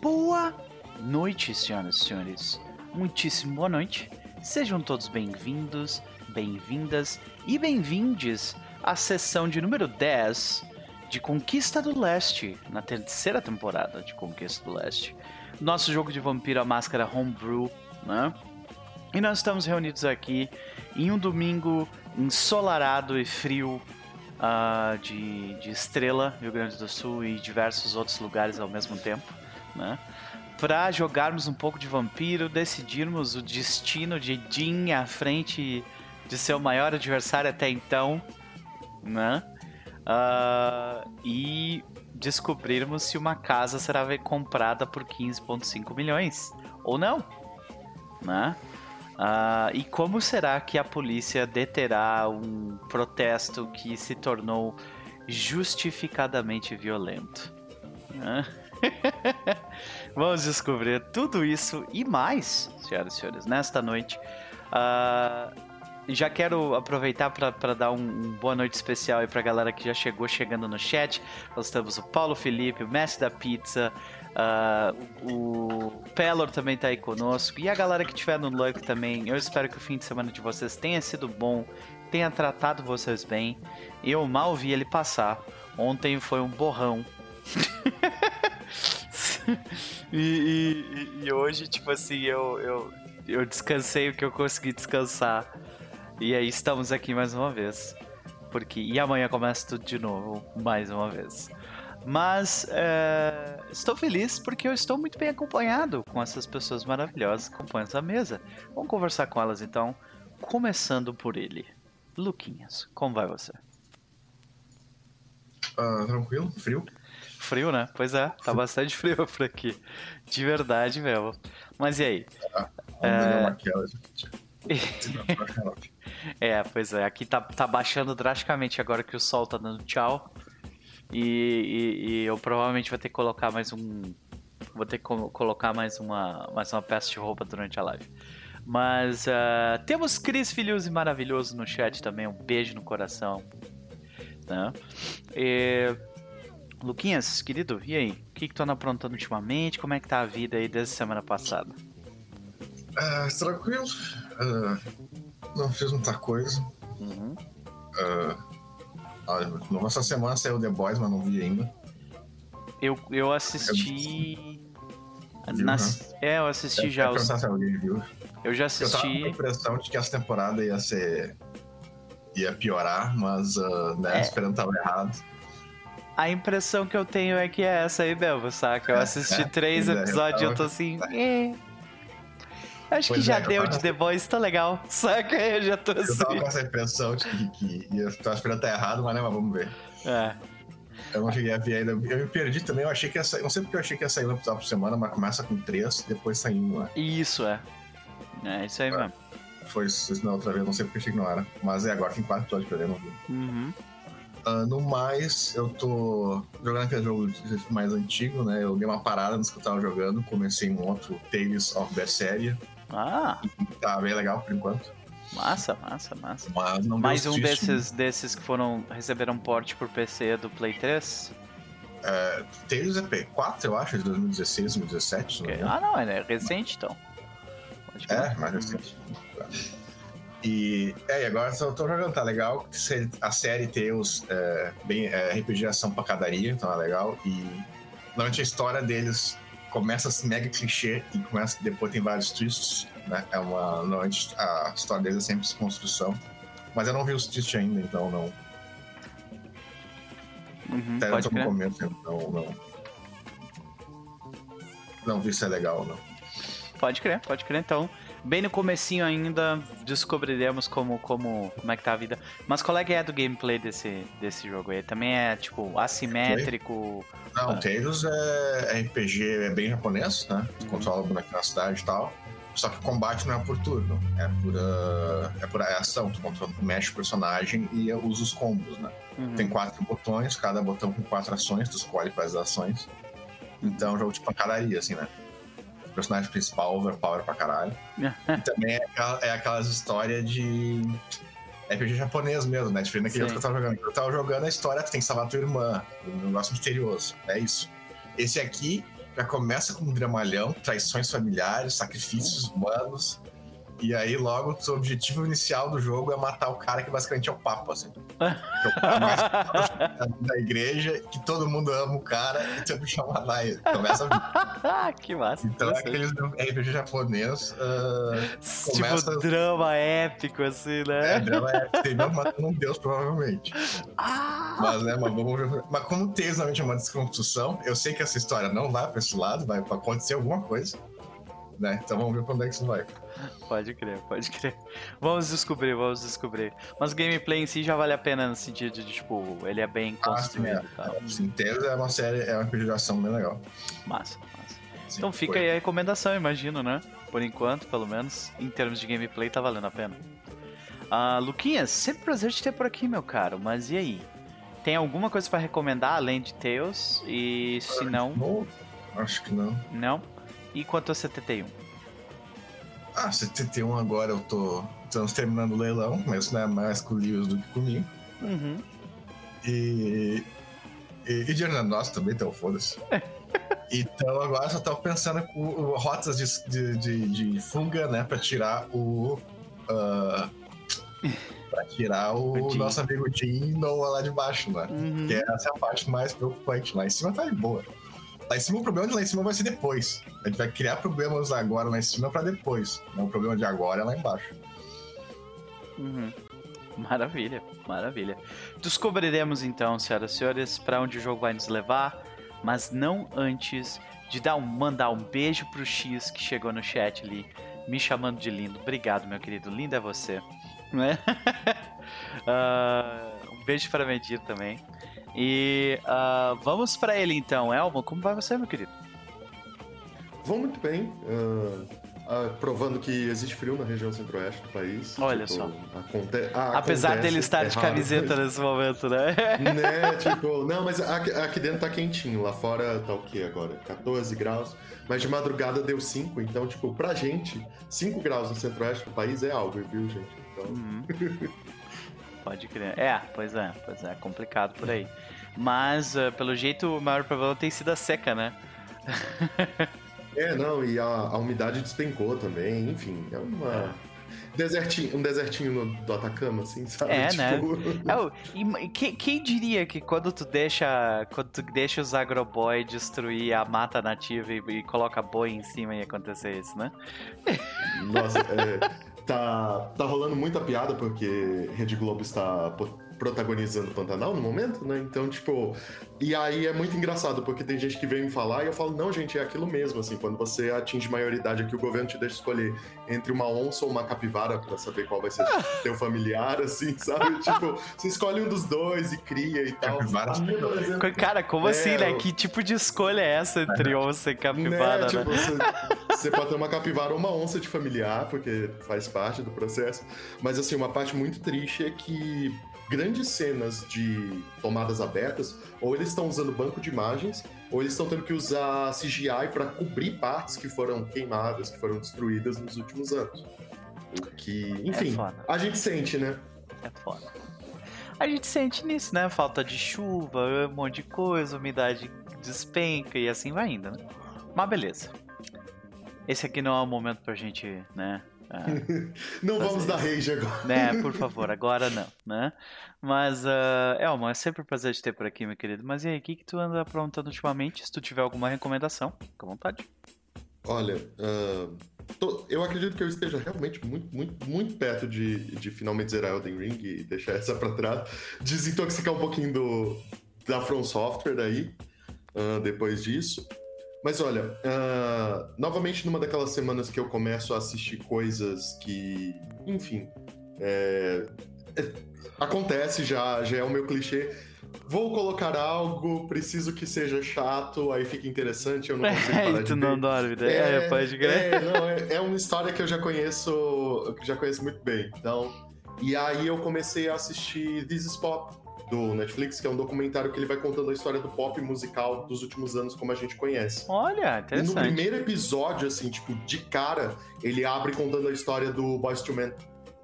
Boa noite, senhoras e senhores. Muitíssimo boa noite. Sejam todos bem-vindos, bem-vindas e bem-vindes à sessão de número 10 de Conquista do Leste, na terceira temporada de Conquista do Leste. Nosso jogo de vampiro, a máscara Homebrew, né? E nós estamos reunidos aqui em um domingo ensolarado e frio uh, de, de Estrela, Rio Grande do Sul e diversos outros lugares ao mesmo tempo, né? Jogarmos um pouco de vampiro, decidirmos o destino de Jin à frente de seu maior adversário até então, né? Uh, e descobrirmos se uma casa será comprada por 15,5 milhões ou não, né? Uh, e como será que a polícia deterá um protesto que se tornou justificadamente violento? Uh. Vamos descobrir tudo isso e mais, senhoras e senhores, nesta noite. Uh, já quero aproveitar para dar um, um, boa noite especial aí pra galera que já chegou chegando no chat. Nós temos o Paulo Felipe, o mestre da pizza, Uh, o Pelor também tá aí conosco. E a galera que estiver no Luck também. Eu espero que o fim de semana de vocês tenha sido bom, tenha tratado vocês bem. Eu mal vi ele passar. Ontem foi um borrão. e, e, e, hoje, tipo assim, eu, eu, eu descansei o que eu consegui descansar. E aí estamos aqui mais uma vez. Porque, e amanhã começa tudo de novo, mais uma vez. Mas é, estou feliz porque eu estou muito bem acompanhado com essas pessoas maravilhosas que compõem essa mesa. Vamos conversar com elas então, começando por ele. Luquinhas, como vai você? Uh, tranquilo, frio. Frio, né? Pois é, tá bastante frio por aqui. De verdade mesmo. Mas e aí? Ah, é... é, pois é, aqui tá, tá baixando drasticamente agora que o sol tá dando tchau. E, e, e, eu provavelmente vou ter que colocar mais um. Vou ter que colocar mais uma, mais uma peça de roupa durante a live. Mas uh, temos Cris Filhos e Maravilhoso no chat também. Um beijo no coração. Né? E, Luquinhas, querido, e aí? O que, que tu anda aprontando ultimamente? Como é que tá a vida aí desde semana passada? Uh, tranquilo. Uh, não fiz muita coisa. Uhum. Uh, nossa semana saiu The Boys, mas não vi ainda. Eu, eu assisti. Viu, Nas... né? É, eu assisti eu já. Os... Se alguém viu. Eu já assisti. Eu tava com a impressão de que essa temporada ia ser. ia piorar, mas uh, né, é. esperando tava errado. A impressão que eu tenho é que é essa aí mesmo, saca? Eu assisti é, três é, episódios e eu tô assim. É. Acho pois que já é, deu de The Boys, tá legal. Saca? Eu já tô assim. Eu tava com essa impressão de que, que ia, tava esperando estar errado, mas, né, mas vamos ver. É. Eu não cheguei a ver ainda. Eu me perdi também, eu achei que ia sair. Não sei porque eu achei que ia sair um episódio por semana, mas começa com três, depois sai um, né? Isso, é. É isso aí é. mesmo. Foi isso na outra vez, não sei porque achei que não era. Mas é agora tem quatro episódios pra ver, não vi. Uhum. Uh, no mais, eu tô jogando aquele jogo mais antigo, né? Eu dei uma parada nos que eu tava jogando, comecei um outro Tales of Berseria. Ah! Tá bem legal por enquanto. Massa, massa, massa. Mas Mais um desses, desses que foram receberam porte por PC do Play 3? É, Tales é P4, eu acho, de 2016, 2017. Okay. Não ah, não, é recente então. é, mais recente. E, é, e agora eu tô jogando, tá legal. A série Tales é, bem, é, RPG ação cadaria, então é legal. E normalmente a história deles começa assim, mega clichê e começa depois tem vários twists, né? É uma normalmente a história deles é sempre construção. Mas eu não vi os twists ainda, então não. Uhum, Até eu tô no começo, então não. Não vi se é legal, não. Pode crer, pode crer. Então, bem no comecinho ainda descobriremos como, como, como é que tá a vida. Mas qual é que é do gameplay desse, desse jogo aí? Também é, tipo, assimétrico? Não, ah. Tales é RPG, é bem japonês, né? Tu uhum. controla o boneco na cidade e tal. Só que o combate não é por turno, é por, uh, é por ação. Tu, controla, tu mexe o personagem e usa os combos, né? Uhum. Tem quatro botões, cada botão com quatro ações, tu escolhe quais ações. Então é um jogo de pancadaria, assim, né? Personagem principal overpower pra caralho. e também é, aquela, é aquelas histórias de RPG japonês mesmo, né? Diferente daquele outro que eu tava jogando. Eu tava jogando a história, tu tem que salvar tua irmã, um negócio misterioso. É isso. Esse aqui já começa com um dramalhão, traições familiares, sacrifícios humanos. E aí, logo, o seu objetivo inicial do jogo é matar o cara que basicamente é o Papa, assim. Que é o da igreja, que todo mundo ama o cara e tem que chamar lá ele. Começa a que massa. Então, é aqueles RPG japonês. Uh, tipo, começa... drama épico, assim, né? É, drama épico. Tem mesmo matando um deus, provavelmente. Ah! Mas, né, mas vamos ver. Mas como tem exatamente uma desconstrução, eu sei que essa história não vai pra esse lado, vai acontecer alguma coisa. Né? Então vamos ver onde é que isso vai. Pode crer, pode crer. Vamos descobrir, vamos descobrir. Mas o gameplay em si já vale a pena no sentido de, tipo, ele é bem construído. Ah, sim, é. Tá? é uma série, é uma geração bem legal. Massa, massa. Sim, então fica foi. aí a recomendação, imagino, né? Por enquanto, pelo menos, em termos de gameplay, tá valendo a pena. Ah, Luquinhas, sempre prazer te ter por aqui, meu caro. Mas e aí? Tem alguma coisa para recomendar além de Tales? E se. Não, acho que não. Não? E quanto a 71? Ah, 71 agora eu tô. Estamos terminando o leilão, mas não é mais com o Lewis do que comigo. Uhum. E. E, e dinheiro nosso também, então foda-se. então agora só tava pensando com rotas de, de, de, de fuga, né? Pra tirar o. Uh, pra tirar o, o nosso amigo Jim Noah lá de baixo, né? Uhum. Que essa é a parte mais preocupante. Lá em cima tá de boa. Lá em cima, o problema de lá em cima vai ser depois. A gente vai criar problemas agora lá em cima para depois. Não, o problema de agora é lá embaixo. Uhum. Maravilha, maravilha. Descobriremos então, senhoras e senhores, para onde o jogo vai nos levar, mas não antes de dar um, mandar um beijo pro X que chegou no chat ali, me chamando de lindo. Obrigado, meu querido. Lindo é você. Uh, um beijo para Medir também. E uh, vamos para ele então. Elmo, como vai você, meu querido? Vou muito bem. Uh, uh, provando que existe frio na região centro-oeste do país. Olha tipo, só. Aconte Apesar acontece, dele estar é de camiseta nesse momento, né? né? Tipo, não, mas aqui, aqui, dentro tá quentinho. Lá fora tá o que agora? 14 graus. Mas de madrugada deu 5. Então, tipo, pra gente, 5 graus no centro-oeste do país é algo, viu, gente? Então... Uhum. Pode crer. É, pois é, pois é, complicado por aí. Mas, uh, pelo jeito, o maior problema tem sido a seca, né? é, não, e a, a, umidade despencou também, enfim, é uma. É. Desertinho, um desertinho no, do Atacama, assim, sabe? É, né? tipo... né? É, e, quem, quem, diria que quando tu deixa. Quando tu deixa os agroboy destruir a mata nativa e, e coloca boi em cima ia acontecer isso, né? Nossa, é tá, tá rolando muita piada porque Rede Globo está protagonizando Pantanal no momento, né? Então, tipo. E aí é muito engraçado, porque tem gente que vem me falar e eu falo, não, gente, é aquilo mesmo, assim, quando você atinge maioridade aqui, o governo te deixa escolher entre uma onça ou uma capivara para saber qual vai ser teu familiar, assim, sabe? tipo, você escolhe um dos dois e cria e tal. Capivara. Cara, como é, assim, né? Que tipo de escolha é essa entre onça e capivara, né? Tipo, né? Você, você pode ter uma capivara ou uma onça de familiar, porque faz parte do processo. Mas, assim, uma parte muito triste é que grandes cenas de tomadas abertas, ou eles estão usando banco de imagens, ou eles estão tendo que usar CGI para cobrir partes que foram queimadas, que foram destruídas nos últimos anos. O que, enfim, é a gente sente, né? É foda. A gente sente nisso, né? Falta de chuva, um monte de coisa, umidade despenca e assim vai indo, né? Mas beleza. Esse aqui não é o momento pra gente, né, ah, não vamos dar rage agora. Né, por favor, agora não, né? Mas, uh, Elma, é sempre um prazer te ter por aqui, meu querido. Mas e aí, o que, que tu anda aprontando ultimamente? Se tu tiver alguma recomendação, fica à vontade. Olha, uh, tô, eu acredito que eu esteja realmente muito, muito, muito perto de, de finalmente zerar Elden Ring e deixar essa pra trás. Desintoxicar um pouquinho do, da From Software daí, uh, depois disso. Mas olha, uh, novamente numa daquelas semanas que eu começo a assistir coisas que, enfim, é, é, acontece já, já é o meu clichê. Vou colocar algo, preciso que seja chato, aí fica interessante, eu não consigo parar é, de tu não dorme, né? É, é, pode crer. É, não, é, é uma história que eu já conheço, que já conheço muito bem. Então, e aí eu comecei a assistir This is Pop, do Netflix, que é um documentário que ele vai contando a história do pop musical dos últimos anos, como a gente conhece. Olha, interessante. E no primeiro episódio, assim, tipo, de cara, ele abre contando a história do Boyz II Men.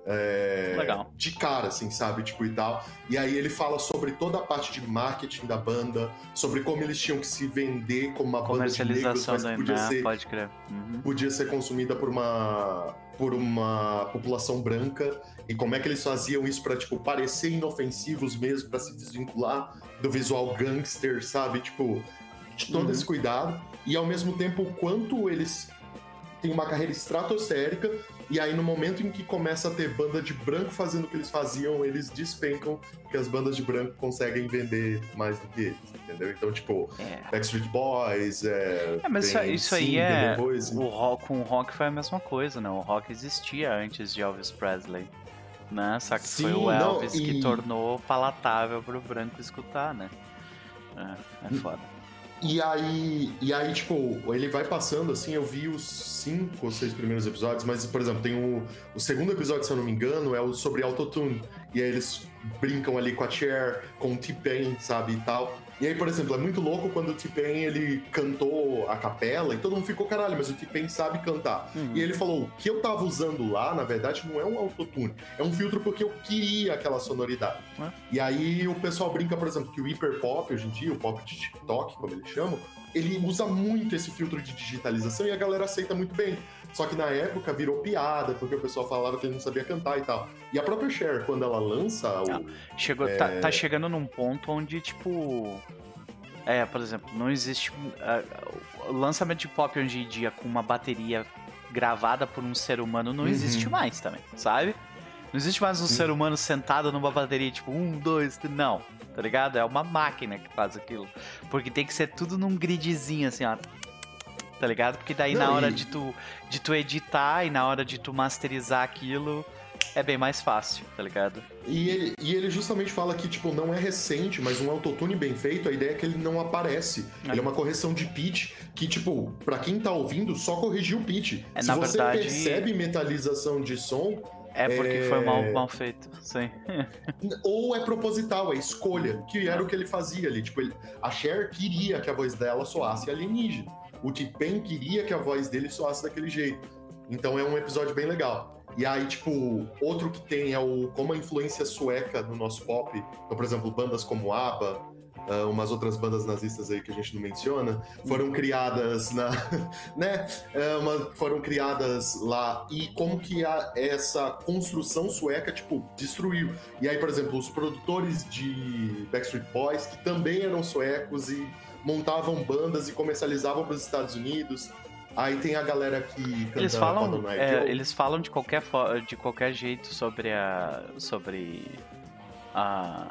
É, Legal. de cara, assim, sabe? Tipo, e tal. E aí ele fala sobre toda a parte de marketing da banda, sobre como eles tinham que se vender como uma banda de negros, Comercialização mas podia né? ser pode crer. Uhum. podia ser consumida por uma por uma população branca e como é que eles faziam isso pra tipo parecer inofensivos mesmo pra se desvincular do visual gangster, sabe? Tipo, de todo Uhum. esse cuidado e ao mesmo tempo o quanto eles têm uma carreira estratosférica e aí no momento em que começa a ter banda de branco fazendo o que eles faziam, eles despencam porque as bandas de branco conseguem vender mais do que eles, entendeu? Então, tipo, É. Backstreet Boys, é, É, mas isso, isso aí é. O rock, com o rock foi a mesma coisa, né? O rock existia antes de Elvis Presley. Né? Só que foi Sim, o não, Elvis que e- tornou palatável pro branco escutar, né? É, é foda. E aí, e aí, tipo, ele vai passando assim, eu vi os cinco ou seis primeiros episódios, mas, por exemplo, tem o, o segundo episódio, se eu não me engano, é o sobre autotune. E aí eles brincam ali com a Cher, com o T-Pain, sabe, e tal. E aí, por exemplo, é muito louco quando o T-Pain, ele cantou a capela e todo mundo ficou, caralho, mas o T-Pain sabe cantar. Uhum. E ele falou, o que eu tava usando lá, na verdade, não é um autotune, é um filtro porque eu queria aquela sonoridade. É. E aí o pessoal brinca, por exemplo, que o hiperpop hoje em dia, o pop de TikTok, como eles chamam, ele usa muito esse filtro de digitalização e a galera aceita muito bem. Só que na época virou piada, porque o pessoal falava que ele não sabia cantar e tal. E a própria Cher, quando ela lança o. Chegou, tá, tá chegando num ponto onde, tipo. É, por exemplo, não existe. o lançamento de pop hoje em dia com uma bateria gravada por um ser humano não Uhum. existe mais também, sabe? Não existe mais um Sim. ser humano sentado numa bateria, tipo, um, dois, três. Não, tá ligado? É uma máquina que faz aquilo. Porque tem que ser tudo num gridzinho, assim, ó. Tá ligado? Porque daí Não, na hora e- de, tu, de tu editar e na hora de tu masterizar aquilo, é bem mais fácil, tá ligado? E ele, e ele justamente fala que, tipo, não é recente, mas um autotune bem feito, a ideia é que ele não aparece. É. Ele é uma correção de pitch que, tipo, pra quem tá ouvindo, só corrigiu o pitch. É, Se você verdade- percebe metalização de som, É porque É. foi mal, mal feito, sim. ou é proposital, é escolha, que era o que ele fazia ali. Tipo, ele, a Cher queria que a voz dela soasse alienígena. O T-Pain queria que a voz dele soasse daquele jeito. Então é um episódio bem legal. E aí, tipo, outro que tem é o como a influência sueca no nosso pop. Então, por exemplo, bandas como ABBA, ah, umas outras bandas nazistas aí que a gente não menciona, foram criadas na. né? É, uma- foram criadas lá. E como que a- essa construção sueca, tipo, destruiu. E aí, por exemplo, os produtores de Backstreet Boys, que também eram suecos e montavam bandas e comercializavam para os Estados Unidos. Aí tem a galera que Eles falam, é, eles falam de qualquer, de qualquer jeito sobre a. sobre a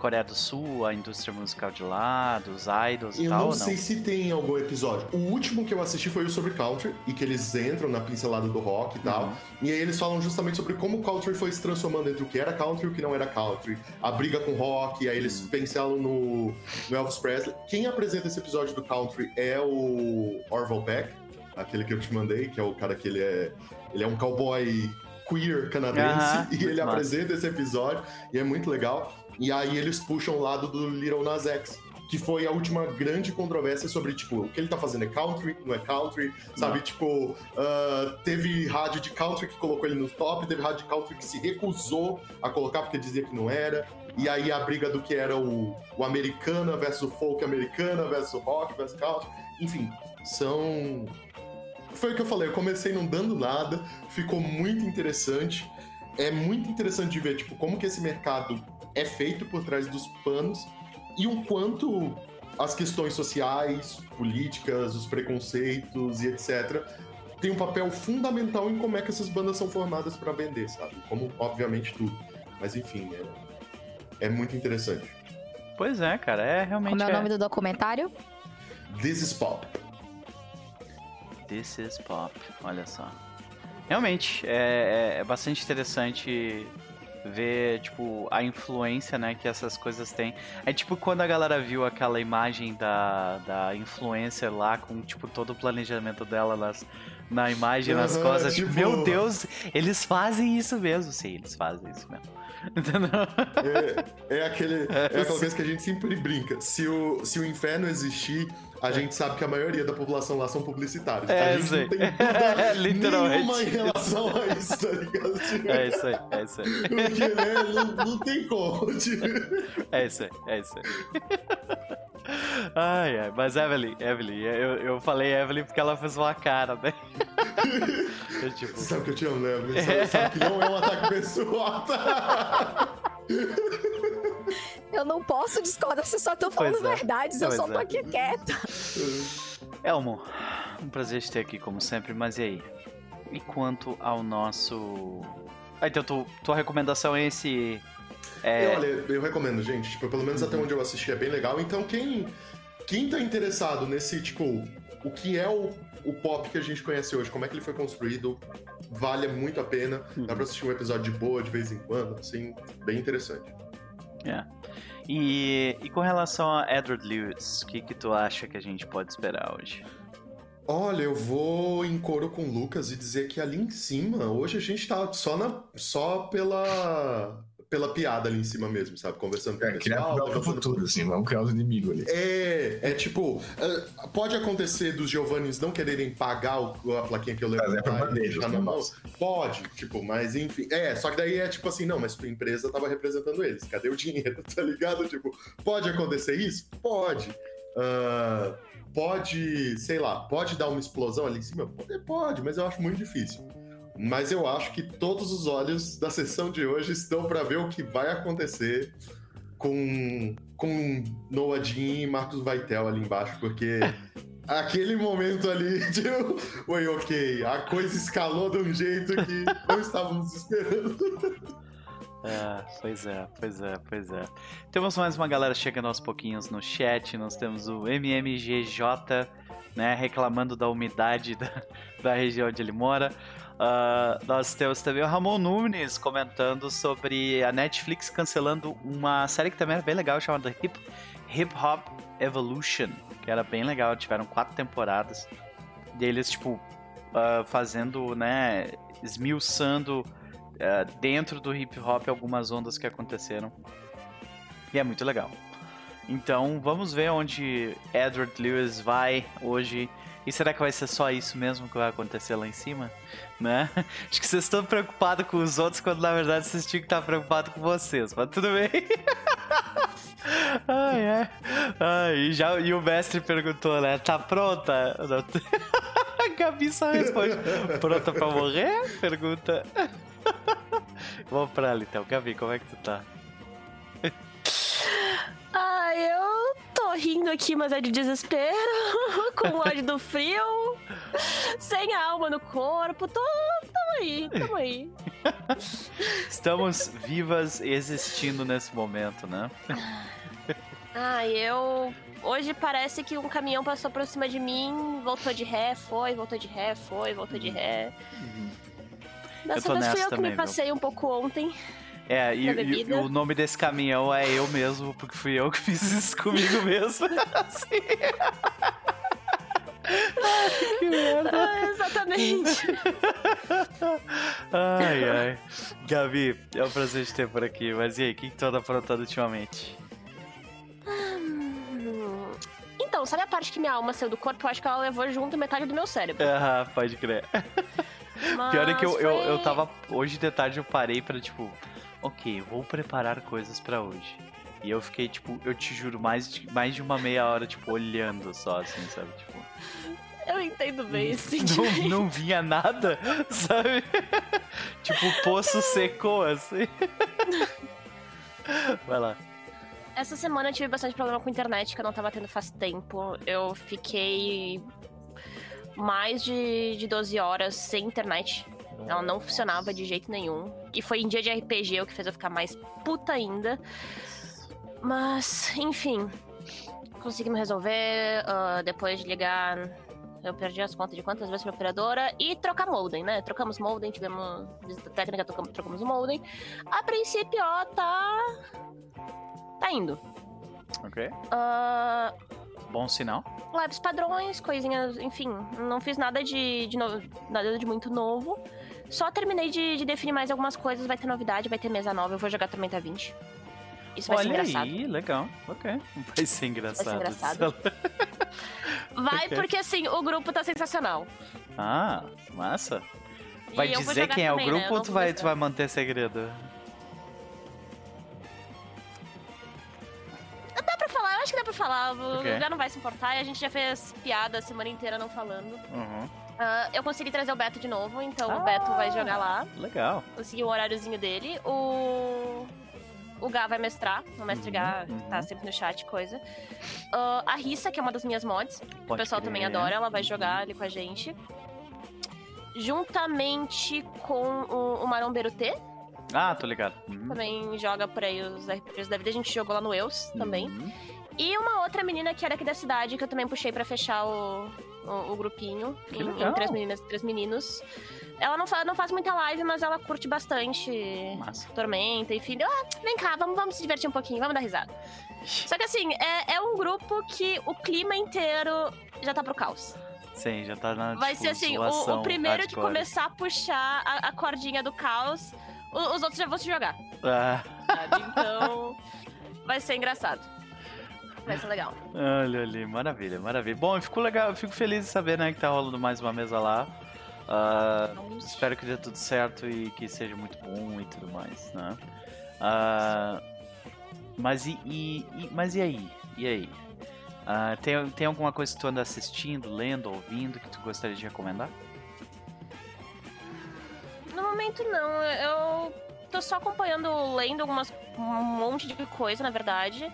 Coreia do Sul, a indústria musical de lá, dos idols e Eu tal, não ou sei se tem algum episódio. O último que eu assisti foi o sobre country, e que eles entram na pincelada do rock e tal. Uhum. E aí eles falam justamente sobre como o country foi se transformando entre o que era country e o que não era country. A briga com o rock, aí eles Uhum. pincelam no, no Elvis Presley. Quem apresenta esse episódio do country é o Orville Peck, aquele que eu te mandei, que é o cara que ele é. Ele é um cowboy queer canadense, e ele massa. apresenta esse episódio, e é muito legal. E aí eles puxam o lado do Little Nas X, que foi a última grande controvérsia sobre, tipo, o que ele tá fazendo é country, não é country, sabe? Não. Tipo, ah, teve rádio de country que colocou ele no top, teve rádio de country que se recusou a colocar porque dizia que não era. E aí a briga do que era o, o americana versus o folk americana versus o rock versus country. Enfim, são. Foi o que eu falei, eu comecei não dando nada, ficou muito interessante. É muito interessante de ver, tipo, como que esse mercado é feito por trás dos panos e o quanto as questões sociais, políticas, os preconceitos e etc. tem um papel fundamental em como é que essas bandas são formadas pra vender, sabe? Como, obviamente, tudo. Mas, enfim, é, é muito interessante. Pois é, cara, é realmente. Como é o é- nome do documentário? This is Pop. This is pop, olha só. Realmente, é, é- é bastante interessante ver, tipo, a influência, né, que essas coisas têm. É tipo quando a galera viu aquela imagem da, da influencer lá, com, tipo, todo o planejamento dela nas, na imagem, nas coisas. Tipo, tipo- meu Deus, eles fazem isso mesmo. Sim, eles fazem isso mesmo. Entendeu? É, é aquele, é aquela coisa que a gente sempre brinca. Se o, se o inferno existir, a gente sabe que a maioria da população lá são publicitários. É, a gente sei. não tem É, literalmente. nenhuma em relação a isso, tá ligado? Tipo, É isso aí, é isso aí. Porque, né, não, não tem como. tipo. É isso aí, é isso aí. Ai, ai, mas Evelyn, Evelyn, eu, eu falei Evelyn porque ela fez uma cara, né? Eu, tipo, sabe que eu te amo, né? Você sabe, sabe que não é um ataque pessoal, tá? Eu não posso discordar, vocês só estão falando é. verdades, eu só é. tô aqui quieta. Elmo, um prazer te ter aqui como sempre, mas e aí? E quanto ao nosso. Ah, então tu, tua recomendação é esse. É, E olha, eu recomendo, gente. Tipo, pelo menos até onde eu assisti é bem legal. Então, quem, quem tá interessado nesse, tipo, o que é o, o pop que a gente conhece hoje, como é que ele foi construído, vale muito a pena. Dá pra assistir um episódio de boa de vez em quando, assim, bem interessante. é. E, e com relação a Edward Lewis, o que, que tu acha que a gente pode esperar hoje? Olha, eu vou em coro com o Lucas e dizer que ali em cima, hoje a gente tá só, na, só pela, pela piada ali em cima mesmo, sabe? Conversando com É, o criar pessoal. pro levantando- futuro, assim, vamos criar os inimigos ali. É, é tipo, é, pode acontecer dos Giovannis não quererem pagar o- a plaquinha que eu levo Mas é e deles, deixar não na mão. Pode, tipo, mas enfim. É, só que daí é tipo assim, não, mas tua empresa tava representando eles, cadê o dinheiro, tá ligado? Tipo, pode acontecer isso? Pode. Ah, pode, sei lá, pode dar uma explosão ali em cima? Pode, pode, mas eu acho muito difícil. Mas eu acho que todos os olhos da sessão de hoje estão pra ver o que vai acontecer com, com Noah Jean e Marcos Vaitel ali embaixo, porque aquele momento ali de oi, ok, a coisa escalou de um jeito que não estávamos esperando. É, pois é, pois é, pois é. Temos mais uma galera chegando aos pouquinhos no chat. Nós temos o MMGJ, né, reclamando da umidade da, da região onde ele mora. Ah, nós temos também o Ramon Nunes comentando sobre a Netflix cancelando uma série que também era bem legal chamada Hip, Hip Hop Evolution, que era bem legal. Tiveram quatro temporadas. E eles, tipo, ah, fazendo, né, esmiuçando eh, dentro do hip hop algumas ondas que aconteceram. E é muito legal. Então vamos ver onde Edward Lewis vai hoje. E será que vai ser só isso mesmo que vai acontecer lá em cima? Né? Acho que vocês estão preocupados com os outros quando na verdade vocês tinham que estar preocupados com vocês, mas tudo bem. Ai, é. Ai, e, já, e o mestre perguntou, né? Tá pronta? A Gabi só responde: Pronta pra morrer? Pergunta. Vamos pra ela então. Gabi, como é que tu tá? Ah, eu tô rindo aqui, mas é de desespero, com ódio do frio, sem alma no corpo, tô, tamo aí, tamo aí. Estamos vivas existindo nesse momento, né? Ah, eu... Hoje parece que um caminhão passou por cima de mim, voltou de ré, foi, voltou de ré, foi, voltou de ré. Eu Dessa vez fui eu que também, me passei um pouco ontem. É, e, e- e o nome desse caminhão é eu mesmo, porque fui eu que fiz isso comigo mesmo. Assim. que merda. Ah, exatamente. Ai, ai. Gabi, é um prazer te ter por aqui. Mas e aí, o que que tu anda aprontando ultimamente? Hum, Então, sabe a parte que minha alma saiu do corpo? Eu acho que ela levou junto metade do meu cérebro. Ah, pode crer. Mas Pior é que eu, eu, eu foi- tava. Hoje de tarde eu parei pra, tipo, ok, vou preparar coisas pra hoje. E eu fiquei, tipo, eu te juro, mais de, mais de uma meia hora, tipo, olhando só, assim, sabe? Tipo, Eu entendo bem esse não, sentimento. não vinha nada, sabe? tipo, o poço secou, assim. Vai lá. Essa semana eu tive bastante problema com a internet que eu não tava tendo faz tempo. Eu fiquei mais de, de 12 horas sem internet. Ela não funcionava de jeito nenhum. E foi em dia de RPG o que fez eu ficar mais puta ainda. Mas, enfim. Conseguimos resolver. ah, depois de ligar. Eu perdi as contas de quantas vezes pra operadora. E trocar modem, né? Trocamos modem, tivemos visita técnica, trocamos, trocamos o modem. A princípio, ó, tá. Tá indo. Ok. Ah, Bom sinal. labs padrões, coisinhas, enfim, não fiz nada de, de no- nada de muito novo. Só terminei de, de definir mais algumas coisas, vai ter novidade, vai ter mesa nova, eu vou jogar Tormenta 20. Isso vai ser Olha engraçado. aí, legal. Ok. Vai ser engraçado. engraçado. Vai porque assim, o grupo tá sensacional. Ah, massa. Vai E dizer quem é o também, né? grupo Eu ou tu vai, tu vai manter segredo? Dá pra falar, eu acho que dá pra falar. O Ok. lugar não vai se importar e a gente já fez piada a semana inteira não falando. Uhum. Ah, eu consegui trazer o Beto de novo, então Ah. o Beto vai jogar lá. Legal. Consegui o horáriozinho dele. O. O Gá vai mestrar. O mestre Uhum, Gá uhum. tá sempre no chat, coisa. Ah, a Rissa, que é uma das minhas mods. o Pode pessoal crer. também adora, ela vai jogar ali com a gente. Juntamente com o, o Marombeiro T, Ah, tô ligado. Uhum. também joga por aí os RPGs da vida. A gente jogou lá no Eus também. Uhum. E uma outra menina que era aqui da cidade, que eu também puxei pra fechar o, o, o grupinho. Que em, em três meninas e três meninos. Ela não, fa não faz muita live, mas ela curte bastante Massa. Tormenta, enfim. Deu, Ah, vem cá, vamos, vamos se divertir um pouquinho, vamos dar risada. Só que assim, é, é um grupo que o clima inteiro já tá pro caos. Sim, já tá na Vai tipo, ser assim, o, zoação o primeiro que hardcore. começar a puxar a, a cordinha do caos, o- os outros já vão se jogar. Ah, sabe? Então, vai ser engraçado. Vai ser legal. olha ali, maravilha, maravilha. Bom, eu fico legal, eu fico feliz de saber, né, que tá rolando mais uma mesa lá. Ah, espero que dê tudo certo e que seja muito bom e tudo mais, né? Ah, mas e, e- e- mas e aí? E aí? Ah, tem, tem alguma coisa que tu anda assistindo, lendo, ouvindo que tu gostaria de recomendar? No momento, não. Eu tô só acompanhando, lendo algumas, um monte de coisa, na verdade.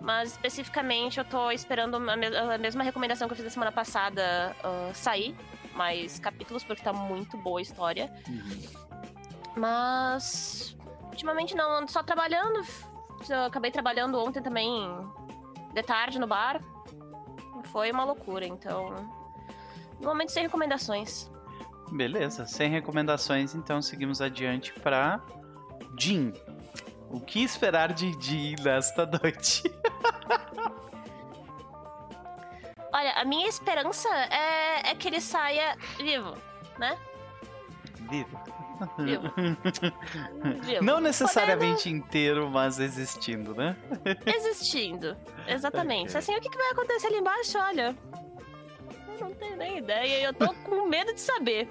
Mas especificamente eu tô esperando a, me- a mesma recomendação que eu fiz a semana passada ah, sair. Mais capítulos, porque tá muito boa a história. Mas. Ultimamente não, ando só trabalhando. Eu acabei trabalhando ontem também de tarde no bar. Foi uma loucura, então. No momento sem recomendações. Beleza, sem recomendações, então seguimos adiante pra Jin. O que esperar de Jin nesta noite? Olha, a minha esperança é, é que ele saia vivo, né? Vivo. Vivo. Vivo. Não necessariamente inteiro, mas existindo, né? Existindo. Exatamente. Ok. Assim, o que, que vai acontecer ali embaixo? Olha. Eu não tenho nem ideia eu tô com medo de saber.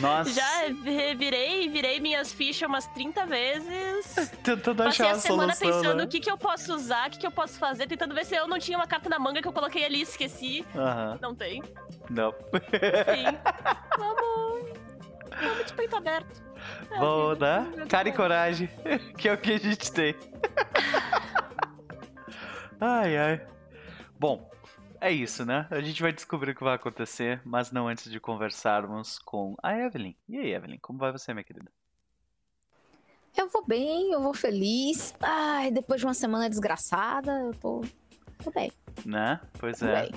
Nossa, Já revirei, virei minhas fichas umas 30 vezes. tentando Passei a uma semana solução, pensando né? o que, que eu posso usar, o que, que eu posso fazer, tentando ver se eu não tinha uma carta na manga que eu coloquei ali e esqueci. Aham, Não tem. não. Enfim. vamos. Vamos de peito aberto. É a Vamos, né? Cara e coragem, que é o que a gente tem. ai, ai. Bom, é isso, né? A gente vai descobrir o que vai acontecer, mas não antes de conversarmos com a Evelyn. E aí, Evelyn, como vai você, minha querida? Eu vou bem, eu vou feliz. Ai, depois de uma semana desgraçada, eu tô. Tô bem, Né? Pois tô é. bem.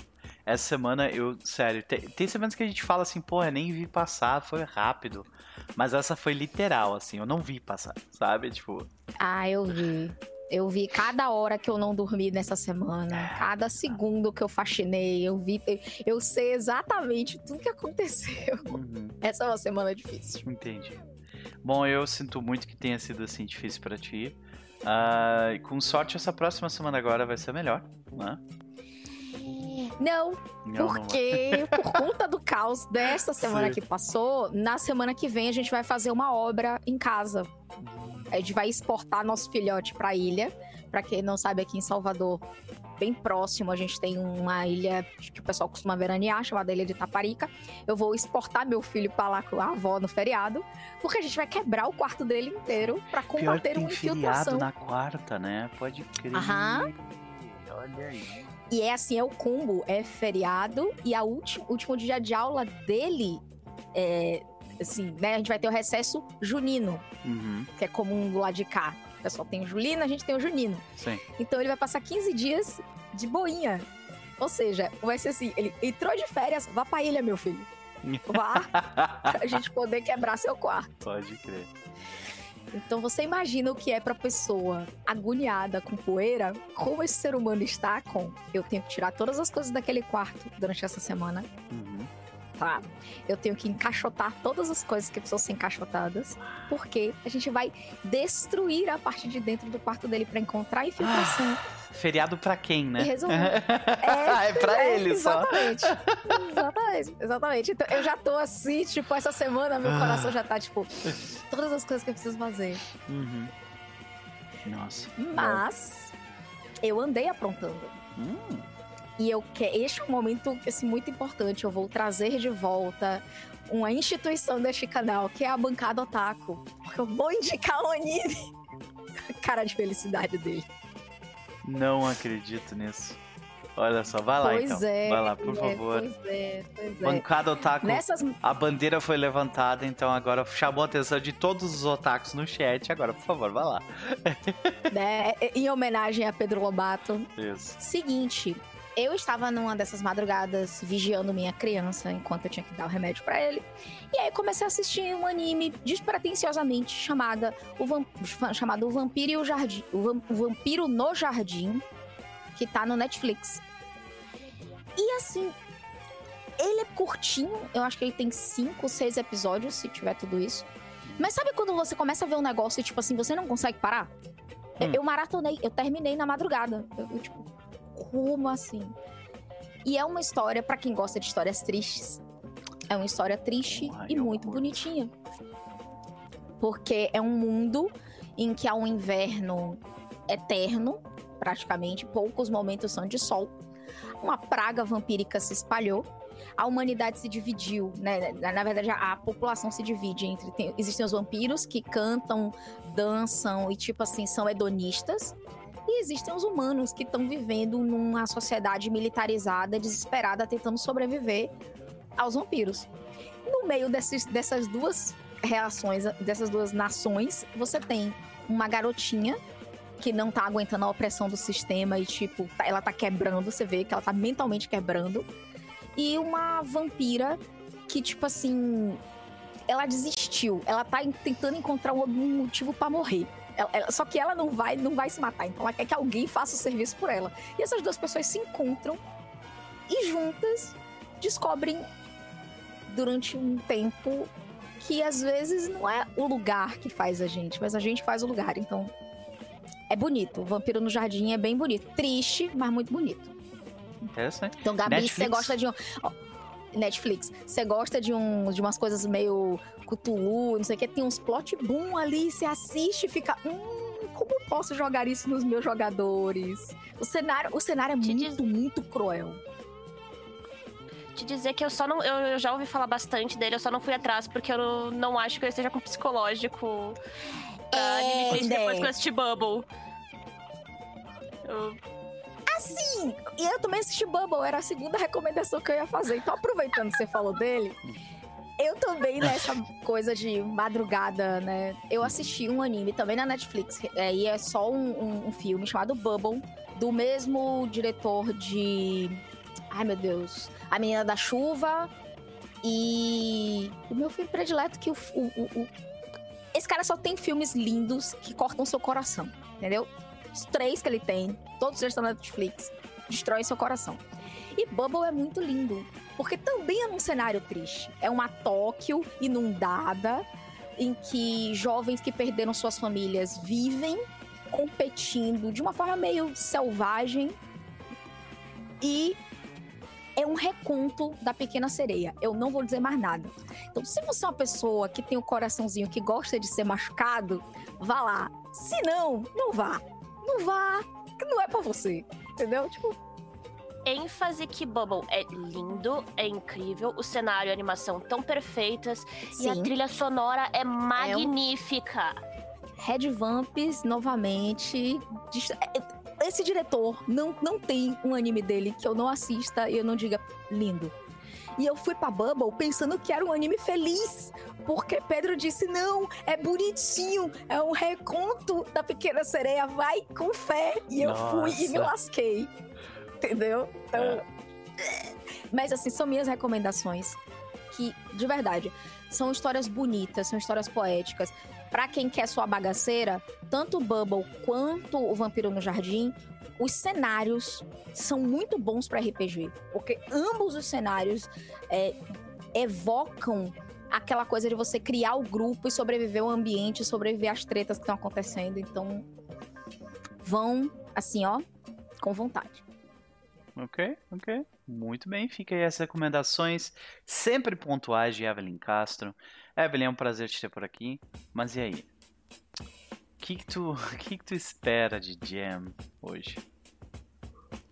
Essa semana eu, sério, tem, tem semanas que a gente fala assim, porra, nem vi passar, foi rápido. Mas essa foi literal, assim, eu não vi passar, sabe? Tipo, Ah, eu vi. Eu vi cada hora que eu não dormi nessa semana, cada segundo que eu faxinei, eu vi. Eu, sei exatamente tudo que aconteceu. uhum, Essa é uma semana difícil. entendi. Bom, eu sinto muito que tenha sido assim difícil pra ti. Ah, com sorte, essa próxima semana agora vai ser melhor, né? Não, Não, não porque por conta do caos dessa semana Sim. que passou, na semana que vem a gente vai fazer uma obra em casa. A gente vai exportar nosso filhote pra ilha. Pra quem não sabe, aqui em Salvador, bem próximo, a gente tem uma ilha que o pessoal costuma veranear, chamada Ilha de Taparica. Eu vou exportar meu filho pra lá com a avó no feriado, porque a gente vai quebrar o quarto dele inteiro pra Pior que combater tem uma feriado infiltração. na quarta, né? Pode crer. Aham. Olha aí. E é assim, é o combo, é feriado e a último, último dia de aula dele é assim, né? A gente vai ter o recesso junino, Uhum, que é comum do lado de cá. O pessoal tem o julino, a gente tem o junino. sim. Então ele vai passar 15 dias de boinha. Ou seja, vai ser assim, ele entrou de férias, vá pra ilha, meu filho. Vá pra gente poder quebrar seu quarto. Pode crer. Então você imagina o que é pra pessoa agoniada com poeira, como esse ser humano está com. Eu tenho que tirar todas as coisas daquele quarto durante essa semana, Uhum. tá? Eu tenho que encaixotar todas as coisas que precisam ser encaixotadas, porque a gente vai destruir a parte de dentro do quarto dele pra encontrar infiltração Feriado pra quem, né? Resumo. É, é pra é, ele só. exatamente. exatamente. Exatamente. Então eu já tô assim, tipo, essa semana meu Ah. coração já tá, tipo, todas as coisas que eu preciso fazer. Uhum. Nossa. Mas eu andei aprontando. Hum, E eu quero. Este é um momento assim, muito importante. Eu vou trazer de volta uma instituição deste canal, que é a bancada Otaku. Porque eu vou indicar o anime. Cara de felicidade dele. Não acredito nisso. Olha só, vai lá pois então. é. vai lá, por é, favor. Pois é, pois é. Bancada Otaku. Nessas. A bandeira foi levantada, então agora chamou a atenção de todos os otakus no chat. Agora, por favor, vai lá. né, em homenagem a Pedro Lobato. Isso. Seguinte, eu estava numa dessas madrugadas vigiando minha criança enquanto eu tinha que dar o remédio pra ele. E aí comecei a assistir um anime despretensiosamente chamada o chamado O Vampiro e o Jardim, o, o Vampiro no Jardim, que tá no Netflix. E assim, ele é curtinho, eu acho que ele tem cinco, seis episódios, se tiver tudo isso. Mas sabe quando você começa a ver um negócio e, tipo assim, você não consegue parar? Eu- Hum. Eu maratonei, eu terminei na madrugada. Eu, eu, tipo, como assim? E é uma história, pra quem gosta de histórias tristes, é uma história triste Ai, e muito curto. bonitinha. Porque é um mundo em que há um inverno eterno, praticamente, poucos momentos são de sol. Uma praga vampírica se espalhou. A humanidade se dividiu, né? Na na verdade, a, a população se divide entre. tem- existem os vampiros que cantam, dançam e, tipo assim, são hedonistas. E existem os humanos que estão vivendo numa sociedade militarizada, desesperada, tentando sobreviver aos vampiros. No meio desses, dessas duas reações, dessas duas nações, você tem uma garotinha que não tá aguentando a opressão do sistema e, tipo, tá- ela tá quebrando, você vê que ela tá mentalmente quebrando. E uma vampira que, tipo assim, ela desistiu. Ela tá en- tentando encontrar um algum motivo pra morrer. Ela- ela- só que ela não vai, não vai se matar, então ela quer que alguém faça o serviço por ela. E essas duas pessoas se encontram e juntas descobrem durante um tempo que às vezes não é o lugar que faz a gente, mas a gente faz o lugar. Então é bonito. O Vampiro no Jardim é bem bonito. Triste, mas muito bonito. Interessante. Então, Gabi, Netflix? você gosta de Netflix, você gosta de, um, de umas coisas meio Cthulhu, não sei o que, tem uns plot boom ali, você assiste e fica. Hum, como eu posso jogar isso nos meus jogadores? O cenário, o cenário é muito, muito cruel. Te dizer que eu só não. Eu, já ouvi falar bastante dele, eu só não fui atrás, porque eu não, não acho que eu esteja com psicológico É, né? depois que eu assisti Bubble. Eu- Sim, e eu também assisti Bubble, era a segunda recomendação que eu ia fazer. Então, aproveitando que você falou dele, eu também, nessa coisa de madrugada, né? Eu assisti um anime também na Netflix, é, e é só um, um- um filme chamado Bubble, do mesmo diretor de. Ai, meu Deus. A Menina da Chuva e. O meu filme predileto, que o- o- o- o esse cara só tem filmes lindos que cortam seu coração, entendeu? Os três que ele tem, todos eles estão na Netflix, destroem seu coração. E Bubble é muito lindo, porque também é num cenário triste. É uma Tóquio inundada, em que jovens que perderam suas famílias vivem competindo de uma forma meio selvagem. E é um reconto da Pequena Sereia. Eu não vou dizer mais nada. Então, se você é uma pessoa que tem o coraçãozinho que gosta de ser machucado, vá lá. Se não, não vá. Não vá, que não é pra você. Entendeu? Tipo, ênfase que Bubble é lindo, é incrível, o cenário e a animação tão perfeitas e a sim. trilha sonora é magnífica. Red Vamps, novamente. dist- é- Esse diretor não, não tem um anime dele que eu não assista e eu não diga lindo. E eu fui pra Bubble pensando que era um anime feliz. Porque Pedro disse: não, é bonitinho, é um reconto da pequena sereia, vai com fé. E eu fui e me Nossa. lasquei. Entendeu? Então. Mas assim, são minhas recomendações. Que, de verdade, são histórias bonitas, são histórias poéticas. Pra quem quer sua bagaceira, tanto o Bubble quanto o Vampiro no Jardim, os cenários são muito bons pra RPG. Porque ambos os cenários é, evocam aquela coisa de você criar o grupo e sobreviver ao ambiente, sobreviver às tretas que estão acontecendo. Então, vão, assim, ó, com vontade. Ok, ok. Muito bem, fica aí as recomendações sempre pontuais de Evelyn Castro. Evelyn, é um prazer te ter por aqui. Mas e aí? O que, que, tu, que, que tu espera de Jam hoje?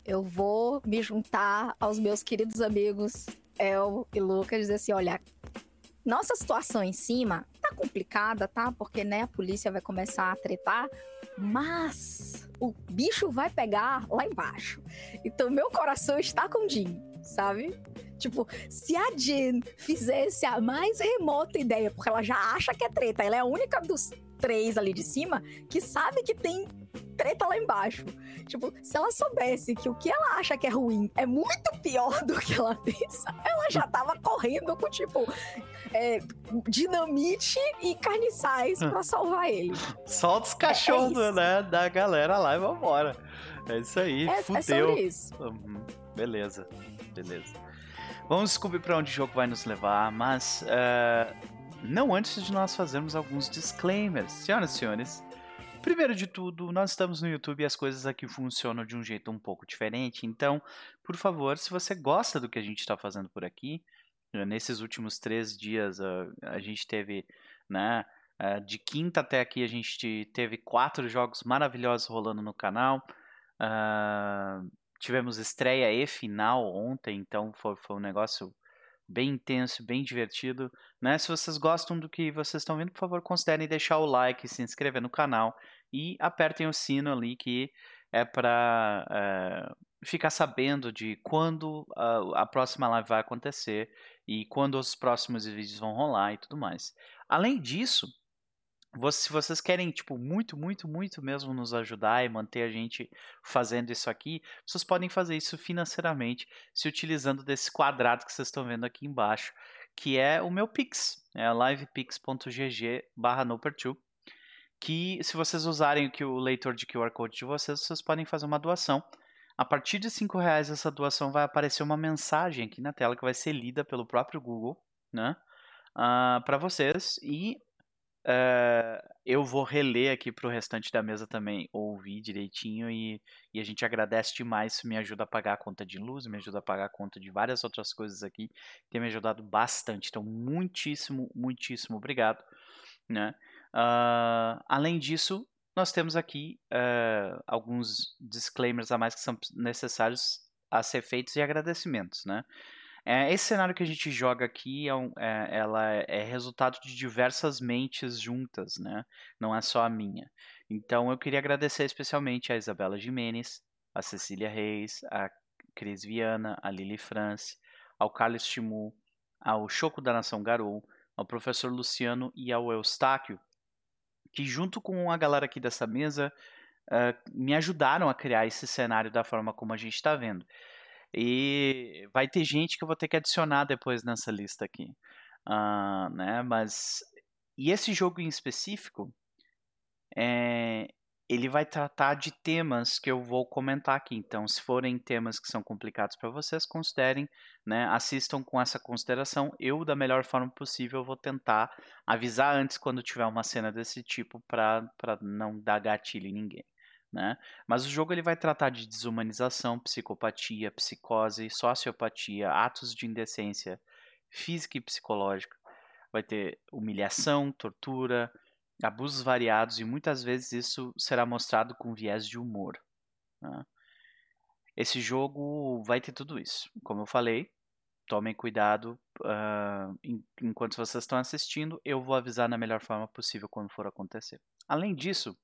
Eu vou me juntar aos meus queridos amigos El e Lucas e dizer assim: olha, nossa situação em cima tá complicada, tá? Porque né, a polícia vai começar a tretar, mas o bicho vai pegar lá embaixo. Então meu coração está com Jim, sabe? Tipo, se a Jean fizesse a mais remota ideia, porque ela já acha que é treta, ela é a única dos três ali de cima que sabe que tem treta lá embaixo. Tipo, se ela soubesse que o que ela acha que é ruim é muito pior do que ela pensa, ela já tava correndo com, tipo, é, dinamite e carniçais pra salvar ele. Solta os cachorros, é, é né, da galera lá e vambora. É isso aí, é, fudeu. É sobre isso. Uhum. Beleza, beleza. Vamos descobrir para onde o jogo vai nos levar, mas uh, não antes de nós fazermos alguns disclaimers. Senhoras e senhores, primeiro de tudo, nós estamos no YouTube e as coisas aqui funcionam de um jeito um pouco diferente. Então, por favor, se você gosta do que a gente está fazendo por aqui, eh, nesses últimos três dias uh, a gente teve, né? Uh, de quinta até aqui a gente teve quatro jogos maravilhosos rolando no canal. Uh, tivemos estreia e final ontem, então foi, foi um negócio bem intenso, bem divertido. Né? Se vocês gostam do que vocês estão vendo, por favor, considerem deixar o like, se inscrever no canal e apertem o sino ali que é para eh, ficar sabendo de quando a, a, próxima live vai acontecer e quando os próximos vídeos vão rolar e tudo mais. Além disso, se vocês querem, tipo, muito, muito, muito mesmo nos ajudar e manter a gente fazendo isso aqui, vocês podem fazer isso financeiramente se utilizando desse quadrado que vocês estão vendo aqui embaixo, que é o meu Pix, é livepix.gg barra que se vocês usarem aqui o leitor de QR Code de vocês, vocês podem fazer uma doação. A partir de cinco reais essa doação vai aparecer uma mensagem aqui na tela que vai ser lida pelo próprio Google, né? Uh, ah, para vocês e Uh, eu vou reler aqui para o restante da mesa também, ouvir direitinho e, e, a gente agradece demais. Me ajuda a pagar a conta de luz, me ajuda a pagar a conta de várias outras coisas aqui. Tem me ajudado bastante. Então, muitíssimo, muitíssimo obrigado. Né? Uh, além disso, nós temos aqui uh, alguns disclaimers a mais que são necessários a ser feitos e agradecimentos. Né? É, esse cenário que a gente joga aqui é, um, é, ela é resultado de diversas mentes juntas, né? Não é só a minha. Então eu queria agradecer especialmente a Isabela Jimenez, a Cecília Reis, a Cris Viana, a Lili France, ao Carlos Timu, ao Choco da Nação Garou, ao professor Luciano e ao Eustáquio, que junto com a galera aqui dessa mesa uh, me ajudaram a criar esse cenário da forma como a gente está vendo. E vai ter gente que eu vou ter que adicionar depois nessa lista aqui. Uh, né? Mas. E esse jogo em específico, é, ele vai tratar de temas que eu vou comentar aqui. Então, se forem temas que são complicados para vocês, considerem, né, assistam com essa consideração. Eu, da melhor forma possível, vou tentar avisar antes quando tiver uma cena desse tipo para não dar gatilho em ninguém. Né? Mas o jogo ele vai tratar de desumanização, psicopatia, psicose, sociopatia, atos de indecência física e psicológica. Vai ter humilhação, tortura, abusos variados e muitas vezes isso será mostrado com viés de humor. Né? Esse jogo vai ter tudo isso. Como eu falei, tomem cuidado uh, enquanto vocês estão assistindo. Eu vou avisar na melhor forma possível quando for acontecer. Além disso,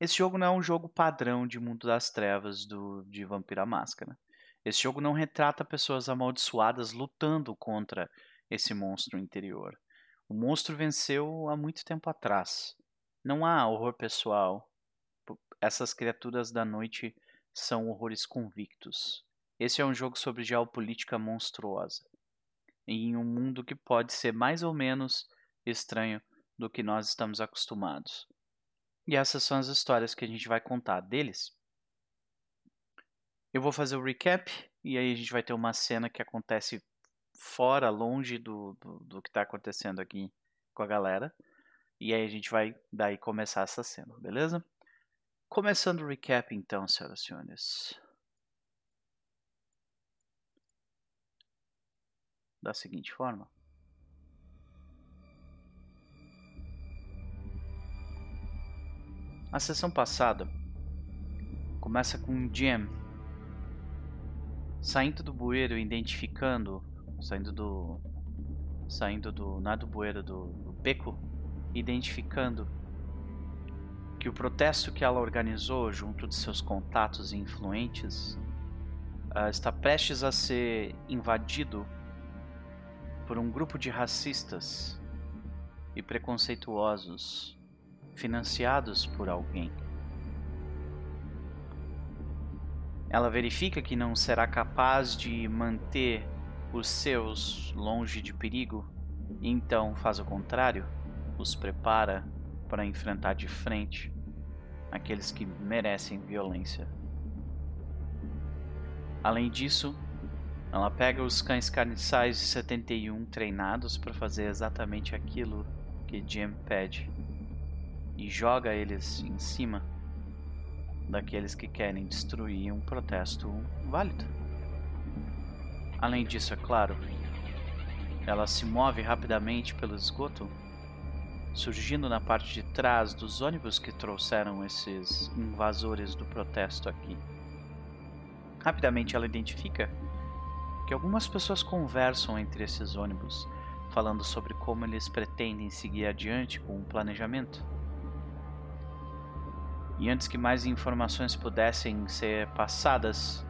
esse jogo não é um jogo padrão de Mundo das Trevas do, de Vampira Máscara. Esse jogo não retrata pessoas amaldiçoadas lutando contra esse monstro interior. O monstro venceu há muito tempo atrás. Não há horror pessoal. Essas criaturas da noite são horrores convictos. Esse é um jogo sobre geopolítica monstruosa. Em um mundo que pode ser mais ou menos estranho do que nós estamos acostumados. E essas são as histórias que a gente vai contar deles. Eu vou fazer o recap e aí a gente vai ter uma cena que acontece fora, longe do, do, do que está acontecendo aqui com a galera. E aí a gente vai daí começar essa cena, beleza? Começando o recap, então, senhoras e senhores. Da seguinte forma. A sessão passada começa com Jim saindo do bueiro, identificando, saindo do saindo do nada do bueiro do, do beco, identificando que o protesto que ela organizou junto de seus contatos e influentes uh, está prestes a ser invadido por um grupo de racistas e preconceituosos financiados por alguém. Ela verifica que não será capaz de manter os seus longe de perigo e então faz o contrário, os prepara para enfrentar de frente aqueles que merecem violência. Além disso, ela pega os cães carniçais de 71 treinados para fazer exatamente aquilo que Jim pede e joga eles em cima daqueles que querem destruir um protesto válido. Além disso, é claro, ela se move rapidamente pelo esgoto surgindo na parte de trás dos ônibus que trouxeram esses invasores do protesto aqui. Rapidamente ela identifica que algumas pessoas conversam entre esses ônibus, falando sobre como eles pretendem seguir adiante com o planejamento. E antes que mais informações pudessem ser passadas,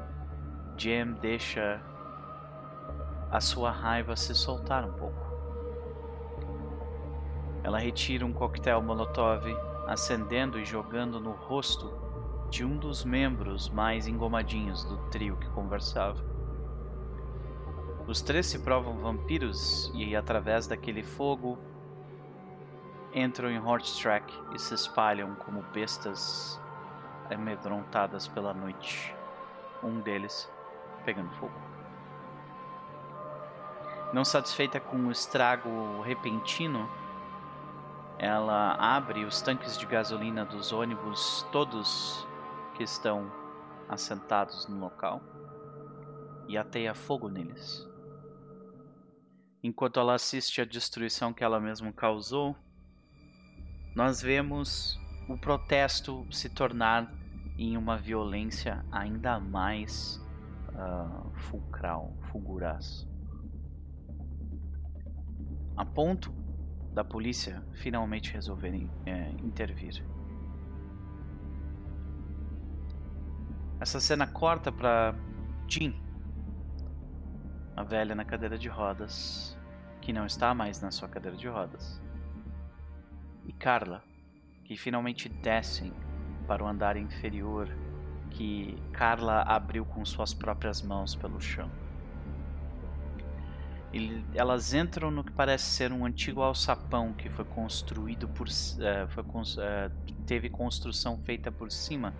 Jim deixa a sua raiva se soltar um pouco. Ela retira um coquetel Molotov, acendendo e jogando no rosto de um dos membros mais engomadinhos do trio que conversava. Os três se provam vampiros e, através daquele fogo, entram em Horsetrack e se espalham como bestas amedrontadas pela noite. Um deles pegando fogo. Não satisfeita com o estrago repentino, ela abre os tanques de gasolina dos ônibus, todos que estão assentados no local, e ateia fogo neles. Enquanto ela assiste à destruição que ela mesma causou, nós vemos o protesto se tornar em uma violência ainda mais uh, fulcral, fulguraz. A ponto da polícia finalmente resolverem é, intervir. Essa cena corta para Jean, a velha na cadeira de rodas, que não está mais na sua cadeira de rodas, e Carla, que finalmente descem para o andar inferior que Carla abriu com suas próprias mãos pelo chão. Ele, elas entram no que parece ser um antigo alçapão que foi construído por uh, foi, uh, teve construção feita por cima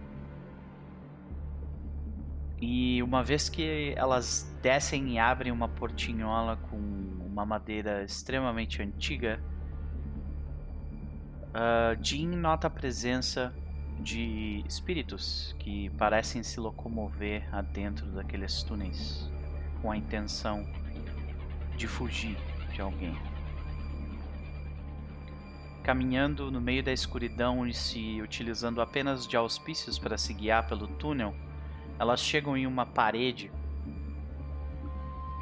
e uma vez que elas descem e abrem uma portinhola com uma madeira extremamente antiga uh, nota a presença de espíritos que parecem se locomover adentro daqueles túneis com a intenção de fugir de alguém. Caminhando no meio da escuridão e se utilizando apenas de auspícios para se guiar pelo túnel, elas chegam em uma parede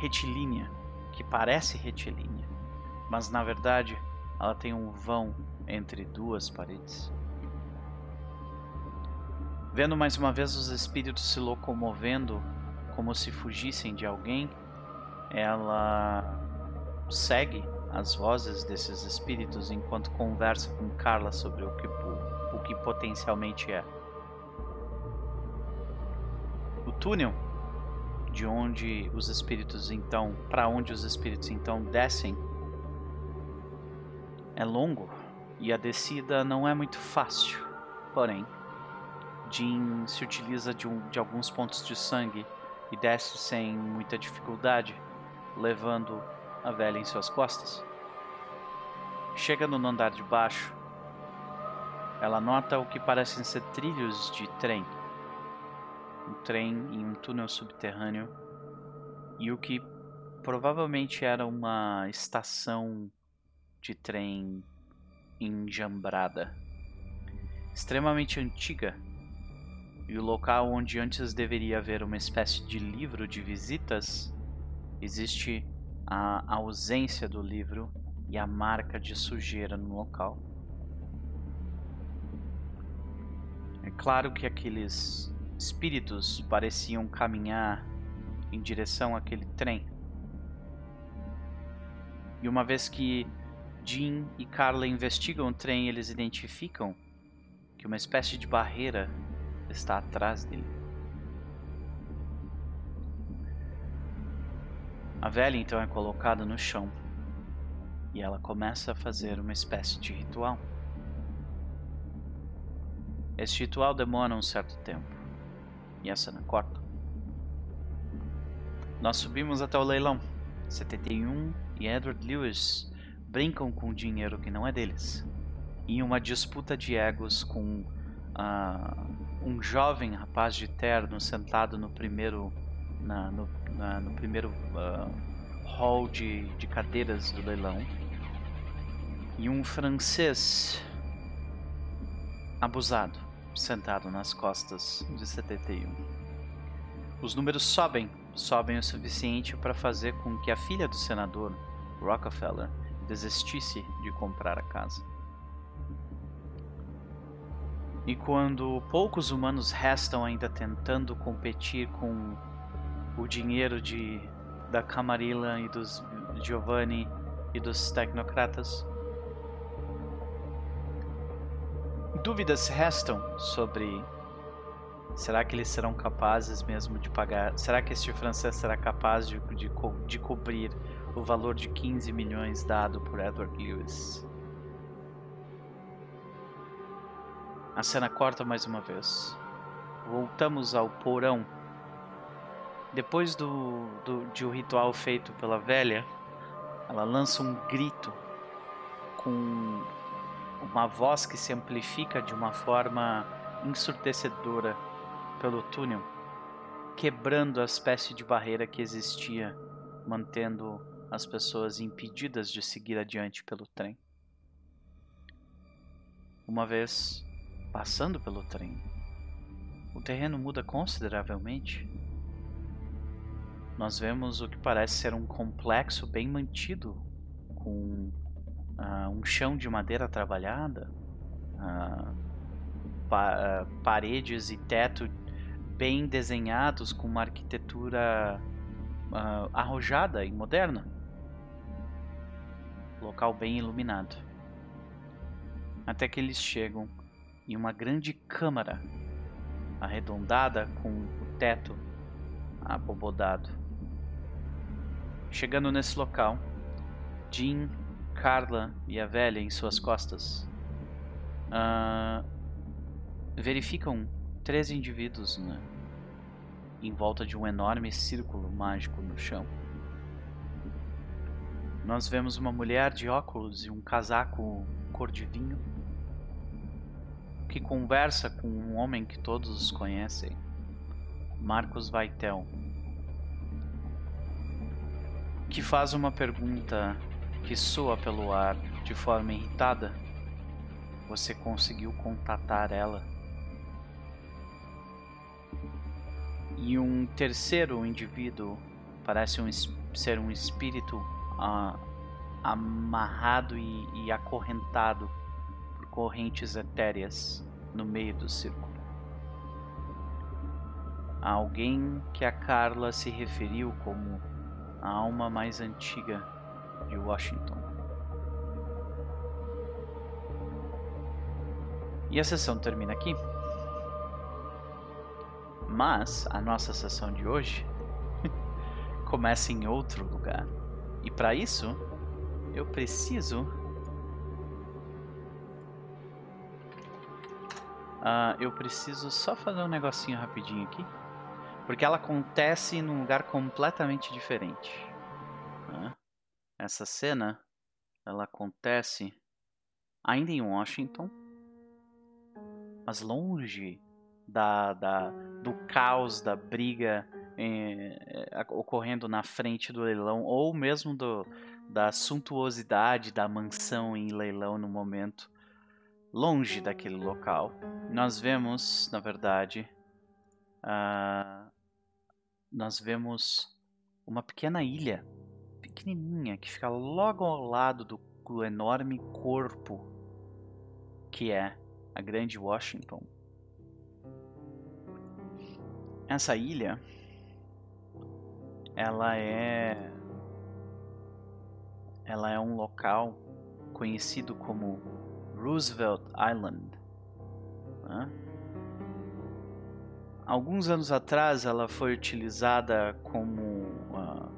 retilínea, que parece retilínea, mas na verdade ela tem um vão entre duas paredes. Vendo mais uma vez os espíritos se locomovendo como se fugissem de alguém, ela segue as vozes desses espíritos enquanto conversa com Carla sobre o que, o que potencialmente é. O túnel de onde os espíritos então, para onde os espíritos então descem, é longo e a descida não é muito fácil. Porém, Jean se utiliza de, um, de alguns pontos de sangue e desce sem muita dificuldade levando a velha em suas costas. Chega no andar de baixo ela nota o que parecem ser trilhos de trem. Um trem em um túnel subterrâneo e o que provavelmente era uma estação de trem enjambrada, extremamente antiga, e o local onde antes deveria haver uma espécie de livro de visitas, existe a ausência do livro e a marca de sujeira no local. É claro que aqueles espíritos pareciam caminhar em direção àquele trem. E uma vez que Jean e Carla investigam o trem, eles identificam que uma espécie de barreira está atrás dele. A velha então é colocada no chão e ela começa a fazer uma espécie de ritual. Este ritual demora um certo tempo e a cena corta. Nós subimos até o leilão. 71 e Edward Lewis brincam com dinheiro que não é deles. Em uma disputa de egos com uh, um jovem rapaz de terno sentado no primeiro na, no, na, no, primeiro uh, hall de, de cadeiras do leilão e um francês abusado sentado nas costas de 71. Os números sobem, sobem o suficiente para fazer com que a filha do senador, Rockefeller, desistisse de comprar a casa. E quando poucos humanos restam ainda tentando competir com o dinheiro de da Camarilla e dos Giovanni e dos tecnocratas, dúvidas restam sobre será que eles serão capazes mesmo de pagar? Será que este francês será capaz de, de, de cobrir o valor de 15 milhões dado por Edward Lewis? A cena corta mais uma vez. Voltamos ao porão. Depois do, do, de um ritual feito pela velha, ela lança um grito com uma voz que se amplifica de uma forma ensurdecedora pelo túnel, quebrando a espécie de barreira que existia, mantendo as pessoas impedidas de seguir adiante pelo trem. Uma vez passando pelo trem, o terreno muda consideravelmente. Nós vemos o que parece ser um complexo bem mantido, com uh, um chão de madeira trabalhada, uh, pa uh, paredes e teto bem desenhados com uma arquitetura arrojada e moderna. Local bem iluminado. Até que eles chegam em uma grande câmara arredondada com o teto abobodado. Chegando nesse local, Jean Carla e a velha em suas costas, uh, verificam três indivíduos né, em volta de um enorme círculo mágico no chão. Nós vemos uma mulher de óculos e um casaco cor de vinho que conversa com um homem que todos conhecem, Marcos Vaitel, que faz uma pergunta que soa pelo ar de forma irritada. Você conseguiu contatar ela? E um terceiro indivíduo parece um, ser um espírito ah, amarrado e, e acorrentado por correntes etéreas no meio do círculo. alguém que a Carla se referiu como a alma mais antiga de Washington. E a sessão termina aqui. Mas a nossa sessão de hoje começa em outro lugar. E para isso, eu preciso. Uh, eu preciso só fazer um negocinho rapidinho aqui. Porque ela acontece num lugar completamente diferente. Uh. Essa cena ela acontece ainda em Washington, mas longe da, da do caos da briga eh, eh, ocorrendo na frente do leilão ou mesmo do, da suntuosidade da mansão em leilão no momento, longe daquele local, nós vemos, na verdade, uh, nós vemos uma pequena ilha, pequenininha, que fica logo ao lado do, do enorme corpo que é a Grande Washington. Essa ilha, ela é ela é um local conhecido como Roosevelt Island. Né? Alguns anos atrás, ela foi utilizada como uh,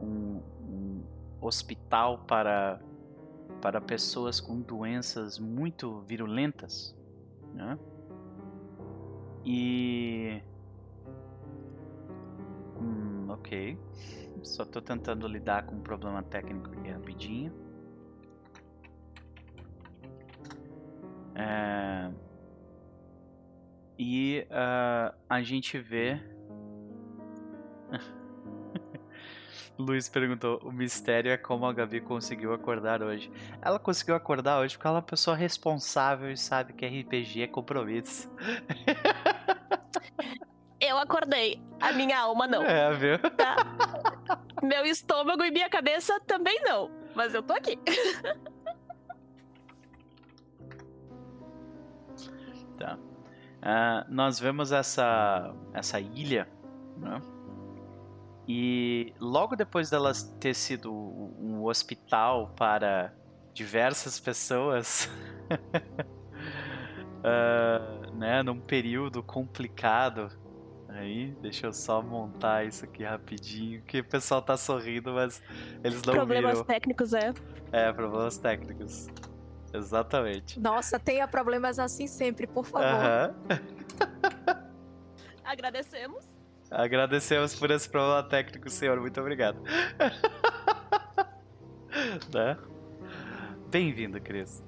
um, um, hospital para, para pessoas com doenças muito virulentas. Né? E. Hum, ok. Só tô tentando lidar com um problema técnico aqui rapidinho. É... E uh, a gente vê. Luiz perguntou: o mistério é como a Gabi conseguiu acordar hoje. Ela conseguiu acordar hoje porque ela é uma pessoa responsável e sabe que RPG é compromisso. Eu acordei. A minha alma não. É, viu? Tá? Meu estômago e minha cabeça também não. Mas eu tô aqui. tá. Uh, nós vemos essa, essa ilha, né? E logo depois dela ter sido um hospital para diversas pessoas, uh, né, num período complicado Aí, deixa eu só montar isso aqui rapidinho, que o pessoal tá sorrindo, mas eles não Problemas viram. técnicos, é. É, problemas técnicos. Exatamente. Nossa, tenha problemas assim sempre, por favor. Aham. Agradecemos. Agradecemos por esse problema técnico, senhor. Muito obrigado. né? Bem-vindo, Cris.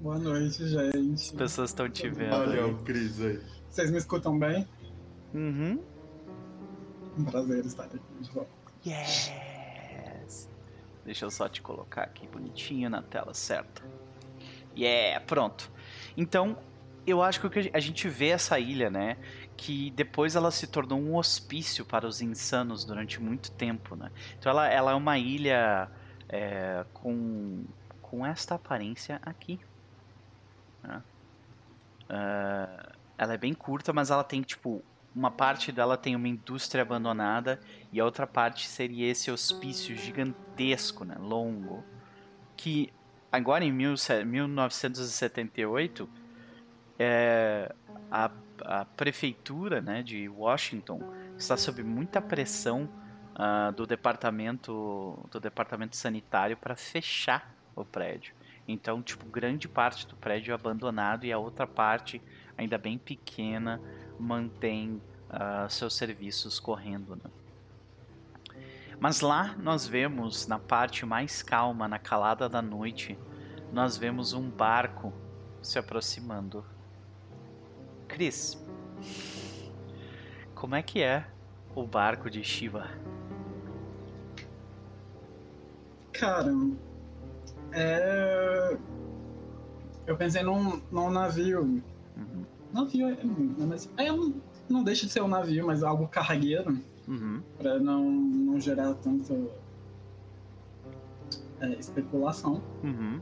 Boa noite, gente. As pessoas estão te vendo. Olha aí. o Cris aí. Vocês me escutam bem? Uhum. Um prazer estar aqui de volta. Yes! Deixa eu só te colocar aqui bonitinho na tela certa. Yeah, pronto. Então, eu acho que a gente vê essa ilha, né? Que depois ela se tornou um hospício para os insanos durante muito tempo, né? Então ela, ela é uma ilha é, com, com esta aparência aqui. Né? Uh, ela é bem curta, mas ela tem tipo uma parte dela tem uma indústria abandonada e a outra parte seria esse hospício gigantesco, né, longo, que agora em 1978 é, a, a prefeitura, né, de Washington está sob muita pressão uh, do departamento do departamento sanitário para fechar o prédio. Então, tipo, grande parte do prédio é abandonado e a outra parte ainda bem pequena, mantém uh, seus serviços correndo. Né? Mas lá nós vemos, na parte mais calma, na calada da noite, nós vemos um barco se aproximando. Cris, como é que é o barco de Shiva? Cara, é... eu pensei num, num navio. Navio é muito, né? Mas é não deixa de ser um navio, mas algo cargueiro. Uhum. Pra não, não gerar tanto é, especulação. Uhum.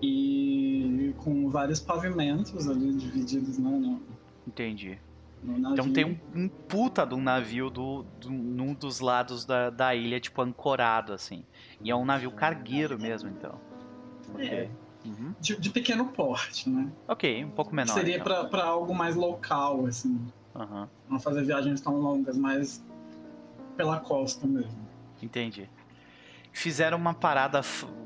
E com vários pavimentos ali divididos né, no, Entendi. no. Então tem um, um puta de um navio do, do, num dos lados da, da ilha, tipo, ancorado, assim. E é um navio cargueiro mesmo, então. É, Uhum. de, de pequeno porte, né? Ok, um pouco menor. Seria então. pra, pra algo mais local, assim. Uhum. Não fazer viagens tão longas, mas pela costa mesmo. Entendi. Fizeram uma parada,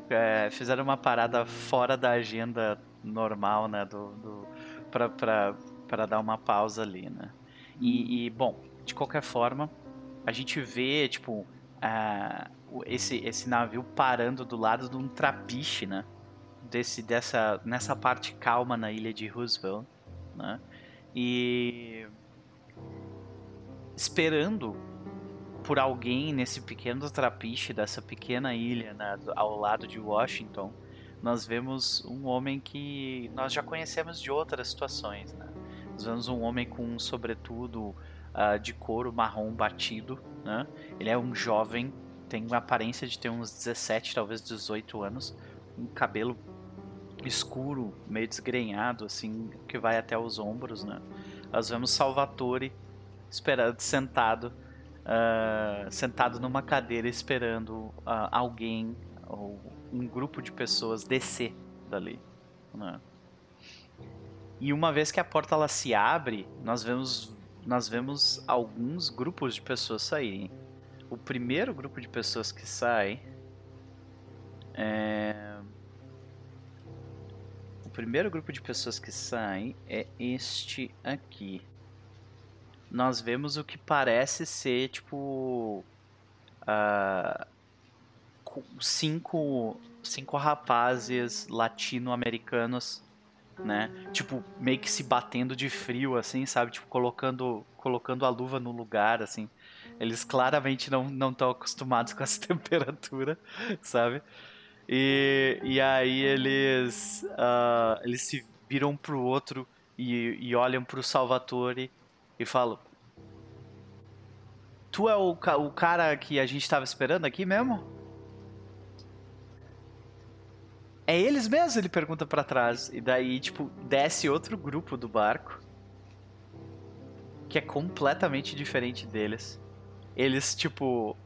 é, fizeram uma parada fora da agenda normal, né, do, do para para para dar uma pausa ali, né? E, e, bom, de qualquer forma, a gente vê tipo o- esse esse navio parando do lado de um trapiche, né? Desse, dessa, nessa parte calma na ilha de Roosevelt, né? E esperando por alguém nesse pequeno trapiche dessa pequena ilha né, ao lado de Washington, nós vemos um homem que nós já conhecemos de outras situações. Né? Nós vemos um homem com um sobretudo uh, de couro marrom batido. Né? Ele é um jovem, tem uma aparência de ter uns 17, talvez 18 anos, um cabelo escuro, meio desgrenhado, assim, que vai até os ombros. Né? Nós vemos Salvatore esperando, sentado, uh, sentado numa cadeira esperando uh, alguém ou um grupo de pessoas descer dali. Né? E uma vez que a porta ela se abre, nós vemos nós vemos alguns grupos de pessoas saírem. O primeiro grupo de pessoas que sai é primeiro grupo de pessoas que sai é este aqui. Nós vemos o que parece ser tipo uh, cinco cinco rapazes latino-americanos né? Tipo meio que se batendo de frio assim sabe? Tipo colocando colocando a luva no lugar assim. Eles claramente não não estão acostumados com essa temperatura sabe e, e aí eles uh, eles se viram pro outro e, e olham pro Salvatore e falo: Tu é o, o cara que a gente estava esperando aqui mesmo? É eles mesmo? Ele pergunta para trás. E daí, tipo, desce outro grupo do barco. Que é completamente diferente deles. Eles, tipo,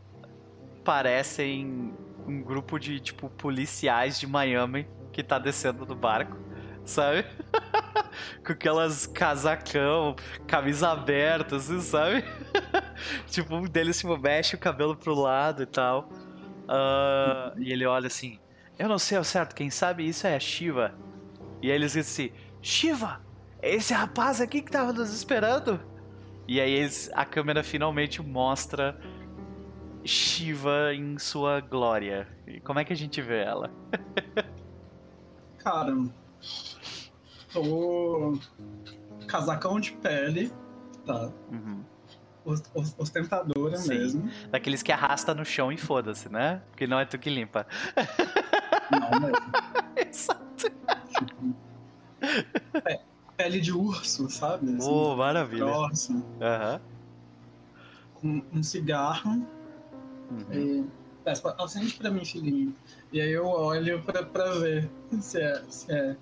parecem um grupo de, tipo, policiais de Miami que tá descendo do barco, sabe? com aquelas casacão, camisa aberta, assim, sabe? tipo, um deles tipo, mexe o cabelo pro lado e tal. Uh, e ele olha assim: Eu não sei ao certo, quem sabe isso é a Shiva. E aí eles dizem assim: Shiva, esse rapaz aqui que tava nos esperando. E aí eles, a câmera finalmente mostra Shiva em sua glória. Como é que a gente vê ela? Cara, o casacão de pele, tá? Uhum. Ostentadora Sim. mesmo. Daqueles que arrasta no chão e foda-se, né? Porque não é tu que limpa. Não mesmo. Exato. Tipo, é, pele de urso, sabe? Assim, oh, maravilha. Grossa. Aham. Com um cigarro. Uhum. E, peço, acende pra mim, filhinho. E aí eu olho pra, pra ver se é, se é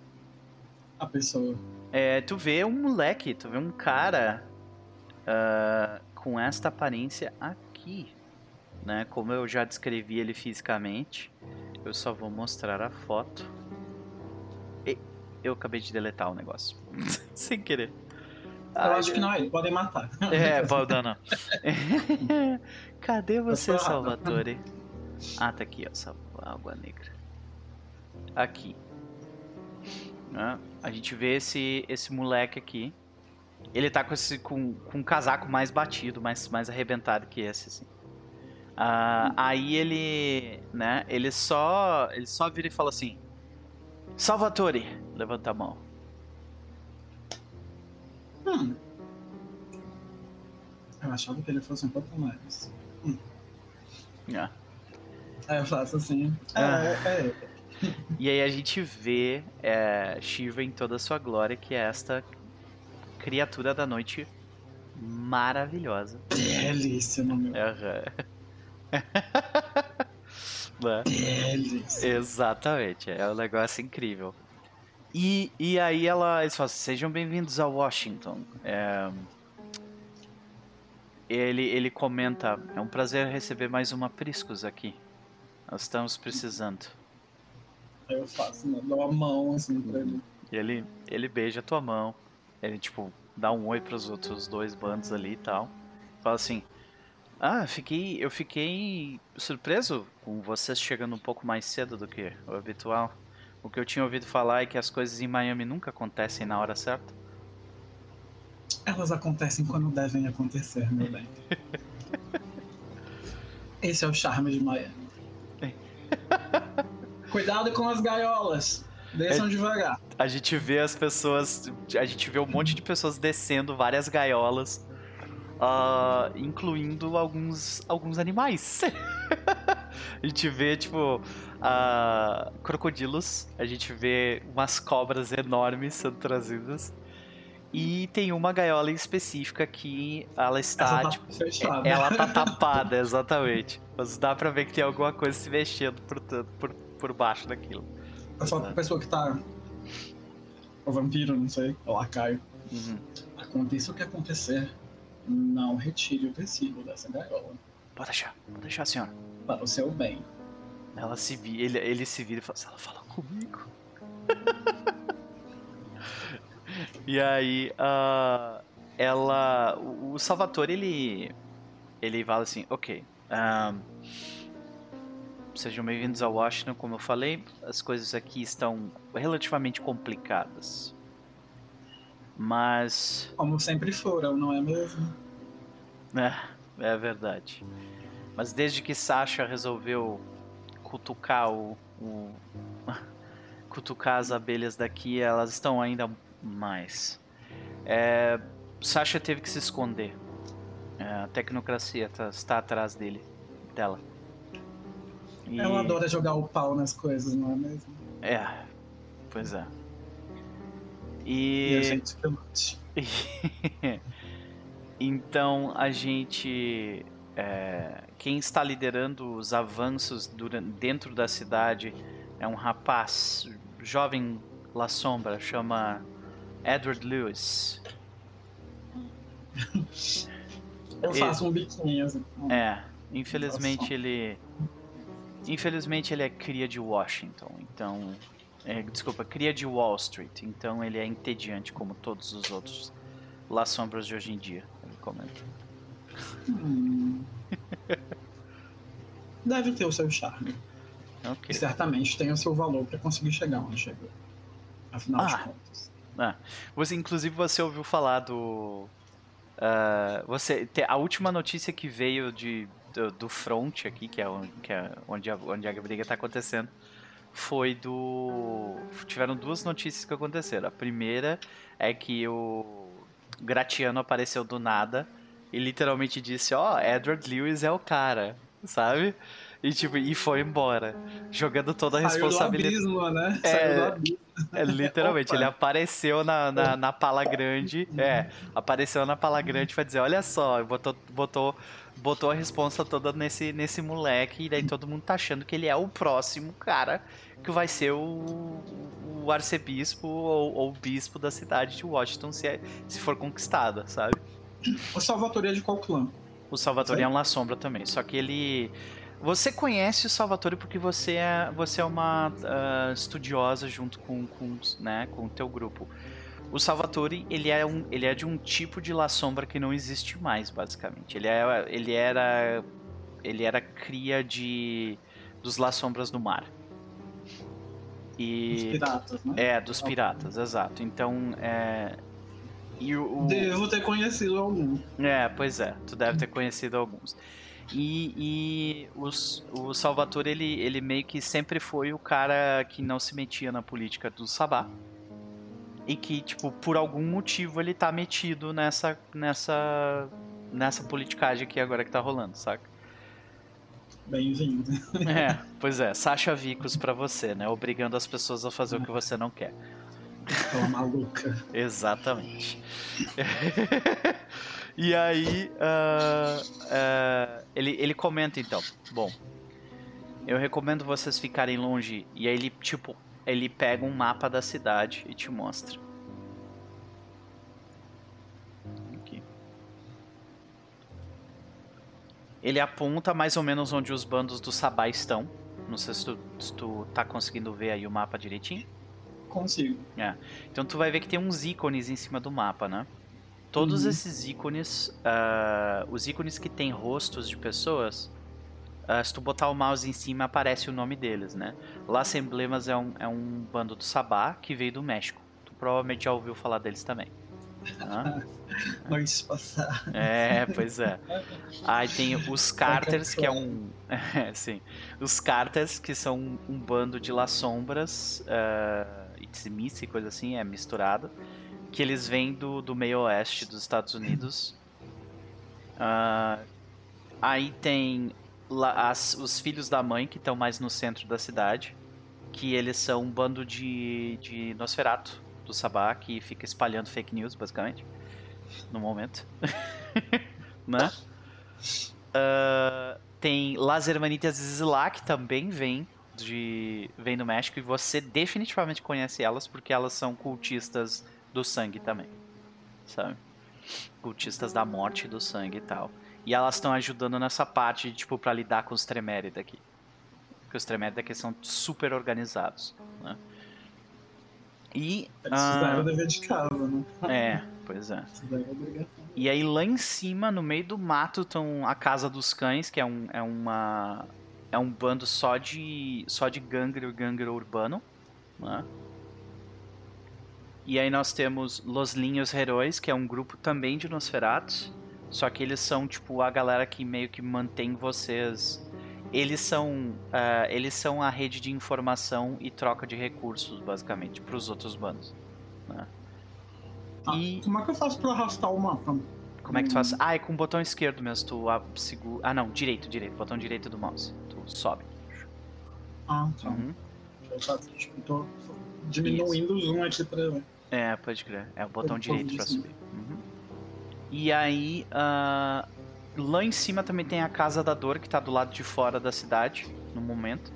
a pessoa. É, tu vê um moleque, tu vê um cara uh, com esta aparência aqui, né? Como eu já descrevi ele fisicamente, eu só vou mostrar a foto. E eu acabei de deletar o negócio, sem querer. Eu Ai, acho que não, ele podem matar. É, pode não. Cadê você, Salvatore? Ah, tá aqui, ó, água negra. Aqui. Né? A gente vê esse, esse moleque aqui. Ele tá com, esse, com, com um casaco mais batido, mais, mais arrebentado que esse, assim. Uh, aí ele, né, ele só, ele só vira e fala assim: Salvatore, levanta a mão. Hum. Eu achava que ele fosse um pouco mais. Yeah. É, eu faço assim. É, ah. é, é, e aí a gente vê é, Shiva em toda a sua glória, que é esta criatura da noite maravilhosa. Belíssima, meu. Uhum. Belíssima. Exatamente, é um negócio incrível. E, e aí ela, eles falam, assim, sejam bem-vindos a Washington. É, ele, ele comenta, é um prazer receber mais uma Priscus aqui. Nós estamos precisando. Eu faço, né? Dou a mão assim pra ele. E ele, ele beija a tua mão. Ele, tipo, dá um oi pros outros dois bandos ali e tal. Fala assim: Ah, fiquei, eu fiquei surpreso com vocês chegando um pouco mais cedo do que o habitual. O que eu tinha ouvido falar é que as coisas em Miami nunca acontecem na hora certa. Elas acontecem quando devem acontecer, meu bem. Esse é o charme de Miami. Cuidado com as gaiolas. Desçam é, devagar. A gente vê as pessoas. A gente vê um monte de pessoas descendo várias gaiolas. Uh, incluindo alguns, alguns animais. a gente vê, tipo, uh, crocodilos, a gente vê umas cobras enormes sendo trazidas. E tem uma gaiola específica que ela está. Tá tipo, fechada. ela tá tapada, exatamente. Mas dá pra ver que tem alguma coisa se mexendo por, por, por baixo daquilo. É só a pessoa que tá. O vampiro, não sei, o lacaio. Uhum. Aconteça o que acontecer, não retire o tecido dessa gaiola. Pode deixar, pode deixar, senhora. Para o seu bem. Ela se vira, ele, ele se vira e fala, ela fala comigo. e aí, uh, ela, o, Salvatore, ele, ele fala assim, ok, um, sejam bem-vindos a Washington, como eu falei, as coisas aqui estão relativamente complicadas. Mas. Como sempre foram, não é mesmo? É, é verdade. Mas desde que Sasha resolveu cutucar o, o cutucar as abelhas daqui, elas estão ainda mais. É, Sasha teve que se esconder. É, a tecnocracia tá, está atrás dele, dela. E... Ela adora jogar o pau nas coisas, não é mesmo? É, pois é. E, e a gente então a gente é, quem está liderando os avanços durante, dentro da cidade é um rapaz jovem La Sombra, chama Edward Lewis. Eu faço um biquinho assim. É, infelizmente ele. Infelizmente ele é cria de Washington, então. É, desculpa, cria de Wall Street, então ele é entediante como todos os outros La Sombras de hoje em dia, ele comenta. Hum. Deve ter o seu charme. Okay. E certamente tem o seu valor para conseguir chegar onde chegou. Afinal ah. de contas. Ah. Você, inclusive, você ouviu falar do. Uh, você A última notícia que veio de, do, do front aqui, que é, onde, que é onde, a, onde a briga está acontecendo, foi do. Tiveram duas notícias que aconteceram. A primeira é que o Gratiano apareceu do nada e literalmente disse, ó, oh, Edward Lewis é o cara, sabe? E tipo, e foi embora, jogando toda a responsabilidade. Saiu do abismo, né? É, Saiu do abismo. É, literalmente, ele apareceu na, na, na, pala grande, é, apareceu na pala grande pra dizer, olha só, botou, botou, botou a responsa toda nesse, nesse moleque, e daí todo mundo tá achando que ele é o próximo cara que vai ser o, o arcebispo ou, ou bispo da cidade de Washington se, é, se for conquistada, sabe? O Salvatore é de qual clã? O Salvatore é um La Sombra também, só que ele... Você conhece o Salvatore porque você é, você é uma uh, estudiosa junto com, com, né, com o teu grupo. O Salvatore, ele é, um, ele é de um tipo de La Sombra que não existe mais, basicamente. Ele, é, ele era ele era cria de dos La Sombras do Mar. E, dos piratas, né? É, dos piratas, exato. Então, é, e o. Devo ter conhecido algum. É, pois é, tu deve ter conhecido alguns. E, e os, o Salvatore, ele, ele meio que sempre foi o cara que não se metia na política do Sabá. E que, tipo, por algum motivo ele tá metido nessa, nessa, nessa politicagem aqui agora que tá rolando, saca? Bem-vindo. É, pois é, Sasha Vicos pra você, né? Obrigando as pessoas a fazer o que você não quer. Aquela maluca. Exatamente. E aí, uh, uh, ele, ele comenta então: Bom, eu recomendo vocês ficarem longe. E aí ele, tipo, ele pega um mapa da cidade e te mostra. Aqui. Ele aponta mais ou menos onde os bandos do Sabá estão. Não sei se tu, se tu tá conseguindo ver aí o mapa direitinho. Consigo. É. Então tu vai ver que tem uns ícones em cima do mapa, né? Todos uhum. esses ícones, uh, os ícones que tem rostos de pessoas, uh, se tu botar o mouse em cima aparece o nome deles, né? Las Emblemas é um, é um bando do Sabá que veio do México. Tu provavelmente já ouviu falar deles também. Ah. Noites passar. É, pois é. Aí tem os Carters, que é um. É, sim. Os Carters, que são um, um bando de Las Sombras, uh, e coisa assim, é misturado. Que eles vêm do, do meio oeste dos Estados Unidos. Uh, aí tem as, os filhos da mãe, que estão mais no centro da cidade. Que eles são um bando de, de Nosferatu do Sabá, que fica espalhando fake news, basicamente no momento. né? Uh, tem Las Hermanitas Zilá, que também vem, de, vem do México, e você definitivamente conhece elas porque elas são cultistas do sangue também. Sabe? Cultistas da morte e do sangue e tal. E elas estão ajudando nessa parte, tipo, para lidar com os Tremérida aqui. Porque os Tremérida aqui são super organizados, né? E. Eles fizeram o dever de casa, né? É, pois é. E aí lá em cima, no meio do mato, estão a Casa dos Cães, que é, um, é uma. É um bando só de. só de gangue gangue urbano. Né? E aí nós temos Los Linhos Heróis, que é um grupo também de Nosferatos. Só que eles são, tipo, a galera que meio que mantém vocês eles são, uh, eles são a rede de informação e troca de recursos, basicamente, para os outros bandos. Né? Ah, e... Como é que eu faço para arrastar o mapa? Como é que tu faz? Ah, é com o botão esquerdo mesmo. Tu ah, segura... ah não, direito, direito. Botão direito do mouse. Tu sobe. Ah, tá. Uhum. Tipo, tô diminuindo o zoom aqui pra. É, pode crer. É o botão direito para subir. Uhum. E aí, uh, Lá em cima também tem a Casa da Dor, que tá do lado de fora da cidade, no momento.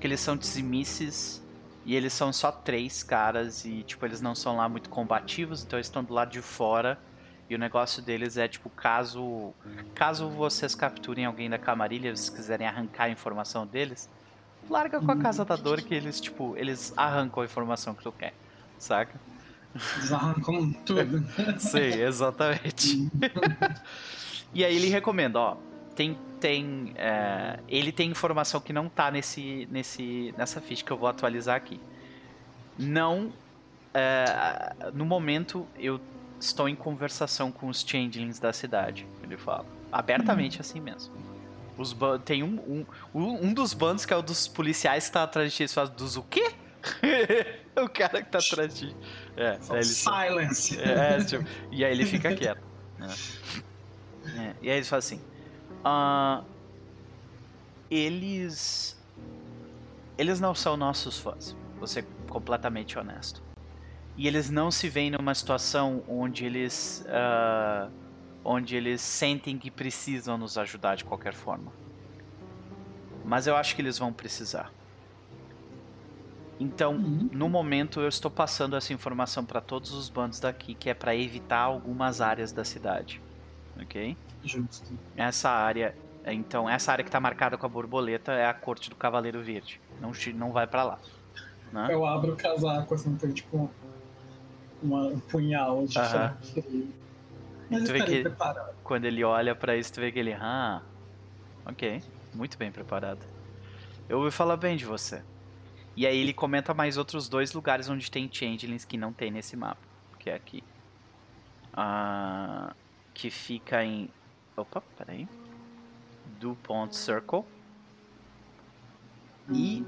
Que eles são tzimices e eles são só três caras e, tipo, eles não são lá muito combativos, então eles estão do lado de fora. E o negócio deles é, tipo, caso caso vocês capturem alguém da camarilha, e vocês quiserem arrancar a informação deles, larga com a Casa da Dor que eles, tipo, eles arrancam a informação que tu quer, saca? Eles arrancam tudo. Sim, exatamente. E aí ele recomenda, ó, tem tem é, ele tem informação que não tá nesse nesse nessa ficha que eu vou atualizar aqui. Não é, no momento eu estou em conversação com os changelings da cidade, ele fala, abertamente assim mesmo. Os tem um, um, um dos bandos que é o dos policiais que tá atrás de ti, falam, dos o quê? o cara que tá atrás de. É, é Silence. É, tipo, e aí ele fica quieto. Né? É, e aí eles falam assim: uh, eles. Eles não são nossos fãs, vou ser completamente honesto. E eles não se veem numa situação onde eles. Uh, onde eles sentem que precisam nos ajudar de qualquer forma. Mas eu acho que eles vão precisar. Então, uhum. no momento, eu estou passando essa informação para todos os bandos daqui, que é para evitar algumas áreas da cidade ok? Justo. Essa área, então, essa área que está marcada com a borboleta é a corte do Cavaleiro Verde. Não, não vai para lá. Né? Eu abro o casaco, assim, tem tipo uma, um punhal de uh -huh. Mas tu vê que preparado. quando ele olha para isso, tu vê que ele, ah, ok, muito bem preparado. Eu ouvi falar bem de você. E aí ele comenta mais outros dois lugares onde tem changelings que não tem nesse mapa, que é aqui. Ah, que fica em. Opa, peraí. DuPont Circle. E.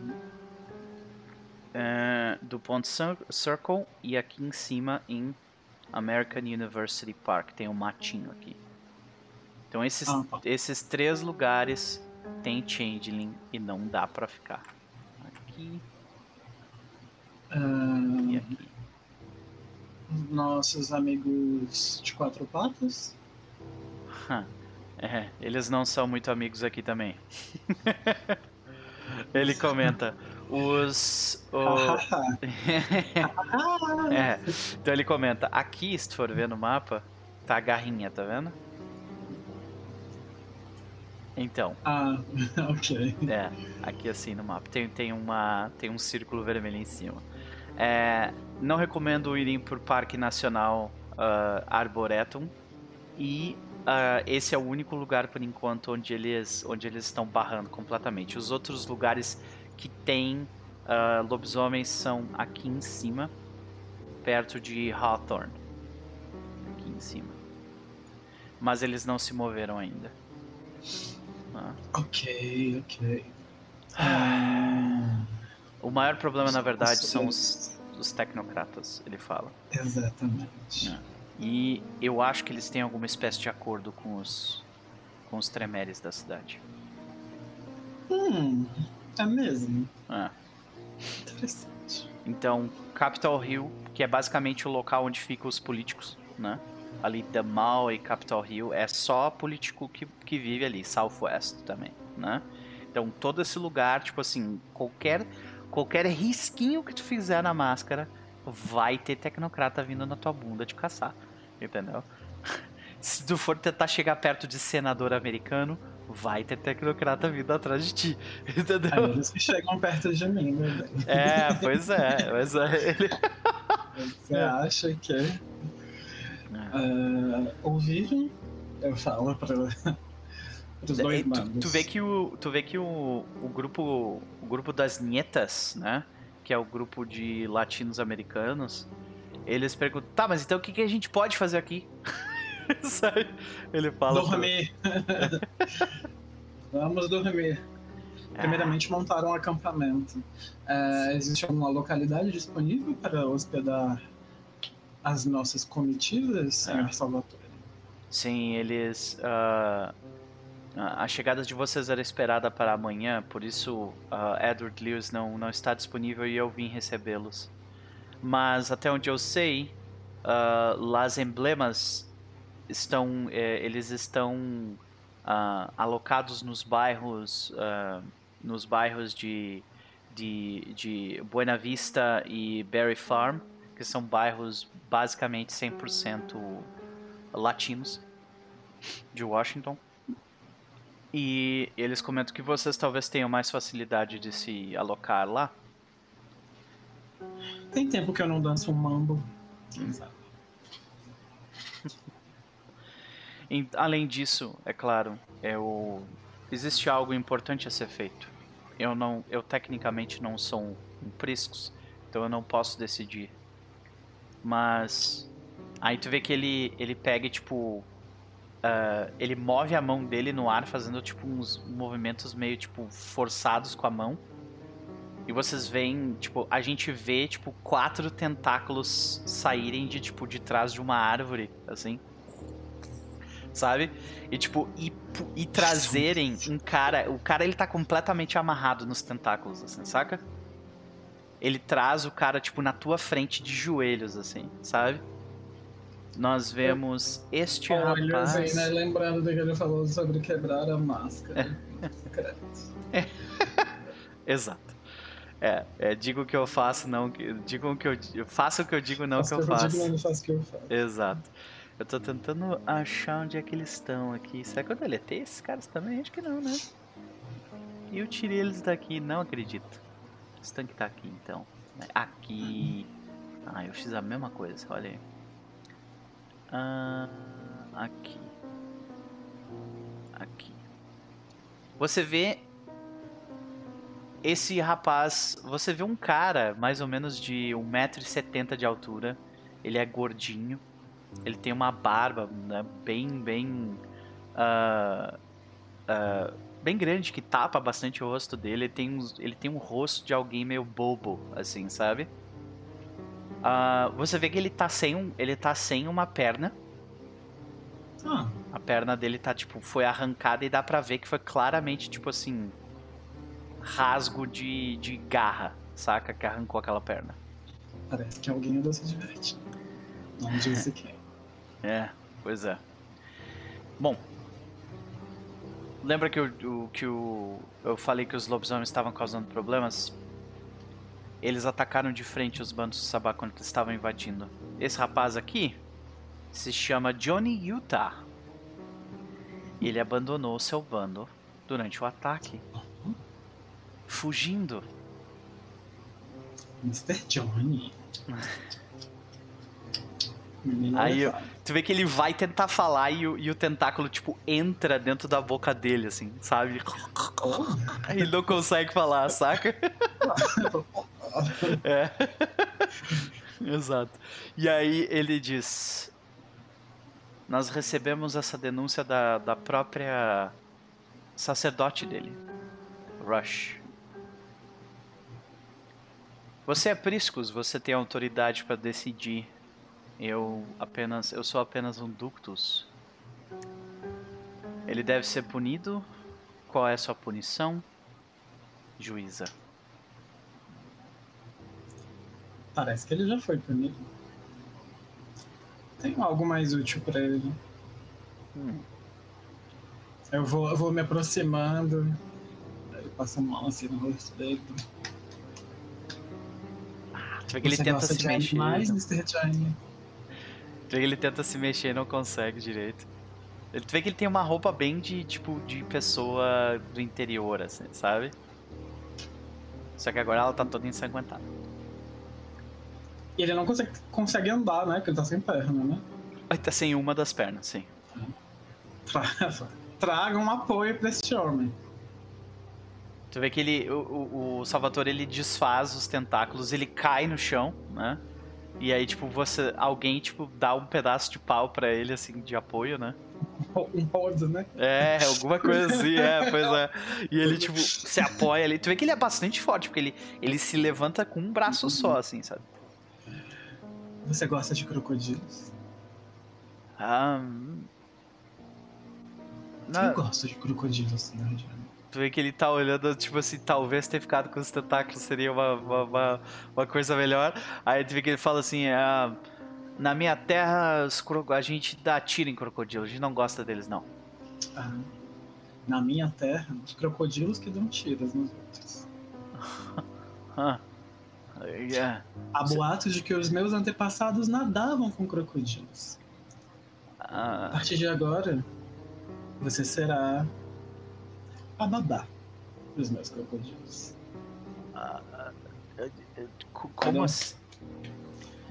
Uh, DuPont Circle. E aqui em cima em American University Park. Tem um matinho aqui. Então esses, ah, tá. esses três lugares tem Changeling e não dá pra ficar. Aqui. Uh... Nossos amigos de quatro patas. É, eles não são muito amigos aqui também. Ele comenta. Os. O... é, então ele comenta: aqui, se tu for ver no mapa, tá a garrinha, tá vendo? Então. Ah, ok. É, aqui assim no mapa. Tem, tem, uma, tem um círculo vermelho em cima. É, não recomendo irem por Parque Nacional uh, Arboretum. E uh, esse é o único lugar por enquanto onde eles, onde eles estão barrando completamente. Os outros lugares que tem uh, lobisomens são aqui em cima, perto de Hawthorne. em cima. Mas eles não se moveram ainda. Ah. Ok, ok. O maior problema, na verdade, são os, os tecnocratas, ele fala. Exatamente. É. E eu acho que eles têm alguma espécie de acordo com os com os tremeres da cidade. Hum, é mesmo. É. Interessante. Então, Capitol Hill, que é basicamente o local onde ficam os políticos, né? Ali Damal e Capitol Hill é só político que, que vive ali, Southwest também, né? Então, todo esse lugar, tipo assim, qualquer qualquer risquinho que tu fizer na máscara, vai ter tecnocrata vindo na tua bunda te caçar, entendeu? Se tu for tentar chegar perto de senador americano, vai ter tecnocrata vindo atrás de ti, entendeu? Aí eles que chegam perto de mim, né? É, pois é, mas é, ele... Você acha que é? Uh, ouviram? Eu falo para os dois tu, tu vê que o tu vê que o, o grupo o grupo das nietas, né, que é o grupo de latinos americanos, eles perguntam, tá, mas então o que, que a gente pode fazer aqui? Sabe? Ele fala. Dormir. Vamos dormir. Primeiramente, montar um acampamento. É, existe alguma localidade disponível para hospedar as nossas comitivas, senhor Salvatore? Sim, eles. Uh, a chegada de vocês era esperada para amanhã, por isso uh, Edward Lewis não, não está disponível e eu vim recebê-los. Mas até onde eu sei, uh, Las Emblemas estão, eh, eles estão uh, alocados nos bairros, uh, nos bairros de, de, de Buena Vista e Berry Farm, que são bairros basicamente 100% latinos de Washington. E eles comentam que vocês talvez tenham mais facilidade de se alocar lá. Tem tempo que eu não danço um mambo. Quem sabe? Além disso, é claro, é o... existe algo importante a ser feito. Eu não, eu tecnicamente não sou um, um priscos, então eu não posso decidir. Mas aí tu vê que ele ele pega e, tipo uh, ele move a mão dele no ar fazendo tipo uns movimentos meio tipo forçados com a mão. E vocês veem, tipo, a gente vê tipo quatro tentáculos saírem de tipo de trás de uma árvore, assim sabe? E tipo, e, e trazerem um cara. O cara ele tá completamente amarrado nos tentáculos, assim, saca? Ele traz o cara, tipo, na tua frente de joelhos, assim, sabe? Nós vemos este Olha, rapaz. Né? Lembrando do que ele falou sobre quebrar a máscara. É. Exato. É, é, digo o que eu faço, não. Digo o que eu, eu faço o que eu digo, não o que eu faço. Digo, não faço o que eu faço. Exato. Eu tô tentando achar onde é que eles estão aqui. Será que eu deletei esses caras também? Acho que não, né? E eu tirei eles daqui, não acredito. Eles têm que estar aqui então. Aqui. Ah, eu fiz a mesma coisa, olha aí. Ah, aqui. Aqui. Você vê esse rapaz. Você vê um cara mais ou menos de 1,70m de altura. Ele é gordinho. Ele tem uma barba né, bem, bem. Uh, uh, bem grande que tapa bastante o rosto dele. Ele tem, um, ele tem um rosto de alguém meio bobo, assim, sabe? Uh, você vê que ele tá sem, um, ele tá sem uma perna. Ah. A perna dele tá, tipo, foi arrancada e dá pra ver que foi claramente, tipo assim. Rasgo de, de garra, saca? Que arrancou aquela perna. Parece que alguém andou se divertindo. Não disse quem. É, pois é. Bom. Lembra que, o, que o, eu falei que os lobisomens estavam causando problemas? Eles atacaram de frente os bandos de Sabá quando eles estavam invadindo. Esse rapaz aqui se chama Johnny Utah. Ele abandonou seu bando durante o ataque. Fugindo. Mr. Johnny. Aí tu vê que ele vai tentar falar e o, e o tentáculo, tipo, entra dentro da boca dele, assim, sabe? Ele não consegue falar, saca? é. Exato. E aí ele diz: nós recebemos essa denúncia da, da própria sacerdote dele, Rush. Você é Priscus, você tem autoridade para decidir. Eu apenas, eu sou apenas um ductus. Ele deve ser punido. Qual é a sua punição, juíza? Parece que ele já foi punido. Tem algo mais útil pra ele. Hum. Eu vou, eu vou me aproximando. Ele passa a mão assim no rosto dele. Tu vê que ele tenta se mexer. não- Mr. Johnny? Tu vê que ele tenta se mexer e não consegue direito. Ele- Tu vê que ele tem uma roupa bem de tipo de pessoa do interior, assim, sabe? Só que agora ela tá toda ensanguentada. E ele não consegue, consegue andar, né? Porque ele tá sem perna, né? Ele tá sem uma das pernas, sim. Tra- Traga um apoio pra esse homem. Tu vê que ele, o, o, Salvatore ele desfaz os tentáculos, ele cai no chão, né? E aí, tipo, você, alguém, tipo, dá um pedaço de pau pra ele, assim, de apoio, né? Um rodo, né? É, alguma coisa assim, é, pois é. E ele, tipo, se apoia ali. Tu vê que ele é bastante forte, porque ele, ele se levanta com um braço só, assim, sabe? Você gosta de crocodilos? Ah, hum. Eu Não, gosto de crocodilos. Johnny. tu vê que ele tá olhando, tipo assim, talvez ter ficado com os tentáculos seria uma, uma, uma, uma coisa melhor. Aí tu vê que ele fala assim, ah, na minha terra a gente dá tiro em crocodilo, a gente não gosta deles, não. Ah, na minha terra, os crocodilos que dão tiros nos outros. Ah, Há boatos de que os meus antepassados nadavam com crocodilos. A Ah, partir de agora, você será a babá dos meus crocodilos. co- como assim?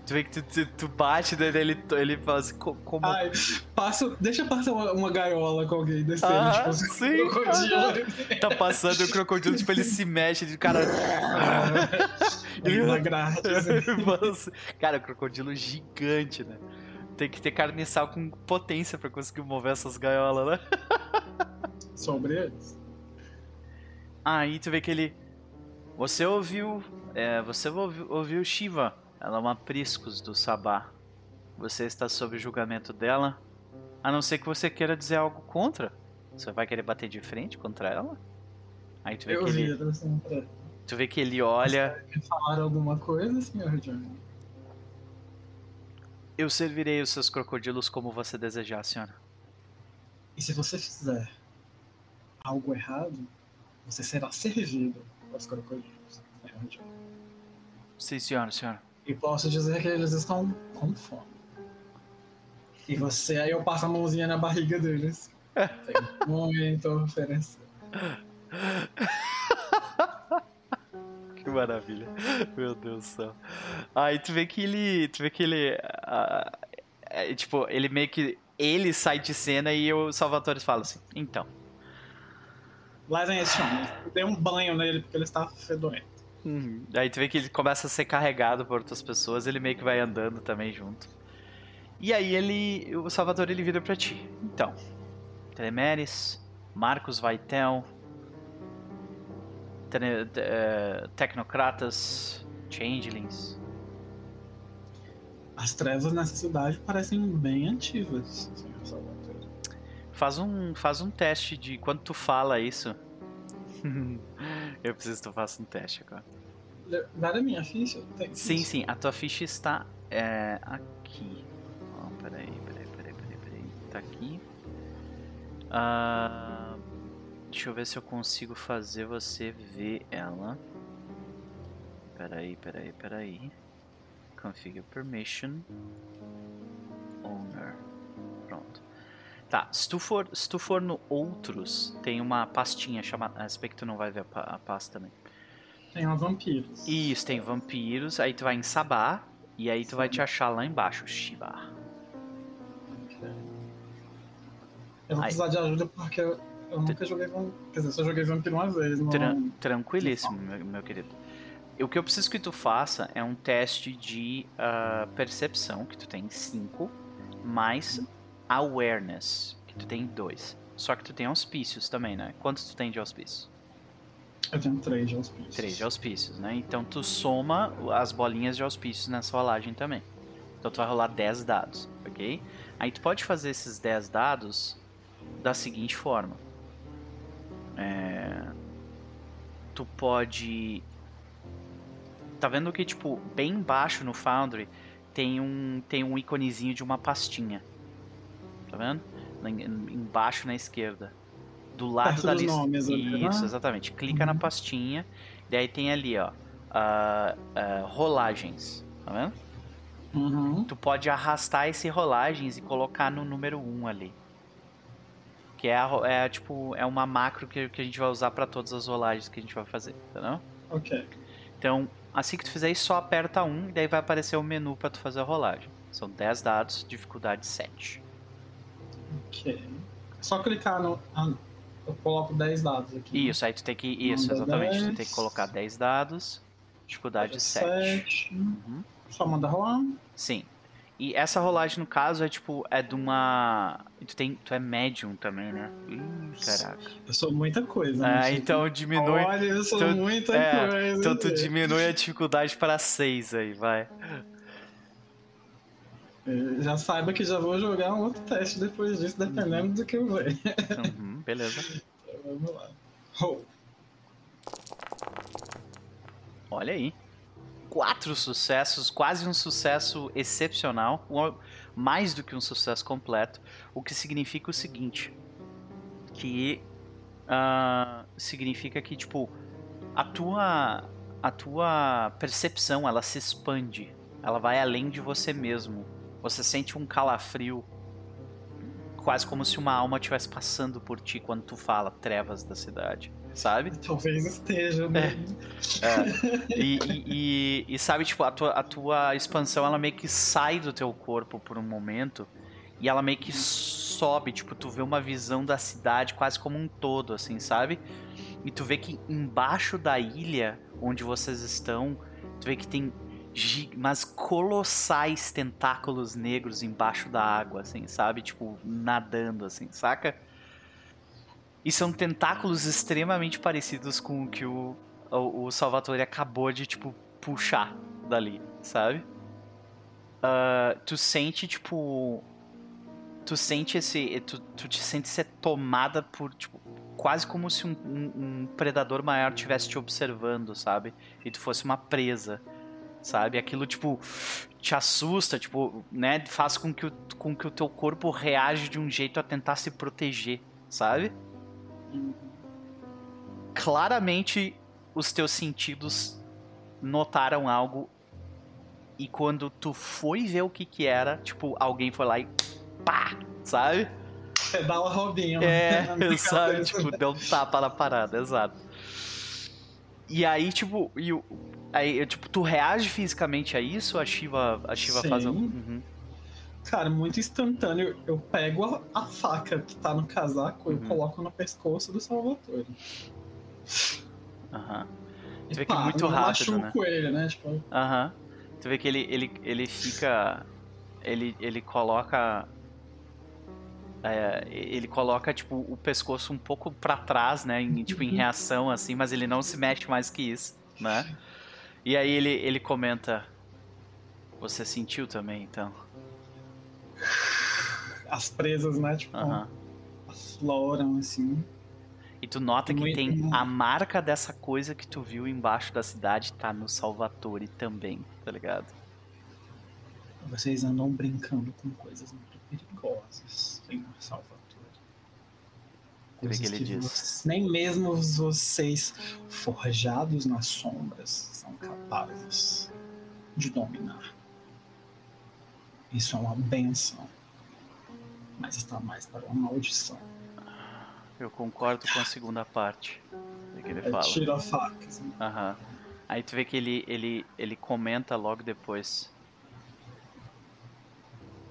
Tu vê que tu, tu, tu bate nele, ele, ele fala assim, co- como... Ai, passo, deixa passar uma, uma gaiola com alguém descendo, Ah, tipo, sim, crocodilo. Tá passando e o crocodilo, tipo, ele se mexe, de cara... Ele na grade, assim. Cara, crocodilo gigante, né? Tem que ter carniçal com potência pra conseguir mover essas gaiolas, né? sobre eles. Aí tu vê que ele. Você ouviu. É, você ouviu, ouviu Shiva. Ela é uma priscus do Sabá. Você está sob julgamento dela. A não ser que você queira dizer algo contra. Você vai querer bater de frente contra ela? Aí tu vê, Eu que ele, pra tu vê que ele olha. alguma coisa, Sr. Johnny. Eu servirei os seus crocodilos como você desejar, senhora. E se você fizer algo errado, você será servido aos crocodilos. Johnny. Sim, senhora, senhora. E posso dizer que eles estão com fome. E você, aí eu passo a mãozinha na barriga deles. Tem muito a oferecer. Que maravilha. Meu Deus do céu. Aí tu vê que ele. Tu vê que ele. ah, é, tipo, ele meio que. Ele sai de cena e o Salvatore fala assim, então. Levem esse homem. Dê um banho nele porque ele está fedorento. Uhum. Aí tu vê que ele começa a ser carregado por outras pessoas, ele meio que vai andando também junto. E aí ele. O Salvatore ele vira pra ti. Então. Telemeres, Marcos Vaitel, te- eh, Tecnocratas, Changelings. As trevas nessa cidade parecem bem antigas, Sr. Salvatore. Faz um, faz um teste de quando tu fala isso. Eu preciso que tu faça um teste agora. Vale a minha ficha? Tem Sim, ficha? sim, a tua ficha está é, aqui. Ó, peraí, peraí, peraí, peraí, peraí. Tá aqui. Ah, deixa eu ver se eu consigo fazer você ver ela. Peraí, peraí, peraí. Configure permission. Owner. Pronto. Tá, se tu for, se tu for no outros, tem uma pastinha chamada. Se bem que tu não vai ver a, a pasta também. Tem uma vampiros. Isso, tem vampiros, aí tu vai em Sabá, e aí tu vai te achar lá embaixo, Shiva. Eu vou Ai. precisar de ajuda porque eu, eu nunca joguei vampiro. Quer dizer, só joguei vampiro uma vez. Não... Tran- tranquilíssimo, meu, meu querido. O que eu preciso que tu faça é um teste de ah, percepção, que tu tem 5, mais Awareness, que tu tem dois. Só que tu tem auspícios também, né? Quantos tu tem de auspícios? Eu tenho três de auspícios. Três de auspícios, né? Então tu soma as bolinhas de auspícios nessa rolagem também. Então tu vai rolar 10 dados, ok? Aí tu pode fazer esses 10 dados da seguinte forma. É... Tu pode. Tá vendo que, tipo, bem embaixo no Foundry tem um, tem um iconezinho de uma pastinha. Tá vendo? Embaixo na esquerda. Do lado Perto da lista. nomes ali, né? Isso, exatamente. Clica na Uhum. pastinha. Daí tem ali, ó. ah, ah, rolagens. Tá vendo? Uhum. Tu pode arrastar esse rolagens e colocar no número 1 ali. Que é, a é tipo, é uma macro que, que a gente vai usar para todas as rolagens que a gente vai fazer, entendeu? Ok. Então, assim que tu fizer isso, só aperta 1 e daí vai aparecer o menu para tu fazer a rolagem. São 10 dados, dificuldade 7. Ok. Só clicar no. Ah, eu coloco 10 dados aqui. né? Isso, aí tu tem que. Isso, Manda exatamente. Tu 10. tem que colocar 10 dados, dificuldade 7. Sete. Uhum. Só manda rolar. Sim. E essa rolagem, no caso, é tipo, é de uma. Tu, tem, tu é médium também, né? Ih, caraca. Eu sou muita coisa. Ah, né, gente? então diminui. Olha, eu sou tu- muita é, coisa. Então tu diminui a dificuldade para 6 aí, vai. Eh, Já saiba que já vou jogar um outro teste depois disso, dependendo do que eu ver. Uhum, beleza. Então, Vamos lá. Olha aí. Quatro sucessos, quase um sucesso excepcional. Mais do que um sucesso completo. O que significa o seguinte: que ah, significa que, tipo, a tua, a tua percepção ela se expande. Ela vai além de você mesmo. Você sente um calafrio. Quase como se uma alma estivesse passando por ti quando tu fala trevas da cidade, sabe? Talvez esteja. Né? É. E, e- e- e sabe, tipo, a tua, a tua expansão ela meio que sai do teu corpo por um momento e ela meio que sobe, tipo, tu vê uma visão da cidade quase como um todo, assim, sabe? E tu vê que embaixo da ilha onde vocês estão, tu vê que tem mas colossais tentáculos negros embaixo da água, assim, sabe? Tipo, nadando, assim, saca? E são tentáculos extremamente parecidos com o que o, o, o Salvatore acabou de, tipo, puxar dali, sabe? Ah, tu sente, tipo. Tu sente esse. Tu, tu te sente ser tomada por, tipo. Quase como se um, um- um predador maior estivesse te observando, sabe? E tu fosse uma presa, sabe? Aquilo, tipo, te assusta, tipo, né? Faz com que, o, com que o teu corpo reage de um jeito a tentar se proteger, sabe? claramente os teus sentidos notaram algo e quando tu foi ver o que que era, tipo, alguém foi lá e pá, sabe? Pedala Robinho. É, na minha sabe? cabeça. Tipo, deu um tapa na parada, exato. E aí, tipo, e aí, tipo, tu reage fisicamente a isso? A Shiva, a Shiva faz um... Sim. Uhum. Cara, muito instantâneo. Eu pego a, a faca que tá no casaco e Uhum. coloco no pescoço do Salvatore. Aham. E Tu vê que é muito rápido, machuco ele, né? Tipo, Aham. Tu vê que ele, ele, ele fica. Ele, ele coloca. É, ele coloca, tipo, o pescoço um pouco pra trás, né? Em, tipo, em reação, assim, mas ele não se mexe mais que isso, né? E aí ele, ele comenta. Você sentiu também, então? as presas, né? Tipo, Aham. afloram, assim. E tu nota que Muito- tem a marca dessa coisa que tu viu embaixo da cidade tá no Salvatore também, tá ligado? Vocês andam brincando com coisas muito perigosas, senhor Salvatore. O que que Coisas ele que diz? nem mesmo vocês, forjados nas sombras, são capazes de dominar. Isso é uma benção, mas está mais para uma maldição. Eu concordo com a segunda parte do que ele É fala. tiro a faca. assim. Aham. Aí tu vê que ele, ele, ele comenta logo depois.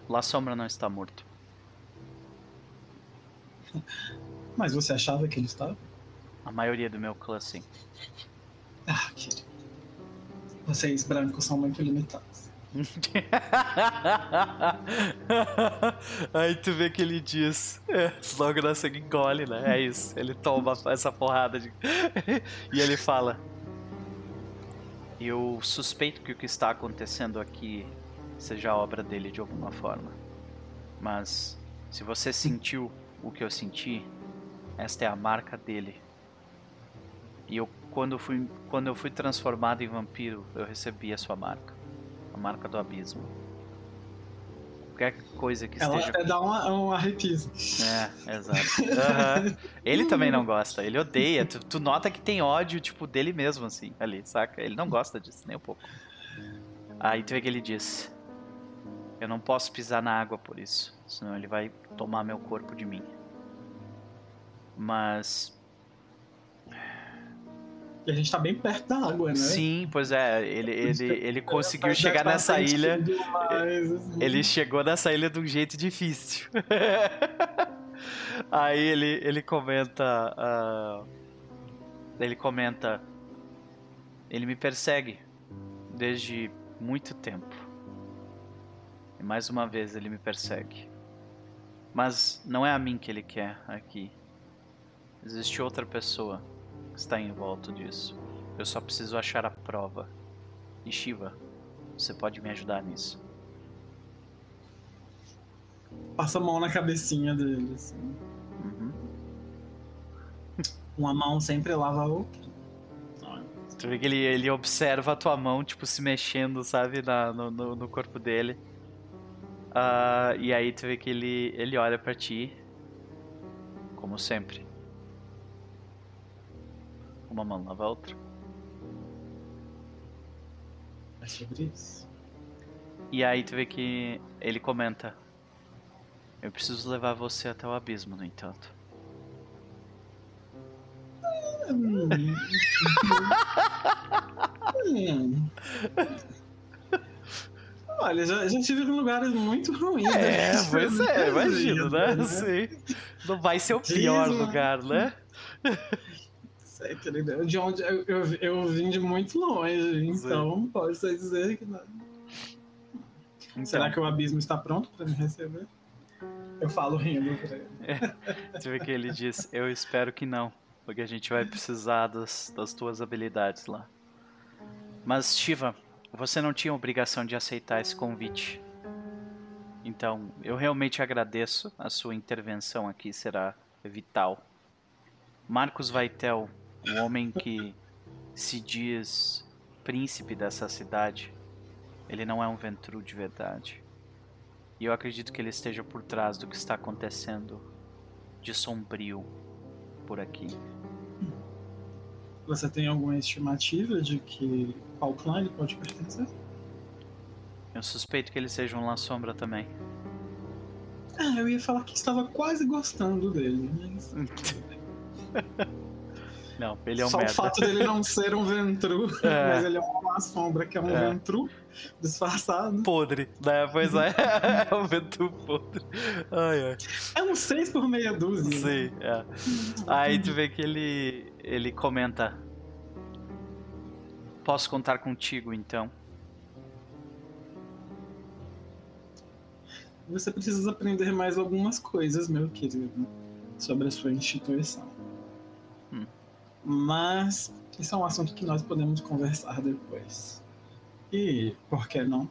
La Sombra não está morto. Mas você achava que ele estava? A maioria do meu clã, sim. Ah, querido. Vocês brancos são muito limitados. Aí tu vê que ele diz, é, logo na sequência engole, né? É isso. Ele toma essa porrada de... e ele fala: Eu suspeito que o que está acontecendo aqui seja obra dele de alguma forma. Mas se você sentiu o que eu senti, esta é a marca dele. E eu quando fui quando eu fui transformado em vampiro, eu recebi a sua marca, a marca do abismo. Qualquer coisa que Ela esteja até dá uma, um arrepio. é, exato. Aham. Ele também não gosta, ele odeia. Tu, tu nota que tem ódio, tipo, dele mesmo, assim, ali, saca? Ele não gosta disso, nem um pouco. Aí tu vê que ele diz: Eu não posso pisar na água por isso, senão ele vai tomar meu corpo de mim. Mas. E a gente tá bem perto da água, né? Sim, pois é, ele, ele, ele conseguiu Tá chegar nessa ilha. demais, assim. Ele chegou nessa ilha de um jeito difícil. Aí ele, ele comenta. ah, ele comenta. Ele me persegue desde muito tempo. E mais uma vez ele me persegue. Mas não é a mim que ele quer aqui. Existe outra pessoa que está em volta disso. Eu só preciso achar a prova. E Shiva, você pode me ajudar nisso. Passa a mão na cabecinha dele, assim. Uhum. Uma mão sempre lava a outra. Tu vê que ele, ele observa a tua mão, tipo, se mexendo, sabe, na, no, no, no corpo dele. Ah, e aí tu vê que ele, ele olha pra ti, como sempre. Uma mão lava a outra. É sobre isso. E aí tu vê que ele comenta: Eu preciso levar você até o abismo, no entanto. Olha, já, já tive em lugares muito ruins. É, né? pois é, imagino, né? Né? Sim. Não vai ser o pior Diz, lugar, né? Querido, De onde eu, eu, eu vim de muito longe, então pode ser dizer que. não. Então, Será que o abismo está pronto para me receber? Eu falo rindo pra ele. Tu vê que ele diz: Eu espero que não, porque a gente vai precisar das, das tuas habilidades lá. Mas, Shiva, você não tinha obrigação de aceitar esse convite. Então, eu realmente agradeço. A sua intervenção aqui será vital. Marcos Vaitel, o homem que se diz príncipe dessa cidade, ele não é um Ventru de verdade. E eu acredito que ele esteja por trás do que está acontecendo de sombrio por aqui. Você tem alguma estimativa de que qual clã ele pode pertencer? Eu suspeito que ele seja um La Sombra também. Ah, eu ia falar que estava quase gostando dele, mas Não, ele é um só merda. o fato dele não ser um Ventru, É. mas ele é uma sombra que é um É. Ventru disfarçado. Podre, né? Pois é. é um Ventru podre. Ai, ai. É um 6 por meia dúzia. Sim, é. Aí tu vê que ele, ele comenta: Posso contar contigo então? Você precisa aprender mais algumas coisas, meu querido, sobre a sua instituição. Hum. Mas isso é um assunto que nós podemos conversar depois. E, por que não?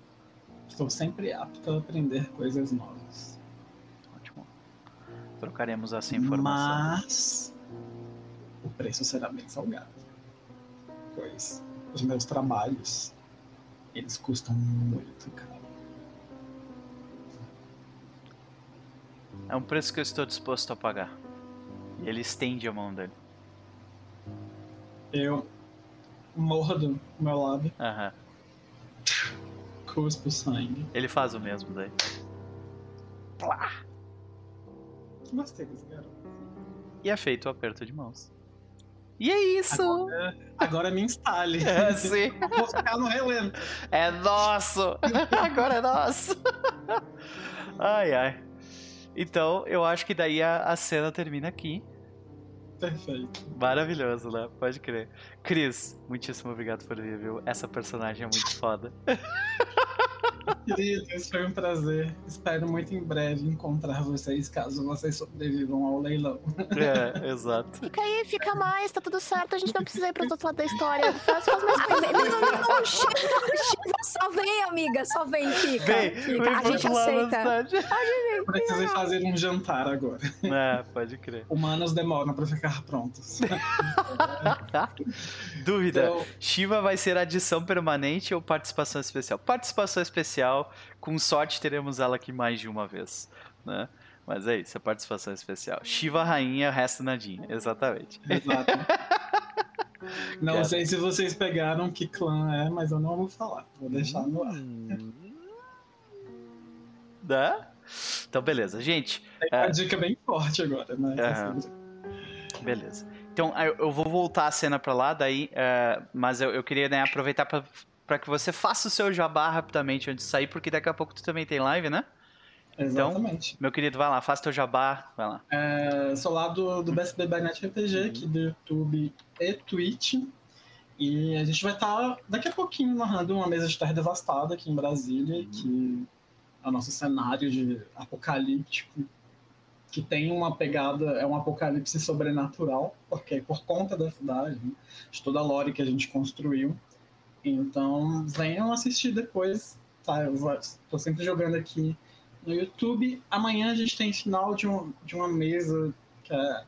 Estou sempre apto a aprender coisas novas. Ótimo. Trocaremos essa informação. Mas o preço será bem salgado. Pois os meus trabalhos, eles custam muito caro. É um preço que eu estou disposto a pagar. E ele estende a mão dele. Eu mordo o meu lábio, Aham. cuspo sangue. Ele faz o mesmo daí. Gostei desse garoto. E é feito o aperto de mãos. E é isso! Agora me instale. É, sim. Vou ficar no relento. É nosso! Agora é nosso! Ai, ai. Então, eu acho que daí a, a cena termina aqui. Perfeito. Maravilhoso, né? Pode crer. Cris, muitíssimo obrigado por vir, viu? Essa personagem é muito foda. Queridos, foi um prazer. Espero muito em breve encontrar vocês, caso vocês sobrevivam ao leilão. É, exato. Fica aí, fica mais, tá tudo certo. A gente não precisa ir pro outro lado da história. Faz, faz mais coisa. Não, não, não, não, só vem, amiga, só vem, fica. Vem, fica. vem A gente aceita. Preciso fazer um jantar agora. É, pode crer. Humanos demoram pra ficar prontos. Dúvida. Então, Shiva vai ser adição permanente ou participação especial? Participação especial, com sorte teremos ela aqui mais de uma vez, né? Mas é isso, é participação especial. Shiva rainha, resto nadinha, exatamente. exato. Não Cara. sei se vocês pegaram que clã é, mas eu não vou falar. Vou deixar no ar. Hum. Dá? Então, beleza. Gente, Tem uma dica bem forte agora, né? Beleza. Então, eu vou voltar a cena pra lá, daí, é, mas eu, eu queria né, aproveitar pra, pra que você faça o seu jabá rapidamente antes de sair, porque daqui a pouco tu também tem live, né? Exatamente. Meu querido, vai lá, faça teu jabá, vai lá. É, sou lá do, do BSB by Night RPG, aqui do YouTube e Twitch. E a gente vai estar daqui a pouquinho narrando uma mesa de terra devastada aqui em Brasília, que é o nosso cenário de apocalíptico, que tem uma pegada, é um apocalipse sobrenatural, porque por conta da cidade, né, de toda a lore que a gente construiu. Então venham assistir depois, tá? Eu tô sempre jogando aqui no YouTube. Amanhã a gente tem final de, um, de uma mesa que é,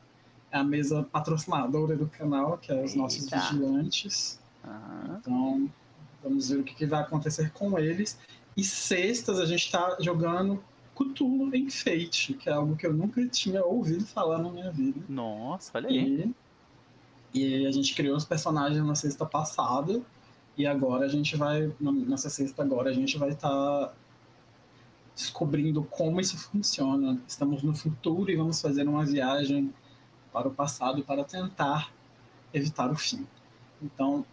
é a mesa patrocinadora do canal, que é os nossos Eita. vigilantes. Aham. Então, vamos ver o que, que vai acontecer com eles. E sextas a gente tá jogando Cthulhu Enfeite, que é algo que eu nunca tinha ouvido falar na minha vida. Nossa, olha aí. E, e a gente criou os personagens na sexta passada. E agora a gente vai, nessa sexta agora, a gente vai estar descobrindo como isso funciona. Estamos no futuro e vamos fazer uma viagem para o passado para tentar evitar o fim. Então,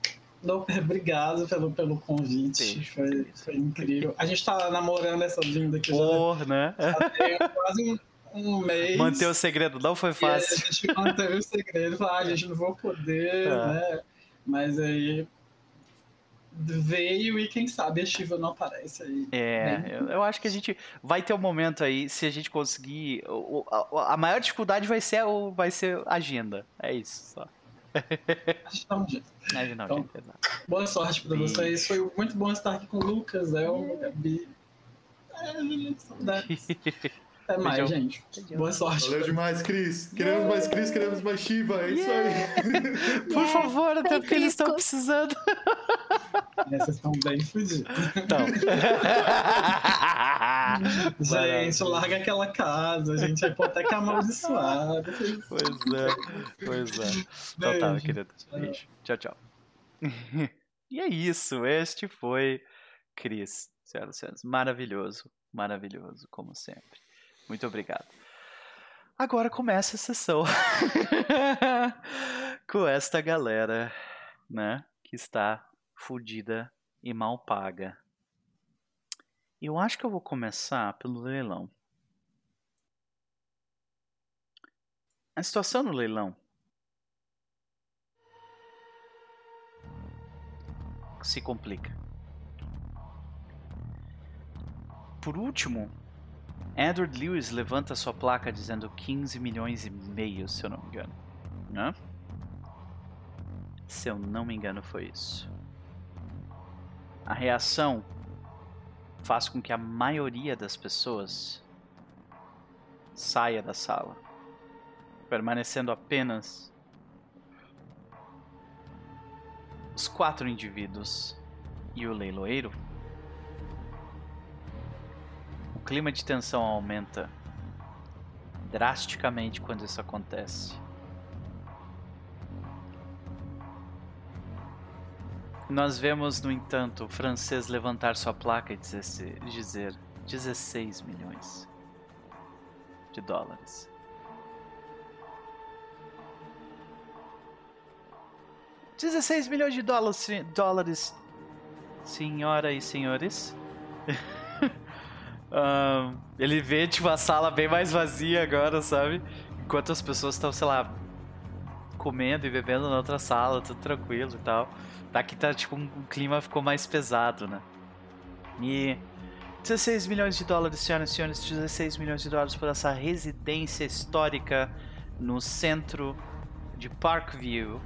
Doper, obrigado pelo, pelo convite. Foi, foi incrível. A gente está namorando essa vinda aqui já, Porra, né? já tem quase um, um mês. Manter o segredo não foi fácil. a gente manteve o segredo, falou, ah, a gente não vou poder, É. né? Mas aí veio e quem sabe a Shiva não aparece aí. É, Bem- eu, eu acho que a gente vai ter um momento aí, se a gente conseguir. o- a, a maior dificuldade vai ser, o, vai ser a agenda. É isso só. A gente. É, não, Então, gente, exato. Boa sorte pra Beijo. vocês. Foi muito bom estar aqui com o Lucas, Elmo, Gabi. É, saudades. Até mais, Beijão. gente. Boa sorte. Valeu demais, Cris. Queremos mais Cris, queremos mais Shiva. É isso aí. Por favor, até porque eles estão precisando. Vocês estão bem fudidos. Então. Gente, larga aquela casa, gente. A hipoteca amaldiçoada. Pois é, pois é. Então tá, querido. Beijo. Tchau, tchau. e é isso. Este foi Cris, senhoras e senhores. Maravilhoso, maravilhoso, como sempre. Muito obrigado. Agora começa a sessão com esta galera, né, que está fudida e mal paga. Eu acho que eu vou começar pelo leilão. A situação no leilão se complica. Por último, Edward Lewis levanta sua placa dizendo 15 milhões e meio, se eu não me engano. Né? Se eu não me engano, foi isso. A reação faz com que a maioria das pessoas saia da sala, permanecendo apenas os quatro indivíduos e o leiloeiro. O clima de tensão aumenta drasticamente quando isso acontece. Nós vemos, no entanto, o francês levantar sua placa e dizer, dizer 16 milhões de dólares. Dezesseis milhões de dólares, dólares, senhora e senhores. Ahn, ele vê tipo a sala bem mais vazia agora, sabe? Enquanto as pessoas estão, sei lá, comendo e bebendo na outra sala, tudo tranquilo e tal. Aqui tá tipo um, um clima ficou mais pesado, né? E 16 milhões de dólares, senhoras e senhores, 16 milhões de dólares por essa residência histórica no centro de Parkview.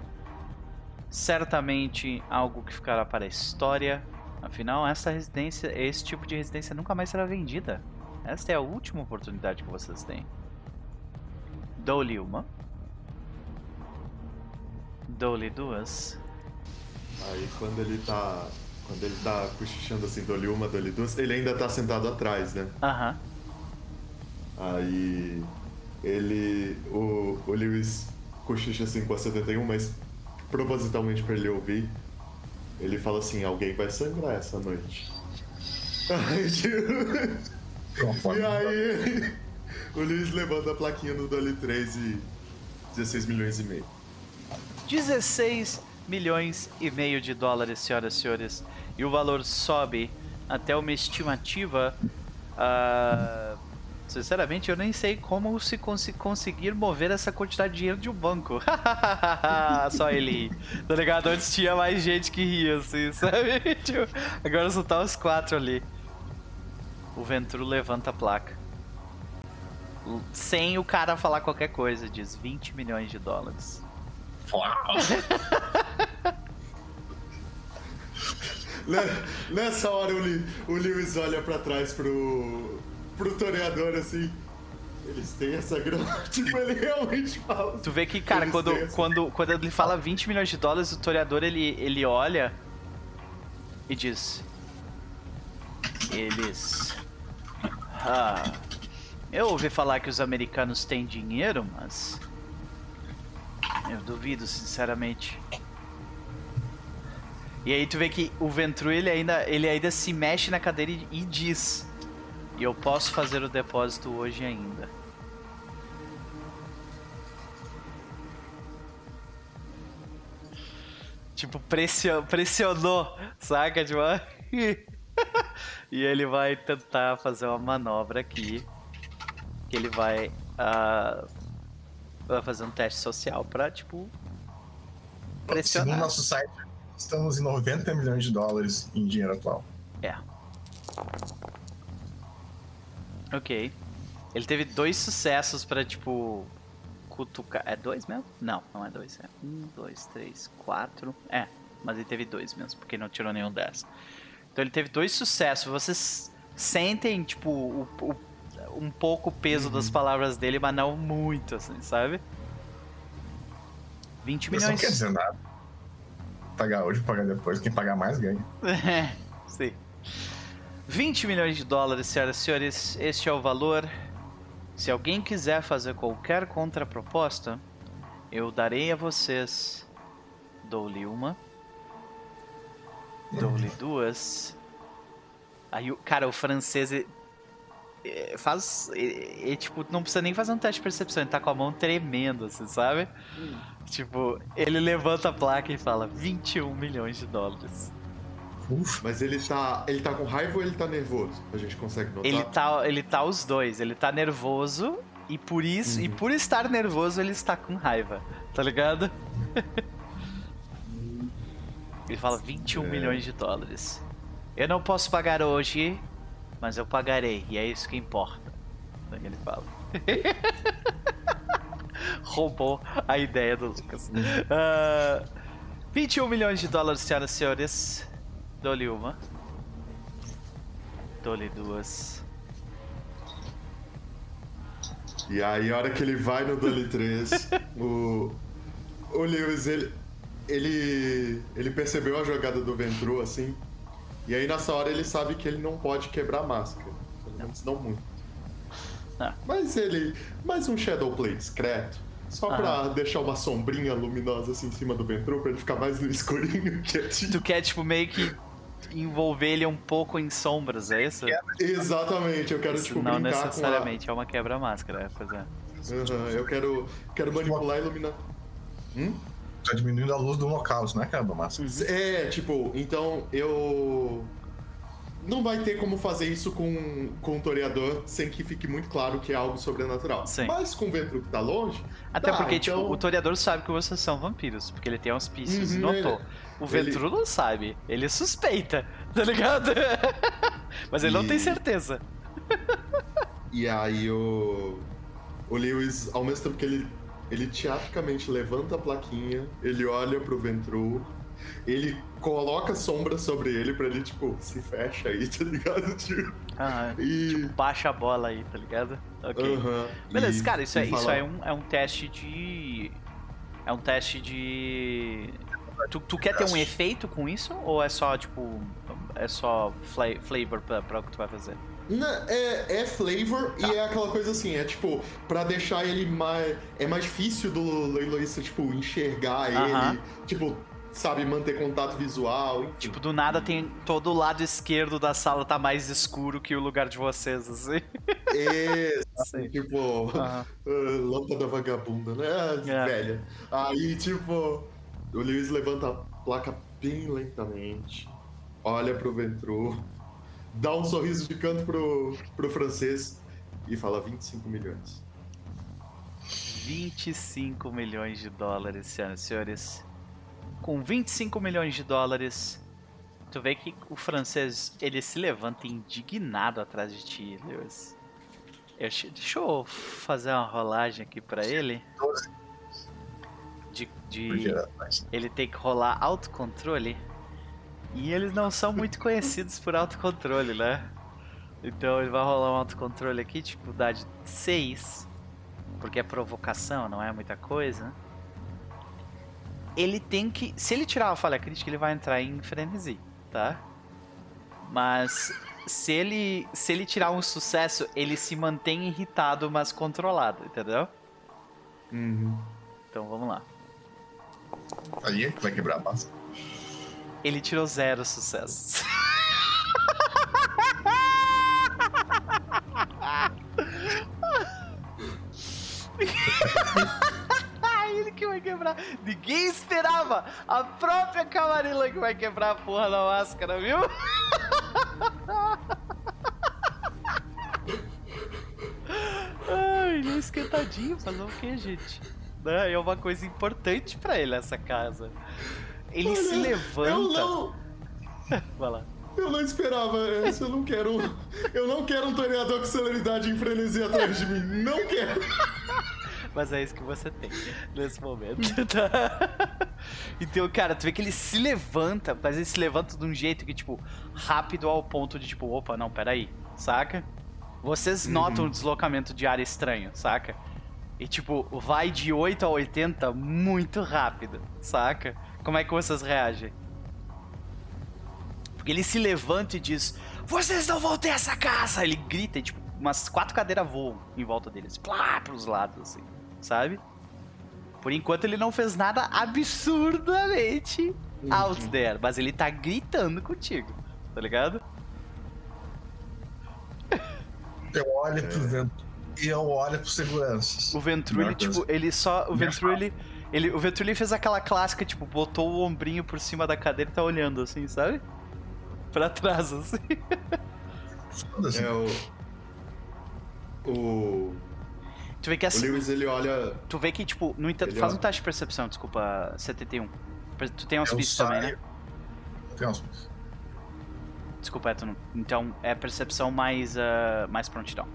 Certamente algo que ficará para a história. Afinal, essa residência, esse tipo de residência nunca mais será vendida. Esta é a última oportunidade que vocês têm. Dou-lhe uma. Dou-lhe duas. Aí quando ele tá. Quando ele tá cochichando assim, dou-lhe uma, dou-lhe duas, ele ainda tá sentado atrás, né? Aham. Aí ele. O, o Lewis cochicha assim com a 71, mas propositalmente pra ele ouvir, ele fala assim, alguém vai sangrar essa noite. Aí, tipo, e aí o Lewis levanta a plaquinha no Dolly 3 e 16 milhões e meio. 16 milhões e meio de dólares, senhoras e senhores. E o valor sobe até uma estimativa. ah, sinceramente, eu nem sei como se cons- conseguir mover essa quantidade de dinheiro de um banco. só ele. Tá ligado? Antes tinha mais gente que ria, assim, sabe? Tipo, agora só tá os quatro ali. O Ventru levanta a placa. Sem o cara falar qualquer coisa, diz 20 milhões de dólares. Ne- Nessa hora o, Li- o Lewis olha pra trás pro, pro toreador assim. Eles têm essa grana. tipo, ele realmente fala. Tu vê que, cara, Eles quando, quando, quando ele fala 20 milhões de dólares, o toreador ele, ele olha e diz: Eles. Ah. Eu ouvi falar que os americanos têm dinheiro, mas. Eu duvido, sinceramente. E aí tu vê que o Ventru ele ainda, ele ainda se mexe na cadeira e, e diz: E eu posso fazer o depósito hoje ainda. Tipo, pressio- pressionou, saca? Tipo, e ele vai tentar fazer uma manobra aqui. Que ele vai, ah, vai fazer um teste social pra, tipo, Segundo pressionar. nosso site, estamos em 90 milhões de dólares em dinheiro atual. É. Ok. Ele teve dois sucessos pra, tipo, cutucar. É dois mesmo? Não, não é dois. É um, dois, três, quatro. É, mas ele teve dois mesmo, porque não tirou nenhum dez. Então ele teve dois sucessos. Vocês sentem, tipo, o, o- um pouco o peso das palavras dele, mas não muito, assim, sabe? 20 Isso não milhões. quer dizer nada. Pagar hoje, pagar depois. Quem pagar mais ganha. É, sim. 20 milhões de dólares, senhoras e senhores, este é o valor. Se alguém quiser fazer qualquer contraproposta, eu darei a vocês. Dou-lhe uma. Dou-lhe duas. Aí, o- cara, o francês. ele- Faz. Ele, ele, tipo, não precisa nem fazer um teste de percepção, ele tá com a mão tremendo, assim, sabe? Tipo, ele levanta a placa e fala 21 milhões de dólares. Ufa. Mas ele tá. Ele tá com raiva ou ele tá nervoso? A gente consegue notar. Ele tá, ele tá os dois. Ele tá nervoso e por isso, e por estar nervoso, ele está com raiva. Tá ligado? ele fala 21 É. milhões de dólares. Eu não posso pagar hoje, mas eu pagarei. E é isso que importa. É o que ele fala. Roubou a ideia do Lucas. Ah, 21 milhões de dólares, senhoras e senhores. Dou-lhe uma. Dou-lhe duas. E aí, a hora que ele vai no Dolly 3, o, o Lewis, ele, ele, ele percebeu a jogada do Ventru, assim. E aí, nessa hora, ele sabe que ele não pode quebrar a máscara. Pelo menos não muito. Ah. Mas ele. Mais um Shadow Play discreto. Só pra deixar uma sombrinha luminosa assim em cima do Ventru, pra ele ficar mais no escurinho, quietinho. Tu quer, tipo, meio que envolver ele um pouco em sombras, é isso? Exatamente, eu quero, Isso tipo, não necessariamente é uma quebra-máscara, é, pois é. a... Aham, eu quero, quero manipular e iluminar. Tá diminuindo a luz do local, isso não é quebra massa. É, tipo, então eu. Não vai ter como fazer isso com, com o toreador sem que fique muito claro que é algo sobrenatural. Sim. Mas com o Ventru que tá longe. Até tá, porque, então- tipo, o Toreador sabe que vocês são vampiros, porque ele tem auspícios e Uhum, notou. ele- O Ventru não sabe, ele suspeita, tá ligado? Mas ele não E- tem certeza. E aí o. O Lewis, ao mesmo tempo que ele, ele teatricamente levanta a plaquinha, ele olha pro Ventru, ele coloca sombra sobre ele pra ele, tipo, se fecha aí, tá ligado? Tipo, Ah, e. baixa a bola aí, tá ligado? Ok. Aham, Beleza, e- cara, isso, é, isso é, um, é um teste de. É um teste de. Tu, tu quer ter um efeito com isso? Ou é só, tipo. É só fla- flavor pra, pra o que tu vai fazer? Não, é, é flavor Tá. e é aquela coisa assim, é tipo, pra deixar ele mais. É mais difícil do leiloísta, tipo, enxergar Aham. ele, tipo, sabe, manter contato visual. enfim. Tipo, do nada tem todo o lado esquerdo da sala tá mais escuro que o lugar de vocês, assim. Sim. tipo, ah, lâmpada vagabunda, né? É. Velha. Aí, tipo, o Lewis levanta a placa bem lentamente, olha pro Ventru, dá um sorriso de canto pro, pro francês e fala 25 milhões. 25 milhões de dólares, senhoras e senhores. Com 25 milhões de dólares, tu vê que o francês ele se levanta indignado atrás de ti, Lewis. Eu, deixa eu fazer uma rolagem aqui pra ele. 12. De, de ele tem que rolar autocontrole. E eles não são muito conhecidos por autocontrole, né? Então ele vai rolar um autocontrole aqui, dificuldade 6. Porque é provocação, não é muita coisa. Ele tem que. Se ele tirar uma falha crítica, ele vai entrar em frenesi, tá? Mas se ele, se ele tirar um sucesso, ele se mantém irritado, mas controlado, entendeu? Então vamos lá. aí vai quebrar a massa. Ele tirou zero sucessos. A própria Camarilla que vai quebrar a porra da máscara, viu? Ai, ele é esquentadinho. Fazer o que, gente? Né, É uma coisa importante pra ele essa casa. Ele se Olha, levanta. Eu não, Vai lá. eu não esperava essa, eu não quero. um- Eu não quero um toreador com celeridade e frenesi atrás de mim. Não quero. Mas é isso que você tem nesse momento, tá? Então, cara, tu vê que ele se levanta, mas ele se levanta de um jeito que, tipo, rápido ao ponto de, tipo, opa, não, peraí, saca? Vocês notam um deslocamento de área estranho, saca? E, tipo, vai de 8 a 80 muito rápido, saca? Como é que vocês reagem? Porque ele se levanta e diz: Vocês não vão ter essa casa! Ele grita e, tipo, umas quatro cadeiras voam em volta deles, plá, pros lados, assim, sabe? Por enquanto ele não fez nada absurdamente out there, mas ele tá gritando contigo, tá ligado? Eu olho pro vento e eu olho pro seguranças. O Ventru, ele, Melhor coisa. tipo, ele só. O Minha Ventru, ele. Ele, o Ventru ele fez aquela clássica, tipo, botou o ombrinho por cima da cadeira e tá olhando assim, sabe? Pra trás, assim. Foda-se. É o. O. Tu vê que O assim. Lewis ele olha. Tu vê que, tipo, no entanto, Ele faz olha. um teste de percepção, desculpa, 71. Tu tem auspício também, né? Tem auspício. Desculpa, é, tu não. Então é percepção mais, ah, mais prontidão.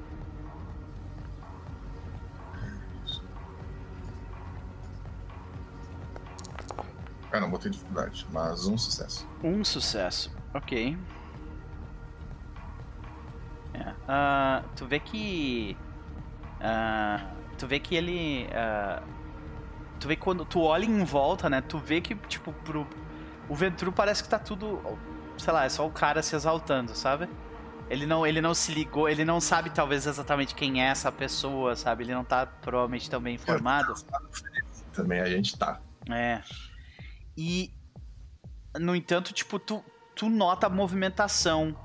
Ah, não, botei dificuldade, mas um sucesso. Um sucesso. Ok. É. ah, tu vê que. Ah, tu vê que ele. ah, tu vê que quando tu olha em volta, né? Tu vê que, tipo, pro. O Ventru parece que tá tudo. Sei lá, é só o cara se exaltando, sabe? Ele não, ele não se ligou, ele não sabe talvez exatamente quem é essa pessoa, sabe? Ele não tá provavelmente tão bem informado. Também a gente tá. É. E no entanto, tipo, tu, tu nota a movimentação,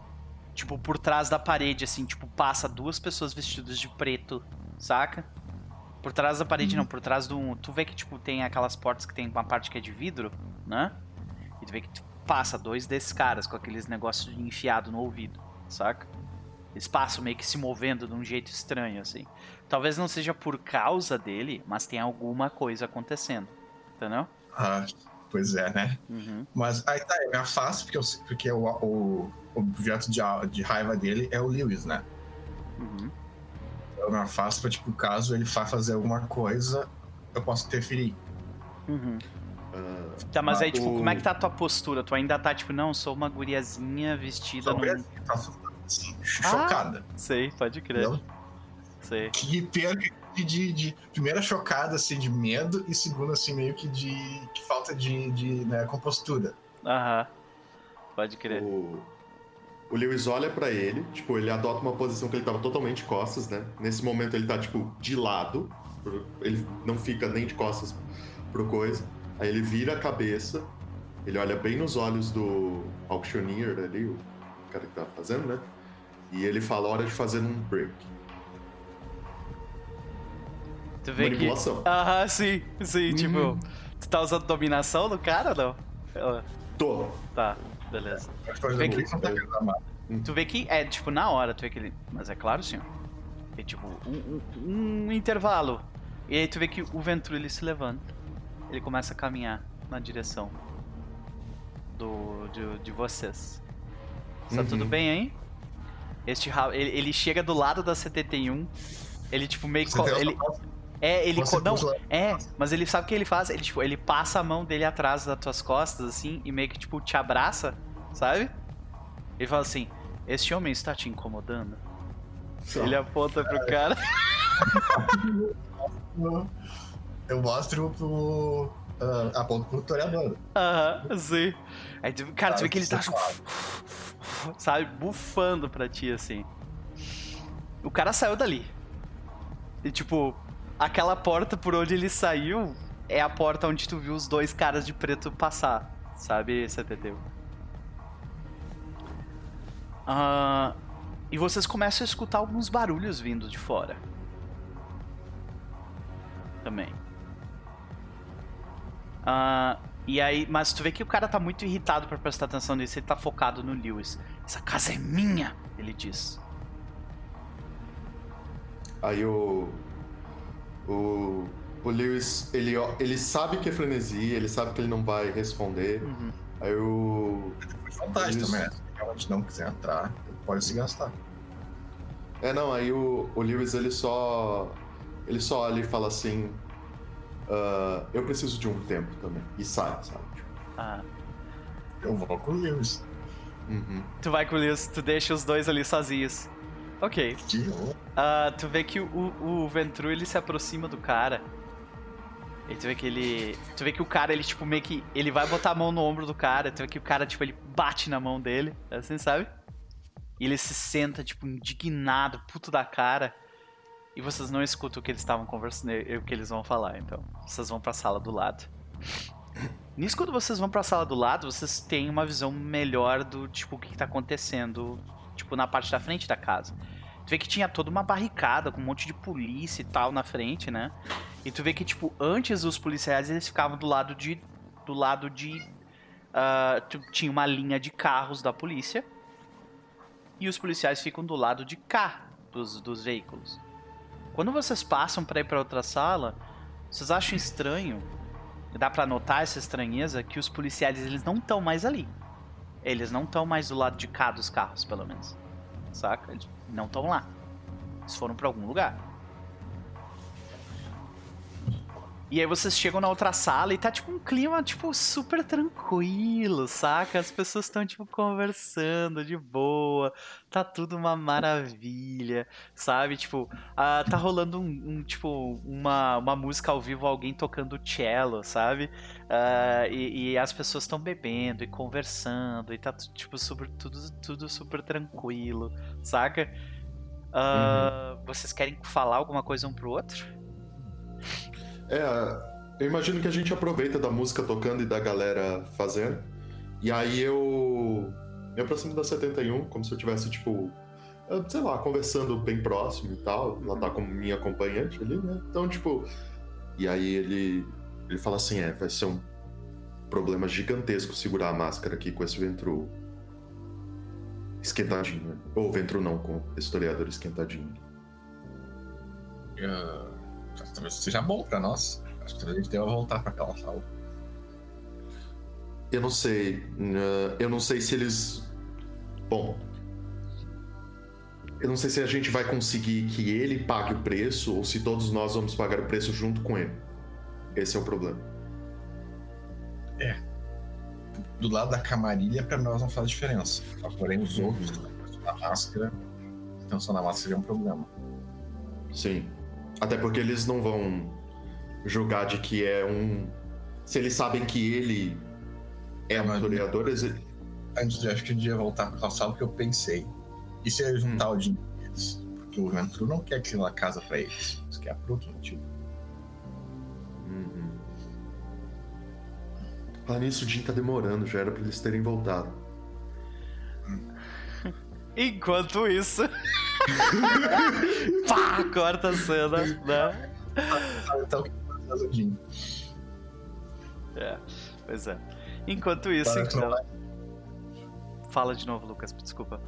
tipo, por trás da parede, assim, tipo, passa duas pessoas vestidas de preto, saca? Por trás da parede, não, por trás do. Tu vê que, tipo, tem aquelas portas que tem uma parte que é de vidro, né? E tu vê que tipo, passa dois desses caras com aqueles negócios enfiado no ouvido, saca? Eles passam meio que se movendo de um jeito estranho, assim. Talvez não seja por causa dele, mas tem alguma coisa acontecendo, entendeu? Ah, pois é, né? Uhum. Mas aí tá, eu me afasto porque, eu, porque o, o, o objeto de, de raiva dele é o Lewis, né? Uhum. Eu me afasto pra, tipo, caso ele vá fazer alguma coisa, eu posso interferir. Uhum. Ah, Tá, mas aí, Mas tipo, como é que tá a tua postura? Tu ainda tá, tipo, não, sou uma guriazinha vestida num... tá assim, chocada. Sei, pode crer. Entendeu? Sei. Que perca de, de, de- Primeira chocada, assim, de medo, e segunda, assim, meio que de que falta de, de né, compostura. Aham. Pode crer. O, o Lewis olha pra ele, tipo, ele adota uma posição que ele tava totalmente de costas, né? Nesse momento ele tá, tipo, de lado. Ele não fica nem de costas pro coisa. Aí ele vira a cabeça, ele olha bem nos olhos do auctioneer ali, o cara que tá fazendo, né? E ele fala, hora de fazer um break. Tu vê que... Manipulação. Aham, sim, sim, Uhum. tipo... Tu tá usando dominação no cara ou não? Ah, Tô. Tá, beleza. Não tá querendo amar. Tu vê que é, tipo, na hora, tu vê que ele. Mas é claro, senhor. É tipo, um, um- um intervalo. E aí tu vê que o Ventru ele se levanta. Ele começa a caminhar na direção do, de, de vocês. Tá Uhum. tudo bem aí? Este ele, ele chega do lado da 71. Ele tipo meio que. Ele, ele... é, ele. Co- Não, é, mas ele sabe o que ele faz? Ele, tipo, ele passa a mão dele atrás das tuas costas, assim, e meio que, tipo, te abraça, sabe? Ele fala assim, este homem está te incomodando? Ele aponta pro cara. Eu mostro pro. Uh, aponto pro historiador. Aham, sim. Aí, tu- cara, tu vê que ele tá, sabe, bufando pra ti, assim. O cara saiu dali. E, tipo, aquela porta por onde ele saiu é a porta onde tu viu os dois caras de preto passar, sabe, CTT? Ah, e vocês começam a escutar alguns barulhos vindo de fora. Também. Ah, e aí, mas tu vê que o cara tá muito irritado pra prestar atenção nisso, ele tá focado no Lewis. Essa casa é minha, ele diz. Aí o. O. O Lewis, ele, ele sabe que é frenesi, ele sabe que ele não vai responder. Uhum. Aí o. Isso. também, né? Se realmente não quiser entrar, pode se gastar. É, não, aí o, o Lewis ele só. Ele só olha e fala assim. "Ah, eu preciso de um tempo também. E sai, sabe? Tipo, Ah, Eu vou com o Lewis. uhum. tu vai com o Lewis, tu deixa os dois ali sozinhos. Ok. Honra. Ah, tu vê que o, o Ventru ele se aproxima do cara. E tu vê que ele. Tu vê que o cara, ele, tipo, meio que. Ele vai botar a mão no ombro do cara. Tu vê que o cara, tipo, ele bate na mão dele. Assim, sabe? E ele se senta, tipo, indignado, puto da cara. E vocês não escutam o que eles estavam conversando, o que eles vão falar, então. Vocês vão pra sala do lado. Nisso, quando vocês vão pra sala do lado, vocês têm uma visão melhor do, tipo, o que, que tá acontecendo, tipo, na parte da frente da casa. Tu vê que tinha toda uma barricada com um monte de polícia e tal na frente, né? E tu vê que, tipo, antes os policiais eles ficavam do lado de. Do lado de. ah, tu- tinha uma linha de carros da polícia. E os policiais ficam do lado de cá dos, dos veículos. Quando vocês passam pra ir pra outra sala, vocês acham estranho. Dá pra notar essa estranheza que os policiais eles não estão mais ali. Eles não estão mais do lado de cá dos carros, pelo menos. Saca? Eles não estão lá. Eles foram pra algum lugar. E aí vocês chegam na outra sala e tá tipo um clima tipo super tranquilo, saca? As pessoas estão tipo conversando de boa, tá tudo uma maravilha, sabe? Tipo, ah, tá rolando um, um, tipo uma, uma música ao vivo, alguém tocando cello, sabe? Ah, e, e as pessoas estão bebendo e conversando e tá tipo super, tudo, tudo super tranquilo, saca? Ah, Vocês querem falar alguma coisa um pro outro? É, eu imagino que a gente aproveita da música tocando e da galera fazendo. E aí eu me aproximo da 71, como se eu tivesse, tipo, sei lá, conversando bem próximo e tal. Ela tá como minha acompanhante ali, né? Então, tipo. E aí ele. Ele fala assim: é, vai ser um. problema gigantesco segurar a máscara aqui com esse ventru esquentadinho. né? Ou ventru não, com o historiador esquentadinho. Ah, talvez seja bom pra nós. Acho que talvez a gente deva voltar pra aquela sala. Eu não sei. né, Eu não sei se eles. Bom. Eu não sei se a gente vai conseguir que ele pague o preço ou se todos nós vamos pagar o preço junto com ele. Esse é o problema. Do lado da camarilha, pra nós não faz diferença. Só, Porém, os outros, a máscara, a tensão da máscara seria um problema. Sim. Até porque eles não vão julgar de que é um. Se eles sabem que ele é um historiador, eles. Antes de acho que eu devia voltar pra aquela sala, porque eu pensei. E se eu juntar o dinheiro deles? Porque o Ventru não quer aquela casa pra eles. Isso quer por outro motivo. Uhum. Falar nisso, o Jim tá demorando, já era pra eles terem voltado. Enquanto isso. Pá, corta a cena, né? Então? É, pois é. Enquanto isso, então. Fala de novo, Lucas, desculpa.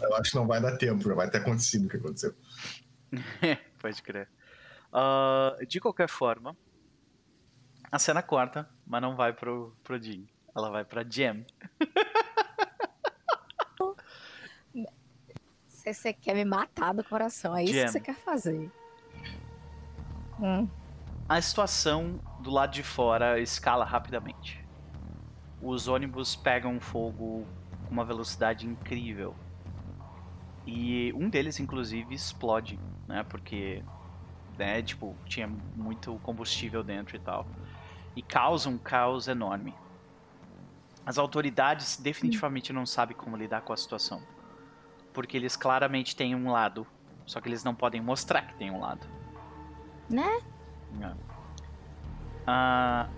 Eu acho que não vai dar tempo, já vai ter acontecido o que aconteceu. Pode crer. Ah, de qualquer forma, a cena corta, mas não vai pro, pro Jim. Ela vai pra Jam. Você, você quer me matar do coração, é isso Jam. que você quer fazer. Hum. A situação do lado de fora escala rapidamente. Os ônibus pegam fogo com uma velocidade incrível. E um deles, inclusive, explode, né? Porque, né, tipo, tinha muito combustível dentro e tal. E causa um caos enorme. As autoridades definitivamente não sabem como lidar com a situação. Porque eles claramente têm um lado. Só que eles não podem mostrar que tem um lado. Né? É. Ah,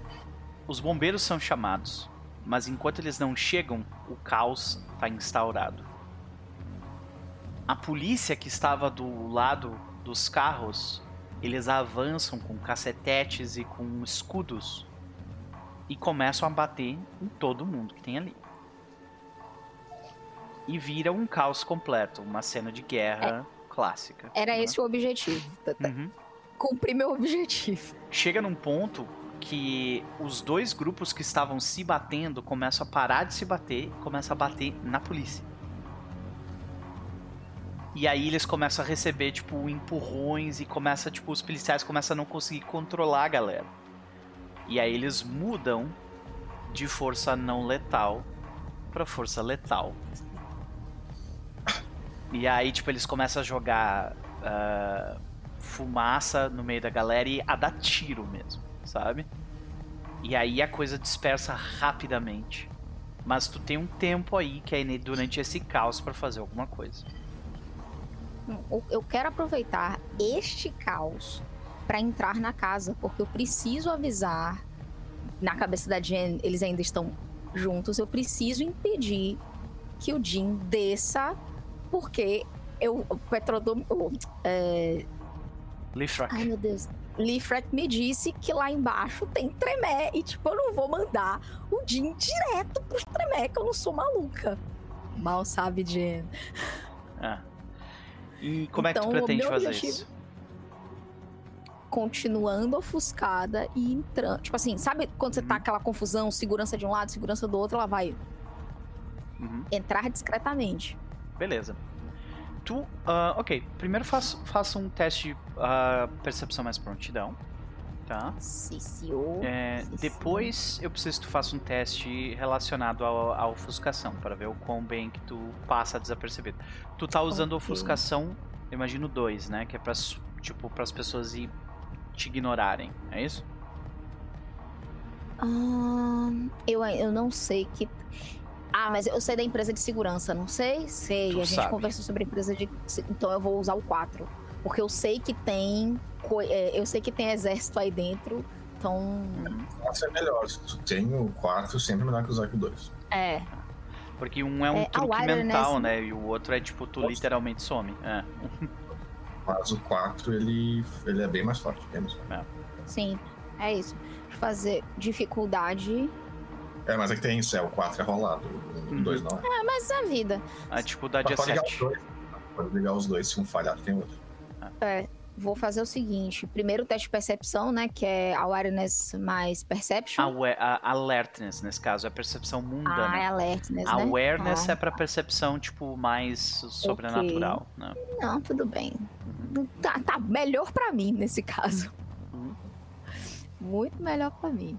os bombeiros são chamados, mas enquanto eles não chegam, o caos está instaurado. A polícia que estava do lado dos carros, eles avançam com cacetetes e com escudos e começam a bater em todo mundo que tem ali. E vira um caos completo, uma cena de guerra clássica. Era né? esse o objetivo. Uhum. Cumpri meu objetivo. chega num ponto que os dois grupos que estavam se batendo começam a parar de se bater e começam a bater na polícia. E aí eles começam a receber, tipo, empurrões e começa, tipo, os policiais começam a não conseguir controlar a galera. E aí eles mudam de força não letal pra força letal. E aí, tipo, eles começam a jogar ah, fumaça no meio da galera e a dar tiro mesmo, sabe? E aí a coisa dispersa rapidamente. Mas tu tem um tempo aí que é durante esse caos pra fazer alguma coisa. Eu- quero aproveitar este caos pra entrar na casa, porque eu preciso avisar. Na cabeça da Jen, eles ainda estão juntos. Eu preciso impedir que o Jim desça, porque eu, o Petrodome. o, é, Lifrak. ai meu Deus. Leafret me disse que lá embaixo tem tremé. E, tipo, eu não vou mandar o Jim direto pros tremé, que eu não sou maluca. Mal sabe, Jen. Ah. E como é que tu Então, pretende fazer objetivo- isso? continuando ofuscada e entrando. Tipo assim, sabe quando você tá aquela confusão, segurança de um lado, segurança do outro, ela vai Uhum. entrar discretamente. Beleza. Tu, ah, ok. Primeiro faça, um teste de ah, percepção mais prontidão, tá? Sim, senhor. É, Sim, depois eu preciso que tu faça um teste relacionado à ofuscação, para ver o quão bem que tu passa desapercebido. Tu tá usando Ok. ofuscação, imagino dois, né? Que é pra, tipo, as pessoas ir te ignorarem, é isso? Ahn, eu, eu não sei que. Ah, mas eu sei da empresa de segurança, não sei? Sei. Tu a gente sabe. conversou sobre a empresa de. Então eu vou usar o 4. Porque eu sei que tem. é, Eu sei que tem exército aí dentro. Então. 4 é melhor. Se tu tem o 4, sempre é melhor que usar o 2. É. Porque um é um É, truque mental, né? né? E o outro é tipo, tu Nossa. literalmente some. É. Mas o 4, ele, ele é bem mais forte. Bem mais forte. Sim, é isso. Fazer dificuldade É, mas é que tem isso, é o 4 é rolado, o Uhum. 2 não é. Mas é a vida. Ah, tipo da Mas dia pode ligar os 7. dois. Pode ligar os dois, se um falhar, tem outro. É, vou fazer o seguinte: primeiro teste de percepção, né? Que é awareness mais perception. Awe- a- alertness, nesse caso, é percepção Ah, é mundana. alertness, né? Awareness Ah, é pra percepção, tipo, mais sobrenatural, né? Não, tudo bem. Tá, tá melhor pra mim nesse caso. Uhum. Muito melhor pra mim.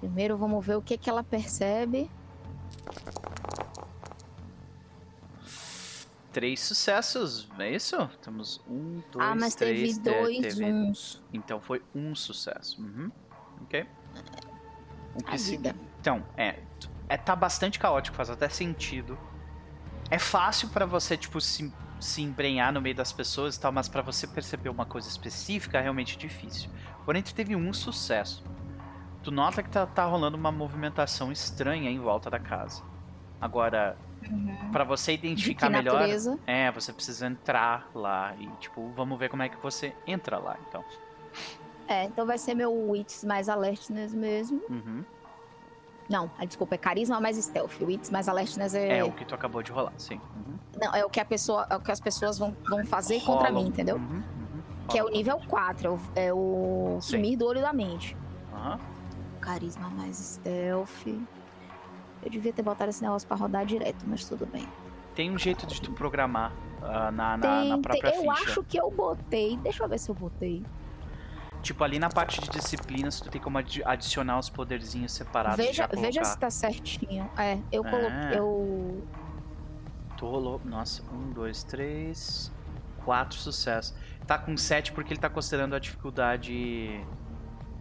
Primeiro vamos ver o que, que ela percebe. Três sucessos, é isso? Temos um, dois, ah, mas três. teve te- dois teve- uns. Então foi um sucesso. Uhum. Ok. O que se-. Então, é, é. Tá bastante caótico, faz até sentido. É fácil pra você, tipo, se, se embrenhar no meio das pessoas e tal, mas pra você perceber uma coisa específica é realmente difícil. Porém, tu teve um sucesso. Tu nota que tá, tá rolando uma movimentação estranha em volta da casa. Agora, pra você De que identificar melhor. natureza? É, você precisa entrar lá e, tipo, vamos ver como é que você entra lá, então. É, então vai ser meu wits mais alertness mesmo. Uhum. Não, ah, desculpa, é carisma mais stealth. Wits mais alertness é. É o que tu acabou de rolar, sim. Uhum. Não, é o que a pessoa, é o que as pessoas vão, vão fazer contra Rola. mim, entendeu? Uhum, uhum. Que é o nível 4, é o, é o sumir do olho da mente. Aham. Carisma mais stealth. Eu devia ter botado esse negócio pra rodar direto, mas tudo bem. Tem um jeito de tu programar ah, na, na, Tem- na tem- própria eu ficha. acho que eu botei. Deixa eu ver se eu botei. Tipo, ali na parte de disciplinas, tu tem como adi- adicionar os poderzinhos separados Veja, veja se tá certinho. É, eu Ah. coloquei. Eu. Tu rolou, nossa, um, dois, três, quatro sucessos. Tá com sete porque ele tá considerando a dificuldade...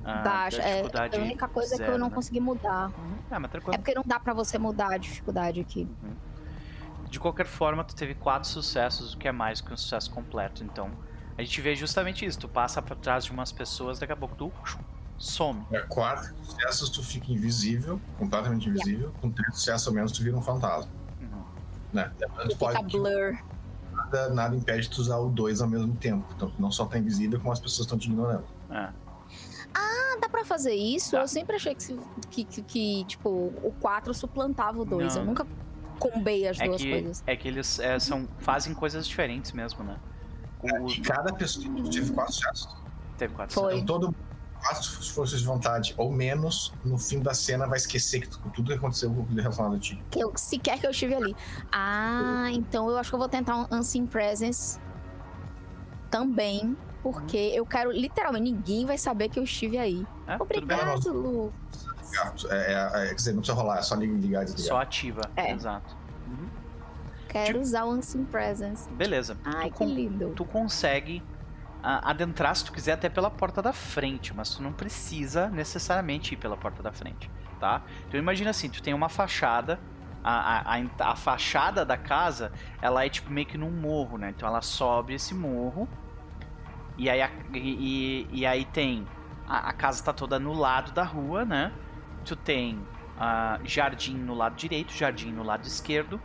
ah, Baixa. a É, dificuldade a única coisa é que eu zero, não né? consegui mudar. Uhum. Ah, mas É tranquilo. porque não dá pra você mudar a dificuldade aqui. De qualquer forma, tu teve quatro sucessos, o que é mais que um sucesso completo. Então, a gente vê justamente isso. Tu passa pra trás de umas pessoas, daqui a pouco tu some. É, quatro sucessos, tu fica invisível, completamente invisível. Com três sucessos ou menos, tu vira um fantasma. Uhum. Né? Lembrando, tu Fica pode, blur. nada, nada impede de tu usar o dois ao mesmo tempo. Então, tu não só tá invisível, como as pessoas estão te ignorando. É. Ah, dá pra fazer isso? Dá. Eu sempre achei que, que, que, que, tipo, o 4 suplantava o 2. Não. Eu nunca combei as É duas que, coisas. é que eles é, são, fazem coisas diferentes mesmo, né? O, E cada pessoa teve quatro sucessos. teve quatro Foi. Então, todo quatro forças de vontade ou menos, no fim da cena vai esquecer que tu- tudo que aconteceu relacionado a ti. Que eu, sequer que eu estive ali. Ah, então eu acho que eu vou tentar um Unseen Presence também. Porque eu quero, literalmente, ninguém vai saber que eu estive aí. É. Obrigado, Lu. É, é, é, quer dizer, não precisa rolar, é só ligar e desligar. Só ativa, É. exato. Uhum. Quero usar o Unseen Presence. Beleza. Ai, tu, que con- lindo. tu consegue adentrar, se tu quiser, até pela porta da frente, mas tu não precisa necessariamente ir pela porta da frente, tá? Então imagina assim, tu tem uma fachada, a, a, a, a fachada da casa, ela é tipo meio que num morro, né? Então ela sobe esse morro, e aí, a- e, e- aí tem, a, a casa tá toda no lado da rua, né? Tu tem ah, jardim no lado direito, jardim no lado esquerdo,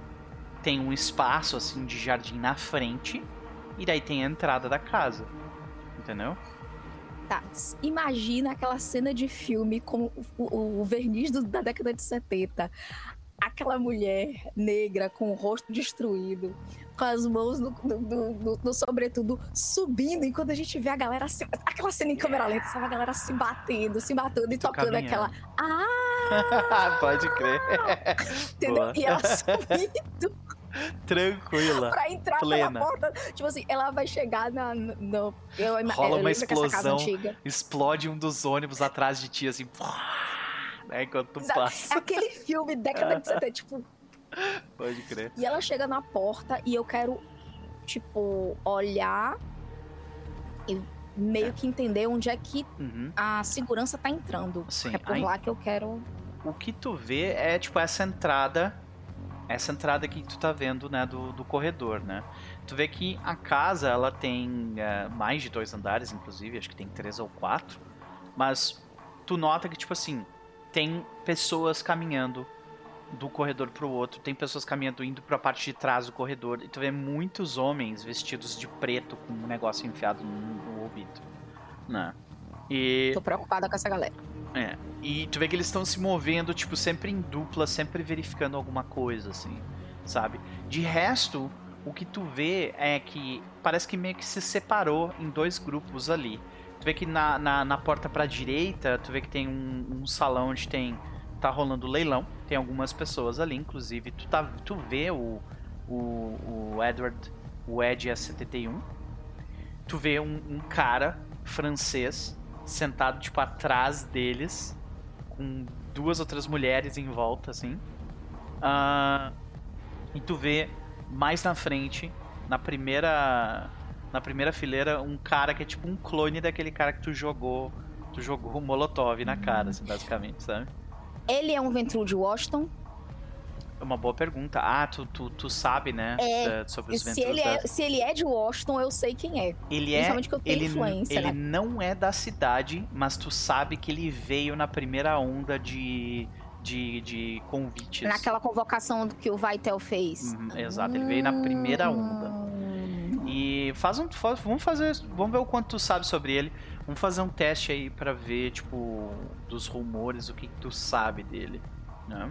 tem um espaço assim de jardim na frente, e daí tem a entrada da casa. Entendeu? Tá, imagina aquela cena de filme com o, o- o verniz do- da década de 70. Aquela mulher negra com o rosto destruído, com as mãos no, no, no- no- sobretudo subindo, enquanto a gente vê a galera se, aquela cena em câmera lenta, sabe? A galera se batendo, se batendo e Tu tocando caminhando. aquela. Ah, Pode crer. entendeu? Boa. E ela subindo Tranquila. pra entrar Plena. pela porta. Tipo assim, ela vai chegar na. No, eu, Rola eu uma explosão. Explode um dos ônibus atrás de ti, assim. Né, enquanto tu Exato. É passa. aquele filme década de 70, tipo, Pode crer. E ela chega na porta e eu quero, tipo, olhar e meio que entender onde é que Uhum. a segurança tá entrando. Sim. É por lá que eu quero. O que tu vê é, tipo, essa entrada. Essa entrada que tu tá vendo, né, do, do corredor, né? Tu vê que a casa, ela tem é, mais de dois andares, inclusive, acho que tem três ou quatro. Mas tu nota que, tipo assim, tem pessoas caminhando do corredor pro outro, tem pessoas caminhando indo pra parte de trás do corredor, e tu vê muitos homens vestidos de preto com um negócio enfiado no, no ouvido, né? E Tô preocupada com essa galera. É. E tu vê que eles estão se movendo, tipo, sempre em dupla, sempre verificando alguma coisa, assim, sabe? De resto, o que tu vê é que parece que meio que se separou em dois grupos ali. Tu vê que na, na, na porta pra direita, tu vê que tem um, um salão onde tem. Tá rolando leilão. Tem algumas pessoas ali, inclusive. Tu, tá, tu vê o, o, o Edward, o Ed A71. Tu vê um, um cara francês sentado, tipo, atrás deles, com duas outras mulheres em volta, assim. Ah, e tu vê mais na frente, na primeira na primeira fileira, um cara que é tipo um clone daquele cara que tu jogou, tu jogou o Molotov na cara, assim, basicamente, sabe? Ele é um Ventru de Washington. É uma boa pergunta. Ah, tu, tu, tu sabe, né? É, da- sobre os Se ele, é, da- se ele é de Washington, eu sei quem é. Ele é. Principalmente que eu tenho Ele, influência, ele né? não é da cidade, mas tu sabe que ele veio na primeira onda de, de, de convites. Naquela convocação que o Vaitel fez. Uhum, exato, ele veio na primeira onda. Hum. E faz um, faz- vamos fazer, vamos ver o quanto tu sabe sobre ele. Vamos fazer um teste aí pra ver, tipo, dos rumores, o que, que tu sabe dele, né?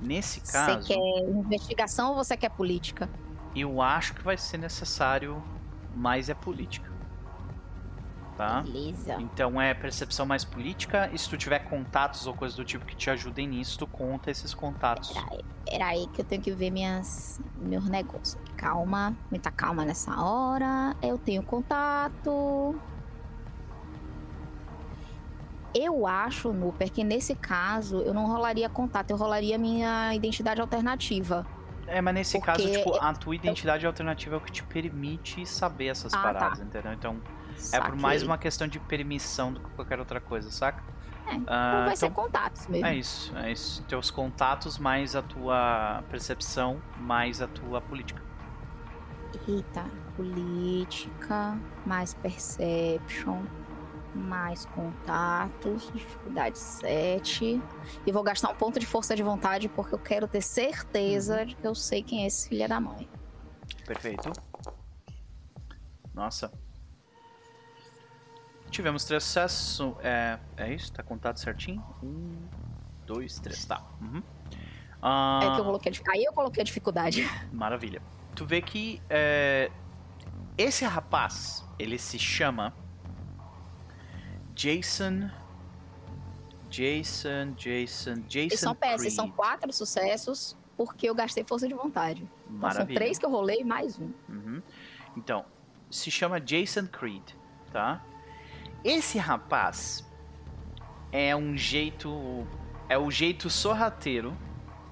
Nesse Você caso, quer investigação ou você quer política? eu acho que vai ser necessário mais é política. Tá? Beleza. Então é percepção mais política. E se tu tiver contatos ou coisa do tipo que te ajudem nisso, tu conta esses contatos. Peraí, peraí que eu tenho que ver minhas, meus negócios. Calma, muita calma nessa hora. Eu tenho contato. Eu acho, Nuper, que nesse caso eu não rolaria contato, eu rolaria minha identidade alternativa. É, mas nesse Porque caso, tipo, a tua identidade alternativa é o que te permite saber essas Ah, tá. paradas, entendeu? Então é por mais Saquei. uma questão de permissão do que qualquer outra coisa, saca? É, então Ah, vai ser então- contatos mesmo. É isso, é isso. Teus contatos mais a tua percepção, mais a tua política. Eita, política, mais perception, mais contatos, dificuldade 7. E vou gastar um ponto de força de vontade porque eu quero ter certeza de que eu sei quem é esse filho da mãe. Perfeito. Nossa. Tivemos três sucessos. É, é isso? Tá contado certinho? Um, dois, três. Tá. Uhum. Ah, É que eu coloquei a Aí eu coloquei a dificuldade. Maravilha. Tu vê que é, esse rapaz, ele se chama Jason. Jason, Jason, Jason. E são peças, são quatro sucessos porque eu gastei força de vontade. Então, são três que eu rolei mais um. Uhum. Então, se chama Jason Creed, tá? Esse rapaz é um jeito. É o jeito sorrateiro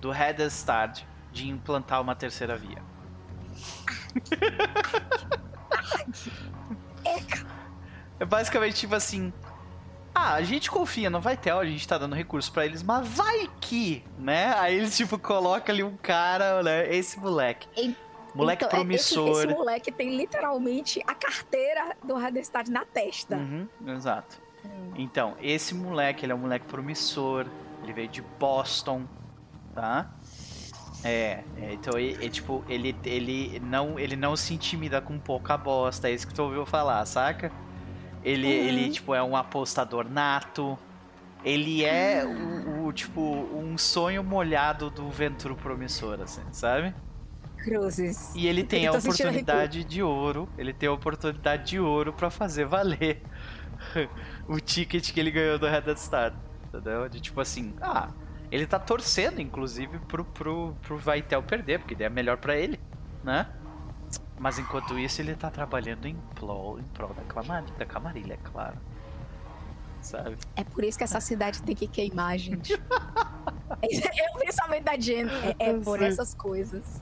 do Red Start de implantar uma terceira via. É basicamente tipo assim. Ah, a gente confia no Vitel, a gente tá dando recurso pra eles, mas vai que, né? Aí eles, tipo, colocam ali um cara, né? Esse moleque. E- Moleque Então, é, esse- promissor. Esse, moleque tem literalmente a carteira do Radestad na testa. Uhum, exato. Então, esse moleque, ele é um moleque promissor. Ele veio de Boston, tá? É, é, então ele, é, tipo, ele, ele, não, ele não se intimida com pouca bosta, é isso que tu ouviu falar, saca? Ele, Uhum. ele tipo, é um apostador nato. Ele é o, o, tipo, um sonho molhado do Venturo promissor, assim, sabe? Cruzes. E ele tem Ele a tá oportunidade de ouro. Ele tem a oportunidade de ouro pra fazer valer o ticket que ele ganhou do Red Star. Entendeu? De tipo assim, ah, ele tá torcendo, inclusive, pro, pro, pro Vaitel perder, porque daí é melhor pra ele, né? Mas enquanto isso, ele tá trabalhando em prol, em prol da, Camar da Camarilha, é claro. Sabe? É por isso que essa cidade tem que queimar, gente. é o pensamento da Jen. É, é por essas coisas.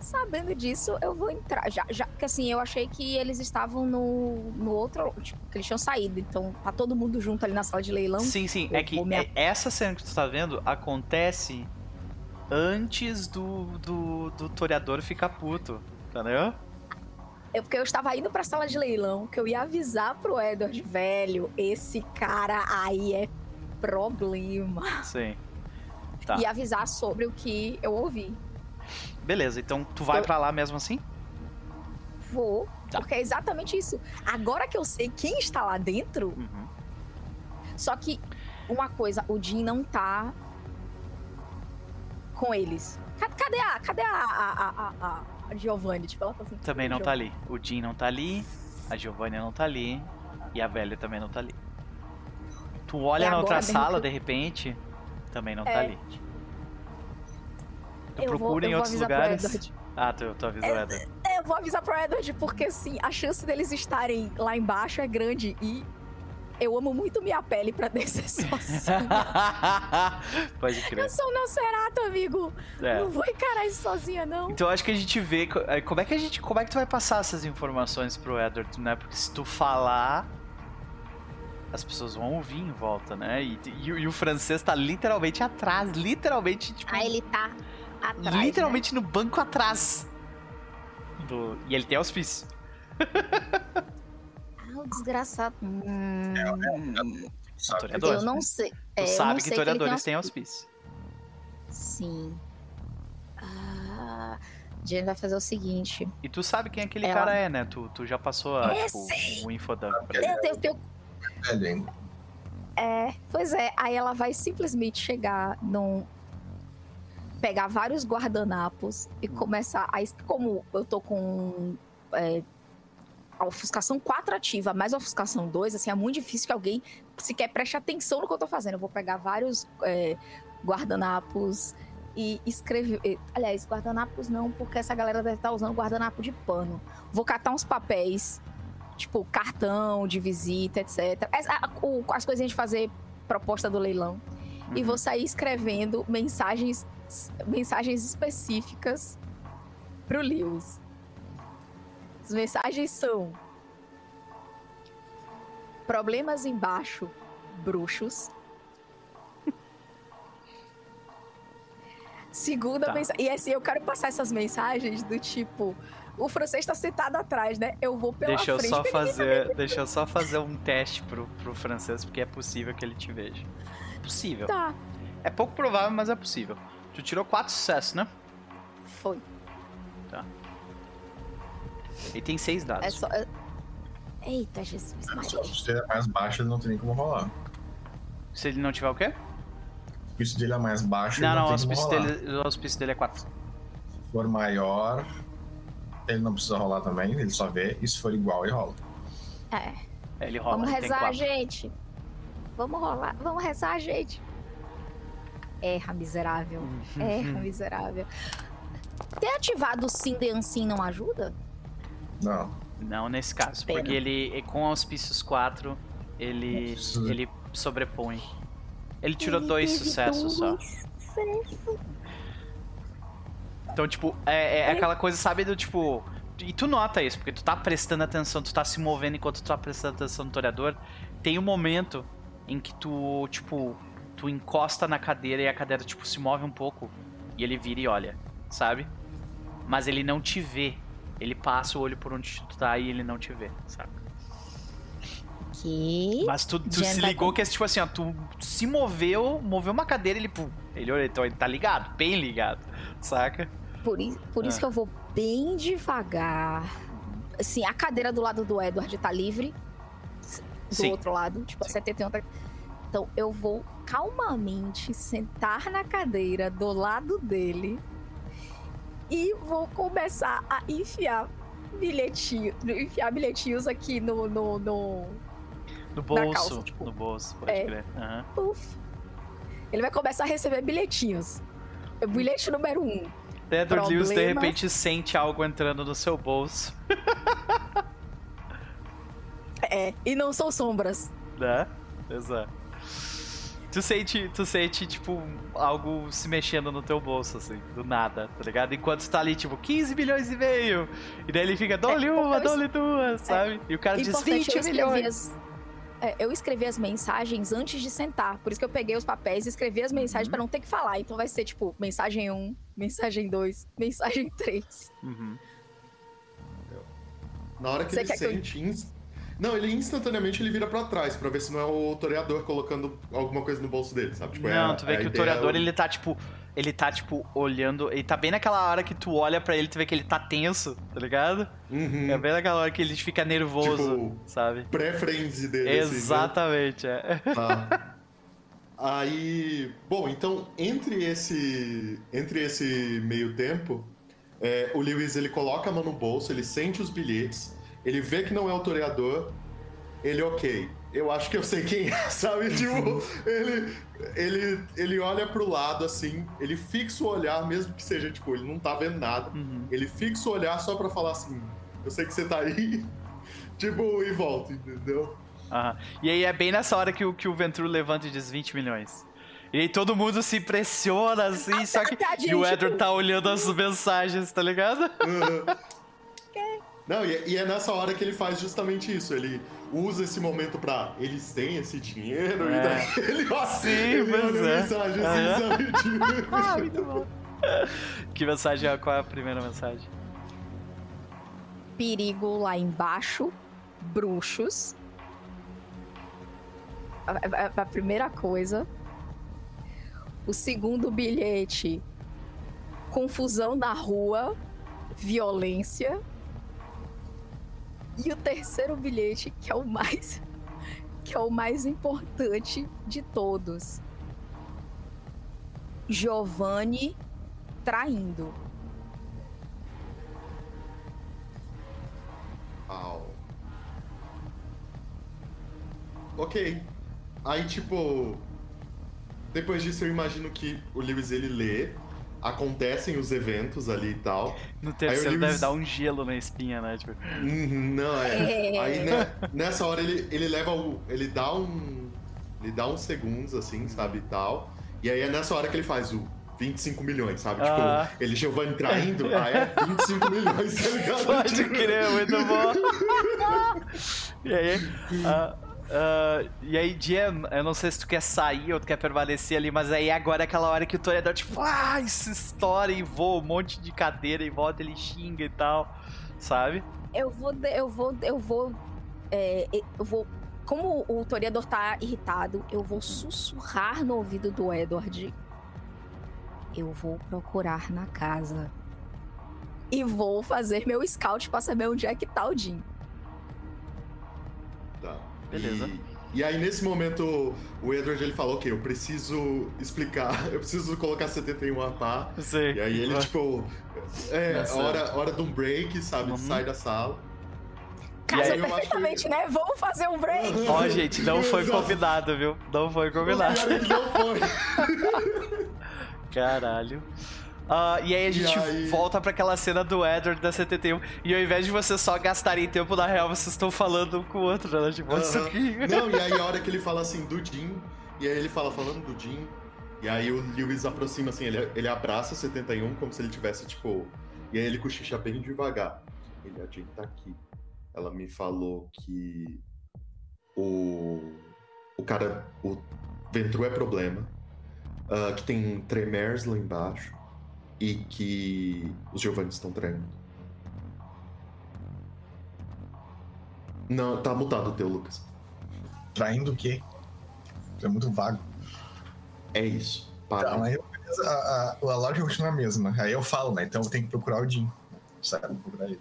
Sabendo disso, eu vou entrar. Já, já, porque assim, eu achei que eles estavam no, no outro. Tipo, que eles tinham saído. Então tá todo mundo junto ali na sala de leilão. Sim, sim. eu É que me é- essa cena que tu tá vendo acontece antes do, do, do toreador ficar puto. Entendeu? É porque eu estava indo pra sala de leilão, que eu ia avisar pro Edward, velho, esse cara aí é problema. Sim. Tá. E avisar sobre o que eu ouvi. Beleza, então tu vai Eu- pra lá mesmo assim? Vou, Tá. porque é exatamente isso. Agora que eu sei quem está lá dentro, Uhum. Só que, uma coisa, o Jim não tá com eles. Ca- Cadê a. Cadê a, a, a, a, Giovanni? Tipo, ela tá assim. Também não "Giovanni". tá ali. O Jim não tá ali, a Giovanni não tá ali e a velha também não tá ali. Tu olha É na outra sala, de repente, também não tá É. ali. Tu Eu vou- procura eu em vou outros lugares. Ah, tu, tu avisou o Edward. É, eu vou avisar pro Edward, porque assim, a chance deles estarem lá embaixo é grande e eu amo muito minha pele pra descer sozinha. Pode crer. eu sou um Nosferatu, amigo. É. Não vou encarar isso sozinha, não. Então acho que a gente vê eh, como é que a gente, como é que tu vai passar essas informações pro Edward, né? Porque se tu falar, as pessoas vão ouvir em volta, né? E, e o- e o francês tá literalmente atrás, literalmente tipo, Ah, ele tá atrás. né? literalmente no banco atrás. Do... E ele tem auspício. Ah, o desgraçado. Hum, eu não sei. Tu É, eu não sabe que historiadores têm auspício. Sim. Ah, a gente vai fazer o seguinte. E tu sabe quem aquele Ela- cara é, né? Tu, tu já passou a, É, tipo, sei. o infodump pra É. ele. Eu tenho, tenho- Velho ainda. É, pois é. Aí ela vai simplesmente chegar num. Pegar vários guardanapos e começar a. Como eu tô com. É, a ofuscação 4 ativa, mais a ofuscação 2, assim, é muito difícil que alguém sequer preste atenção no que eu tô fazendo. Eu vou pegar vários é, guardanapos e escrever. Aliás, guardanapos não, porque essa galera deve estar usando guardanapo de pano. Vou catar uns papéis, tipo cartão de visita, etc. As, as coisinhas de fazer proposta do leilão. E Uhum. vou sair escrevendo mensagens, mensagens específicas pro Lewis. As mensagens são: Problemas embaixo, bruxos. Segunda Tá. mensagem. E assim, eu quero passar essas mensagens do tipo: o francês tá sentado atrás, né? Eu vou pela Deixa eu frente. só fazer, deixa eu só fazer um teste pro, pro francês, porque é possível que ele te veja. Possível. Tá, É pouco provável, mas é possível. Tu tirou quatro sucessos, né? foi. E tem seis dados. É só. é- Eita, Jesus, Se Maria. o dele é mais baixo, ele não tem nem como rolar. Se ele não tiver o quê? O auspício dele é mais baixo, Não, ele não, o não, tem como auspício rolar. dele, o auspício dele é quatro. Se for maior, ele não precisa rolar também, ele só vê. E se for igual, ele rola. É. É, Ele rola, Vamos ele rezar, gente. Vamos rolar. Vamos rezar, gente. Erra, miserável. Erra, miserável. Ter ativado o Sim de Ancin não ajuda? Não. Não nesse caso, Pena. porque ele, com auspícios 4, ele, Precisa- ele sobrepõe. Ele tirou Ele dois sucessos só. dois sucessos. Então, tipo, é, é aquela coisa, sabe, do tipo. E tu nota isso, porque tu tá prestando atenção, tu tá se movendo enquanto tu tá prestando atenção no toreador. Tem um momento em que tu, tipo, tu encosta na cadeira e a cadeira, tipo, se move um pouco. E ele vira e olha, sabe? Mas ele não te vê. Ele passa o olho por onde tu tá e ele não te vê, sabe? Que? Mas tu, tu se ligou que é tipo assim, ó, tu se moveu, moveu uma cadeira e ele, pum, ele olhou, então ele tá ligado, bem ligado, saca? Por, i- por isso Ah. que eu vou bem devagar. Assim, a cadeira do lado do Edward tá livre. Do Sim. outro lado, tipo, a Sim. 71 tá... Então, eu vou calmamente sentar na cadeira do lado dele e vou começar a enfiar bilhetinho, enfiar bilhetinhos aqui no, no, no, No bolso, calça, tipo, no bolso, pode é. crer. Aham. Puf. Ele vai começar a receber bilhetinhos. Bilhete número um. Edward Lewis de repente sente algo entrando no seu bolso, É, e não são sombras. né? Exato. Tu sente, tu sente, tipo, algo se mexendo no teu bolso, assim, do nada, tá ligado? Enquanto tu tá ali, tipo, 15 milhões e meio. E daí ele fica, dole É, uma, dole duas, sabe? E o cara diz Importante, 20 eu escrevi milhões. as- é, eu escrevi as mensagens antes de sentar. Por isso que eu peguei os papéis e escrevi as mensagens Uhum. pra não ter que falar. Então vai ser tipo, mensagem 1, mensagem 2, mensagem 3. Uhum. Na hora que Você ele quer que eu- sente. ins- Não, ele instantaneamente ele vira pra trás pra ver se não é o toreador colocando alguma coisa no bolso dele, sabe? Tipo, é Não, a- tu vê a que o toreador, é ele tá, tipo... ele tá, tipo, olhando. Ele tá bem naquela hora que tu olha pra ele tu vê que ele tá tenso, tá ligado? Uhum. É bem naquela hora que ele fica nervoso, Tipo, sabe? Pré-frenzy dele. assim, né? Exatamente, é. Tá. Aí, bom, então entre esse entre esse meio tempo, é, o Lewis ele coloca a mão no bolso, ele sente os bilhetes, ele vê que não é o toreador, ele ok. Eu acho que eu sei quem é, sabe? Tipo, ele, ele, ele olha pro lado assim, ele fixa o olhar, mesmo que seja, tipo, ele não tá vendo nada. Uhum. Ele fixa o olhar só pra falar assim: Eu sei que você tá aí. Tipo, e volta, entendeu? Aham. E aí é bem nessa hora que o, que o Ventru levanta e diz 20 milhões. E aí todo mundo se impressiona, assim, só que. E o tipo- Edward tá olhando as mensagens, tá ligado? Uhum. Não, e é, e é nessa hora que ele faz justamente isso. Ele usa esse momento pra. Eles têm esse dinheiro, É. e daí ele, ó, Sim, ele olha a é. mensagem assim, Ah, muito bom. Que mensagem é? Qual é a primeira mensagem? Perigo lá embaixo, bruxos. A, a- a primeira coisa. O segundo bilhete, confusão na rua, violência. E o terceiro bilhete, que é o mais que é o mais importante de todos. Giovanni traindo. Au. Ok. Aí, tipo. Depois disso, eu imagino que o Lewis ele lê, acontecem os eventos ali e tal. No terceiro Lewis- deve dar um gelo na espinha, né? Tipo, Uhum, Não, é. Aí né, nessa hora ele, ele leva o. Ele dá um. Ele dá uns segundos, assim, sabe, e tal. E aí é nessa hora que ele faz o 25 milhões, sabe? Ah. Tipo, ele Giovanni traindo, ah, é 25 milhões, tá ligado? Pode Tipo, crer, muito bom. e aí, ah, ah, e aí, Dia, eu não sei se tu quer sair ou tu quer permanecer ali, mas aí agora é aquela hora que o toreador, tipo, ah, se estoura e voa um monte de cadeira e volta, ele xinga e tal, sabe? Eu vou, eu vou, eu vou, é, eu vou. Como o toreador tá irritado, eu vou sussurrar no ouvido do Edward. Eu vou procurar na casa. E vou fazer meu scout pra saber onde é que tá o Jim. Beleza. E, e aí, nesse momento, o Edward ele falou: Ok, eu preciso explicar, eu preciso colocar 71 a par. Sei. E aí ele, tipo, é, Nessa- hora, hora de um break, sabe? Uhum. Sai da sala. Casa aí eu acho que- perfeitamente, né? Vamos fazer um break. Ó, gente, não foi combinado, viu? Não foi O combinado. pior é não foi. Caralho. Ah, e aí a gente aí? volta pra aquela cena do Edward da 71. E ao invés de vocês só gastarem tempo na real, vocês estão falando um com o outro, né? Tipo, isso aqui. Não, e aí a hora que ele fala assim do Jim, e aí ele fala falando do Jim, e aí o Lewis aproxima assim, ele, ele abraça o 71 como se ele tivesse, tipo. E aí ele cochicha bem devagar. Ele, a Jim tá aqui. Ela me falou que o. O cara. O Ventru é problema. ah, que tem Tremers lá embaixo. E que os Giovanni estão traindo. Não, tá mutado o teu, Lucas. Traindo o quê? É muito vago. É isso. Para. Tá, mas a, a, a lógica continua a mesma. Aí eu falo, né? Então eu tenho que procurar o Jim. Sabe? Procurar ele.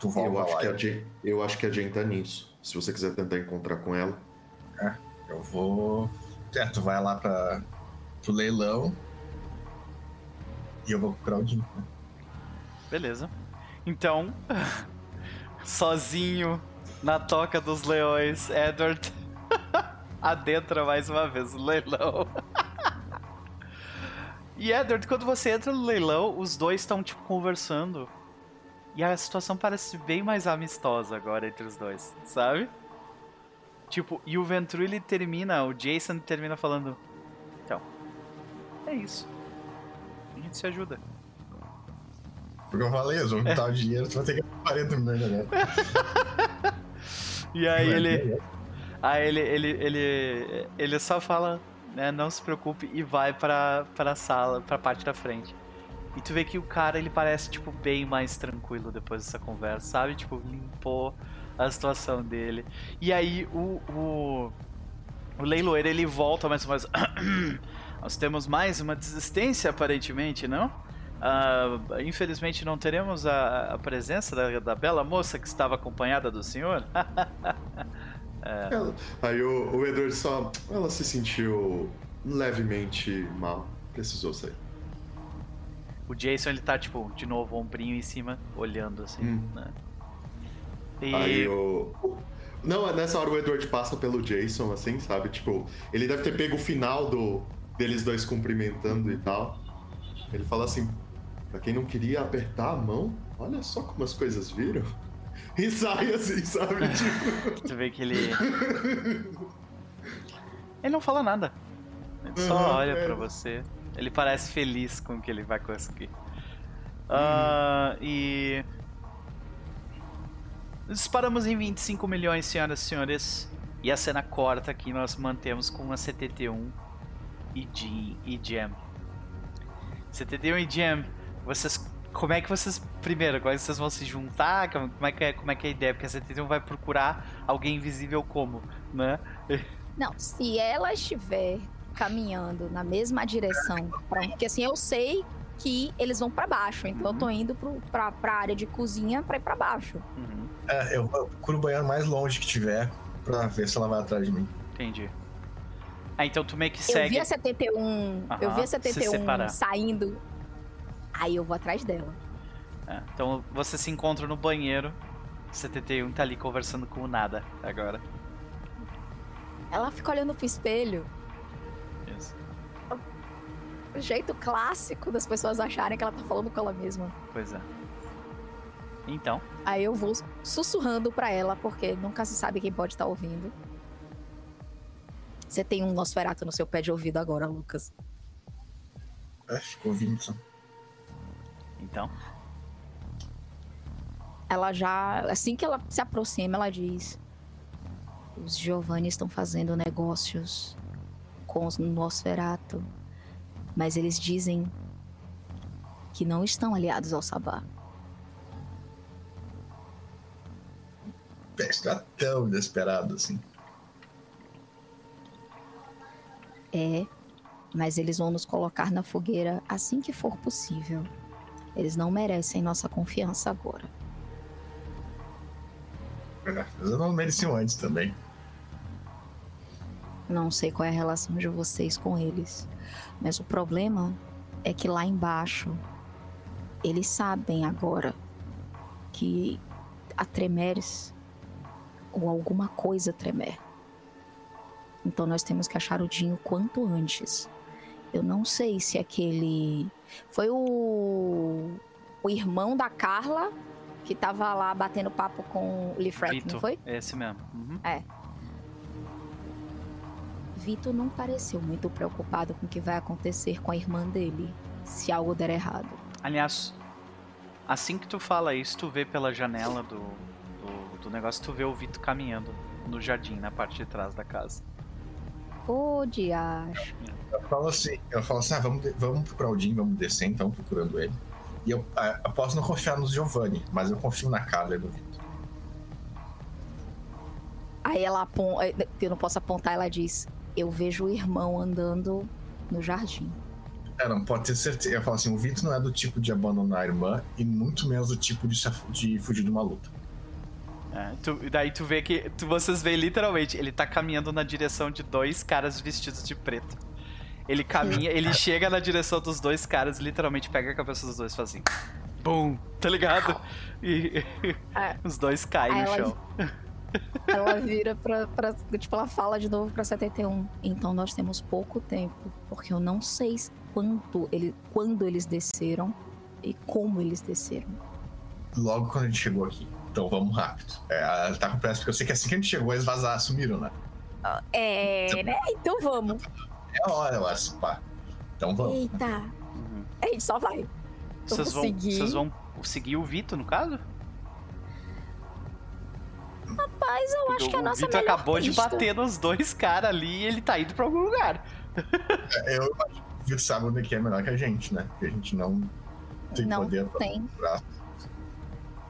Tu volta eu, acho lá. que a Jane, eu acho que a Jane tá nisso. Se você quiser tentar encontrar com ela. Eu vou. É, tu vai lá pra, pro leilão. E eu vou procurar o Jim. Beleza. Então, sozinho na toca dos leões, Edward adentra mais uma vez o leilão. e Edward, quando você entra no leilão, os dois estão tipo conversando. E a situação parece bem mais amistosa agora entre os dois, sabe? Tipo, e o Ventru ele termina, o Jason termina falando: Então, é isso. Gente se ajuda. Porque eu falei, eu vou botar o dinheiro, tu vai ter que dar 40 milhões né? agora. E aí ele. Aí ele, ele, ele, ele só fala, né, não se preocupe e vai pra, pra sala, pra parte da frente. E tu vê que o cara, ele parece, tipo, bem mais tranquilo depois dessa conversa, sabe? Tipo, limpou a situação dele. E aí o, o, o leiloeiro, ele volta mais ou menos Nós temos mais uma desistência, aparentemente, não? Ah, infelizmente não teremos a, a presença da, da bela moça que estava acompanhada do senhor. Ela- Aí o, o Edward só. Ela se sentiu levemente mal. Precisou sair. o Jason ele tá tipo de novo ombrinho em cima, olhando assim, Hum. né? E Aí o. Não, nessa hora o Edward passa pelo Jason, assim, sabe? Tipo, ele deve ter pego o final do deles dois cumprimentando e tal. Ele fala assim, pra quem não queria apertar a mão, olha só como as coisas viram. E sai assim, sabe? Tipo, tu vê que ele ele não fala nada. Ele só Uhum, olha é. pra você. Ele parece feliz com o que ele vai conseguir. Ah, e disparamos em 25 milhões, senhoras e senhores. E a cena corta aqui nós mantemos com a 71 e, G, e Jam. 71 e Jam, vocês. Como é que vocês. Primeiro, como é que vocês vão se juntar? Como é que é, como é, que é a ideia? Porque a 71 vai procurar alguém invisível como, né? Não, se ela estiver caminhando na mesma direção, pra, porque assim, eu sei que eles vão pra baixo, então eu tô indo pro, pra, pra área de cozinha pra ir pra baixo. Uhum, É, eu eu procuro o banheiro mais longe que tiver pra ver se ela vai atrás de mim. entendi. Ah, então tu meio que Eu segue. vi a 71, eu vi a se 71 separar. saindo, aí eu vou atrás dela. É, então você se encontra no banheiro. 71 tá ali conversando com o nada agora. Ela fica olhando pro espelho, Isso. o jeito clássico das pessoas acharem que ela tá falando com ela mesma. Pois é. Então, Aí eu vou sussurrando pra ela, porque nunca se sabe quem pode estar ouvindo. Você tem um Nosferato no seu pé de ouvido agora, Lucas. É, ficou ouvindo só. então. Ela já, assim que ela se aproxima, ela diz: Os Giovanni estão fazendo negócios com os Nosferato, mas eles dizem que não estão aliados ao Sabá. Está tão desesperado assim. É, mas eles vão nos colocar na fogueira assim que for possível. Eles não merecem nossa confiança agora. Eu não mereciam antes também. Não sei qual é a relação de vocês com eles, mas o problema é que lá embaixo eles sabem agora que a Tremeres ou alguma coisa Tremer. Então nós temos que achar o Dinho quanto antes. Eu não sei se aquele foi o o irmão da Carla que tava lá batendo papo com o Lifrek, não foi? esse mesmo. Uhum. Vitor não pareceu muito preocupado com o que vai acontecer com a irmã dele, se algo der errado. Aliás, assim que tu fala isso, tu vê pela janela do, do, do negócio, tu vê o Vito caminhando no jardim, na parte de trás da casa. Ô, diacho. Eu falo assim, eu falo assim, ah, vamos, de- vamos procurar o Jim, vamos descer então, procurando ele. E eu, ah, eu posso não confiar nos Giovanni, mas eu confio na Carla e no Vitor. Aí ela aponta, eu não posso apontar, ela diz: Eu vejo o irmão andando no jardim. É, não, pode ter certeza. Eu falo assim, o Vitor não é do tipo de abandonar a irmã e muito menos do tipo de, de fugir de uma luta. É, tu- daí tu vê que. Tu, vocês veem literalmente, ele tá caminhando na direção de dois caras vestidos de preto. Ele caminha, ele chega na direção dos dois caras, literalmente pega a cabeça dos dois e faz assim. Bum! Tá ligado? E É. os dois caem Aí no ela- chão. Ela vira pra, pra. Tipo, ela fala de novo pra 71. Então nós temos pouco tempo, porque eu não sei quanto ele, quando eles desceram e como eles desceram. Logo quando a gente chegou aqui. Então vamos rápido. É, ela tá com pressa, porque eu sei que assim que a gente chegou, eles vazaram, sumiram, né? É, né? Então vamos. É hora, eu acho, pá. Então vamos. Eita. Uhum. A gente só vai. Vocês vão, seguir. vocês vão seguir o Vito, no caso? Mas eu acho que a o nossa Vito melhor acabou de pista- bater nos dois caras ali e ele tá indo pra algum lugar. Eu acho que o Vitor sabe onde que é melhor que a gente, né? Porque a gente não tem Não poder pra tem. procurar.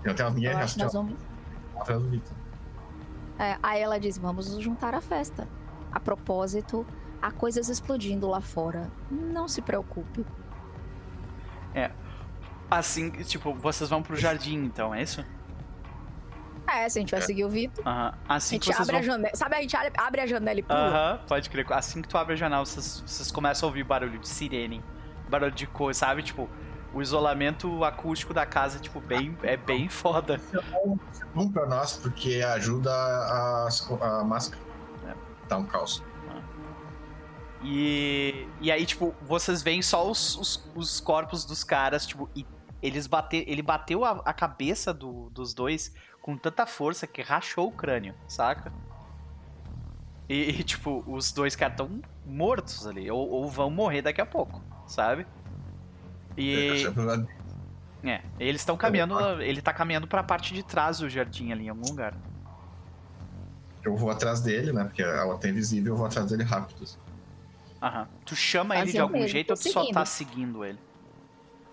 Tem ninguém Eu acho que nós vamos... atrás do Vitor. É, aí ela diz: vamos nos juntar à festa. A propósito, Há coisas explodindo lá fora. Não se preocupe. Assim, tipo, vocês vão pro jardim, então, é isso? É, se a gente vai É. seguir o Vitor. Aham. A Assim gente que vocês abre a vão... janela. Sabe, a gente abre a janela e pula? Aham, pode crer. Assim que tu abre a janela, vocês, vocês começam a ouvir barulho de sirene, barulho de coisa, sabe? Tipo, o isolamento acústico da casa, tipo, bem, é bem foda. Bom pra nós, porque ajuda a, a máscara. É. Dá um caos. E, e aí, tipo, vocês veem só os, os, os corpos dos caras, tipo, e eles bate, ele bateu a, a cabeça do- dos dois com tanta força que rachou o crânio, saca? E, e, tipo, os dois caras estão mortos ali, ou, ou vão morrer daqui a pouco, sabe? E. É, eles estão caminhando, ele tá caminhando pra parte de trás do jardim ali, em algum lugar. Eu vou atrás dele, né? Porque ela tá invisível, eu vou atrás dele rápido. Aham. Tu chama ele de algum mesmo, jeito ou tu só seguindo. tá seguindo ele?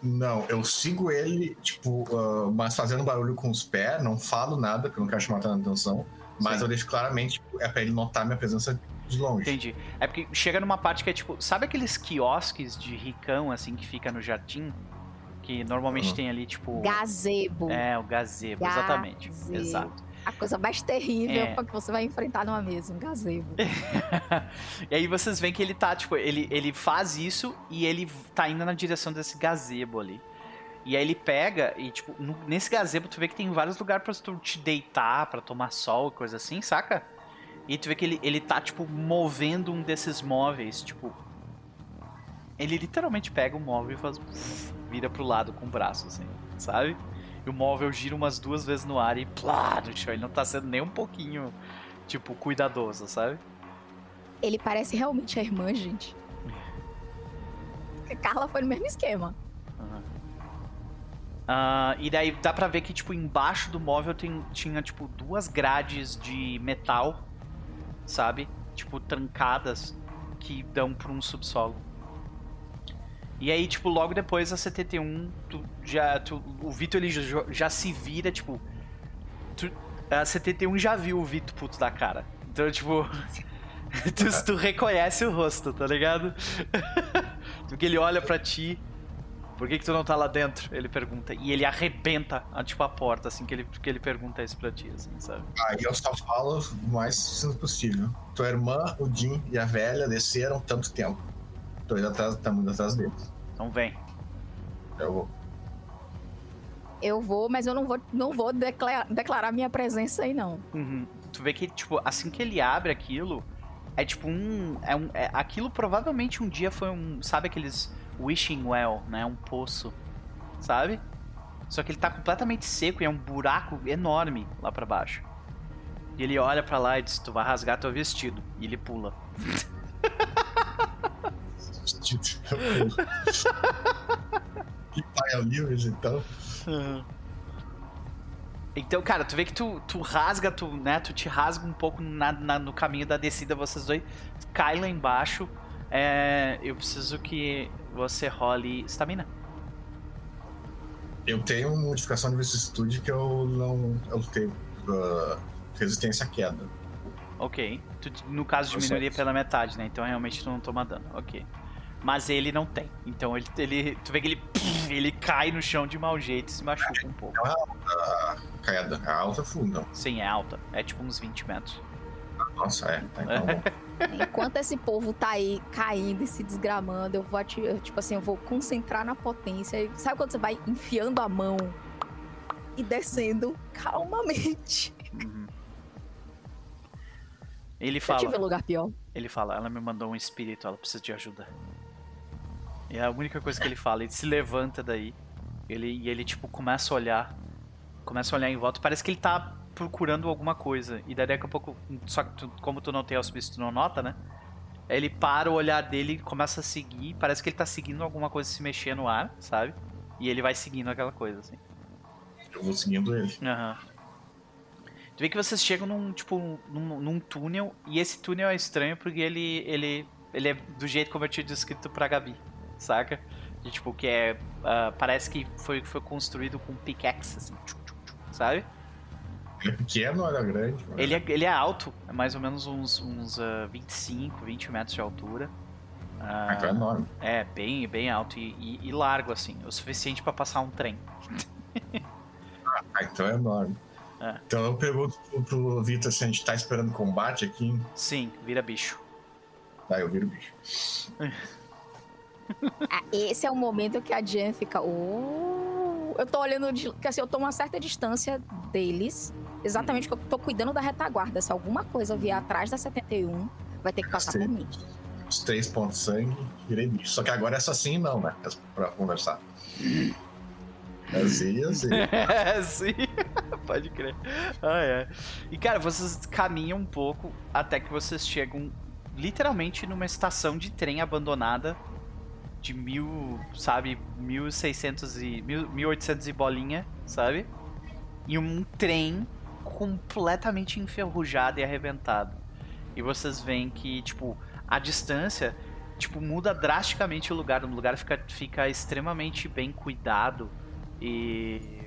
Não, eu sigo ele, tipo, ah, mas fazendo barulho com os pés, não falo nada, porque eu não quero chamar tanta atenção. Mas Sim. eu deixo claramente, tipo, é pra ele notar minha presença de longe. Entendi. É porque chega numa parte que é tipo, sabe aqueles quiosques de ricão, assim, que fica no jardim? Que normalmente Uhum. tem ali, tipo. Gazebo. É, o gazebo, exatamente. Gazebo. Exato. A coisa mais terrível É. que você vai enfrentar numa mesa, um gazebo. e aí vocês veem que ele tá, tipo, ele, ele faz isso e ele tá indo na direção desse gazebo ali. E aí ele pega e, tipo, no- nesse gazebo tu vê que tem vários lugares pra tu te deitar, pra tomar sol, coisa assim, saca? E tu vê que ele, ele tá, tipo, movendo um desses móveis, tipo. Ele literalmente pega o móvel e faz. vira pro lado com o braço, assim, sabe? E o móvel gira umas duas vezes no ar e plá, no chão. Ele não tá sendo nem um pouquinho, tipo, cuidadoso, sabe? Ele parece realmente a irmã, gente. A Carla foi no mesmo esquema. Ah, e daí dá pra ver que, tipo, embaixo do móvel tem, tinha, tipo, duas grades de metal, sabe? Tipo, trancadas, que dão pra um subsolo. E aí, tipo, logo depois a 71, tu já, tu, o Vitor ele já, se vira, tipo. Tu, a 71 já viu o Vitor puto da cara. Então, tipo. tu, tu reconhece o rosto, tá ligado? Porque ele olha pra ti. Por que, que tu não tá lá dentro? Ele pergunta. E ele arrebenta, a, tipo, a porta, assim, que ele, que ele pergunta isso pra ti, assim, sabe? Aí eu só falo o mais simples possível. Tua irmã, o Jim e a velha desceram tanto tempo. Tô indo atrás, tá indo atrás deles. Então vem. Eu vou. Eu vou, mas eu não vou, não vou declarar, declarar minha presença aí, não. Uhum. Tu vê que, tipo, assim que ele abre aquilo, é tipo um. É um é- aquilo provavelmente um dia foi um. Sabe aqueles wishing well, né? Um poço. Sabe? Só que ele tá completamente seco e é um buraco enorme lá pra baixo. E ele olha pra lá e diz: Tu vai rasgar teu vestido. E ele pula. que pai é livres, então. Então, cara, tu vê que tu, tu rasga, tu, né? Tu te rasga um pouco na- na- no caminho da descida, vocês dois caem lá embaixo. É, eu preciso que você role estamina. Eu tenho uma modificação de vicissitude que eu não. Eu tenho ah, resistência à queda. Ok. Tu, no caso, diminuiria pela metade, né? Então realmente tu não toma dano. Ok. Mas ele não tem. Então ele. ele tu vê que ele. Ele cai no chão de mau jeito e se machuca um pouco. A queda. A alta funda. Sim, é alta. É tipo uns 20 metros. Nossa, é. Tá, então. Enquanto esse povo tá aí caindo e se desgramando, eu vou, eu, tipo assim, eu vou concentrar na potência. Sabe quando você vai enfiando a mão e descendo calmamente? Uhum. Ele Já tive fala. lugar pior. Ele fala, ela me mandou um espírito, ela precisa de ajuda. E é a única coisa que ele fala, ele se levanta daí. Ele, e ele, tipo, começa a olhar. Começa a olhar em volta. Parece que ele tá procurando alguma coisa. E daí daqui a pouco. Só que tu- como tu não tem auspício, tu não nota, né? Ele para o olhar dele e começa a seguir. Parece que ele tá seguindo alguma coisa se mexer no ar, sabe? E ele vai seguindo aquela coisa, assim. Eu vou seguindo ele. Aham. Tu vê que vocês chegam num, tipo, num, num túnel, e esse túnel é estranho porque ele, ele, ele é do jeito como eu tinha descrito pra Gabi, saca? De, tipo, que é, ah, parece que foi, foi construído com pickaxe, assim, sabe? Ele é pequeno ou ele é grande? Ele é, ele é alto, é mais ou menos uns, uns uh, 25, 20 metros de altura. Ah, então é enorme. É, bem, bem alto e, e, e largo, assim. O suficiente pra passar um trem. ah, então é enorme. É. Então eu pergunto pro, pro Vitor se a gente tá esperando combate aqui. Sim, vira bicho. Tá, eu viro bicho. Ah, esse é o momento que a Jen fica. Oh. Eu tô olhando. De, assim, eu tô uma certa distância deles. Exatamente porque eu tô cuidando da retaguarda. Se alguma coisa vier atrás da 71, vai ter que passar por mim. Os três pontos de sangue, virei bicho. Só que agora é só sim não, né? É pra conversar. É sim, é sim. é sim. Pode crer. Ah, é. E cara, vocês caminham um pouco até que vocês chegam literalmente numa estação de trem abandonada de mil, sabe, 1600 e 1800 e bolinha, sabe? E um trem completamente enferrujado e arrebentado. E vocês veem que, tipo, a distância, tipo, muda drasticamente o lugar. O lugar fica, fica extremamente bem cuidado e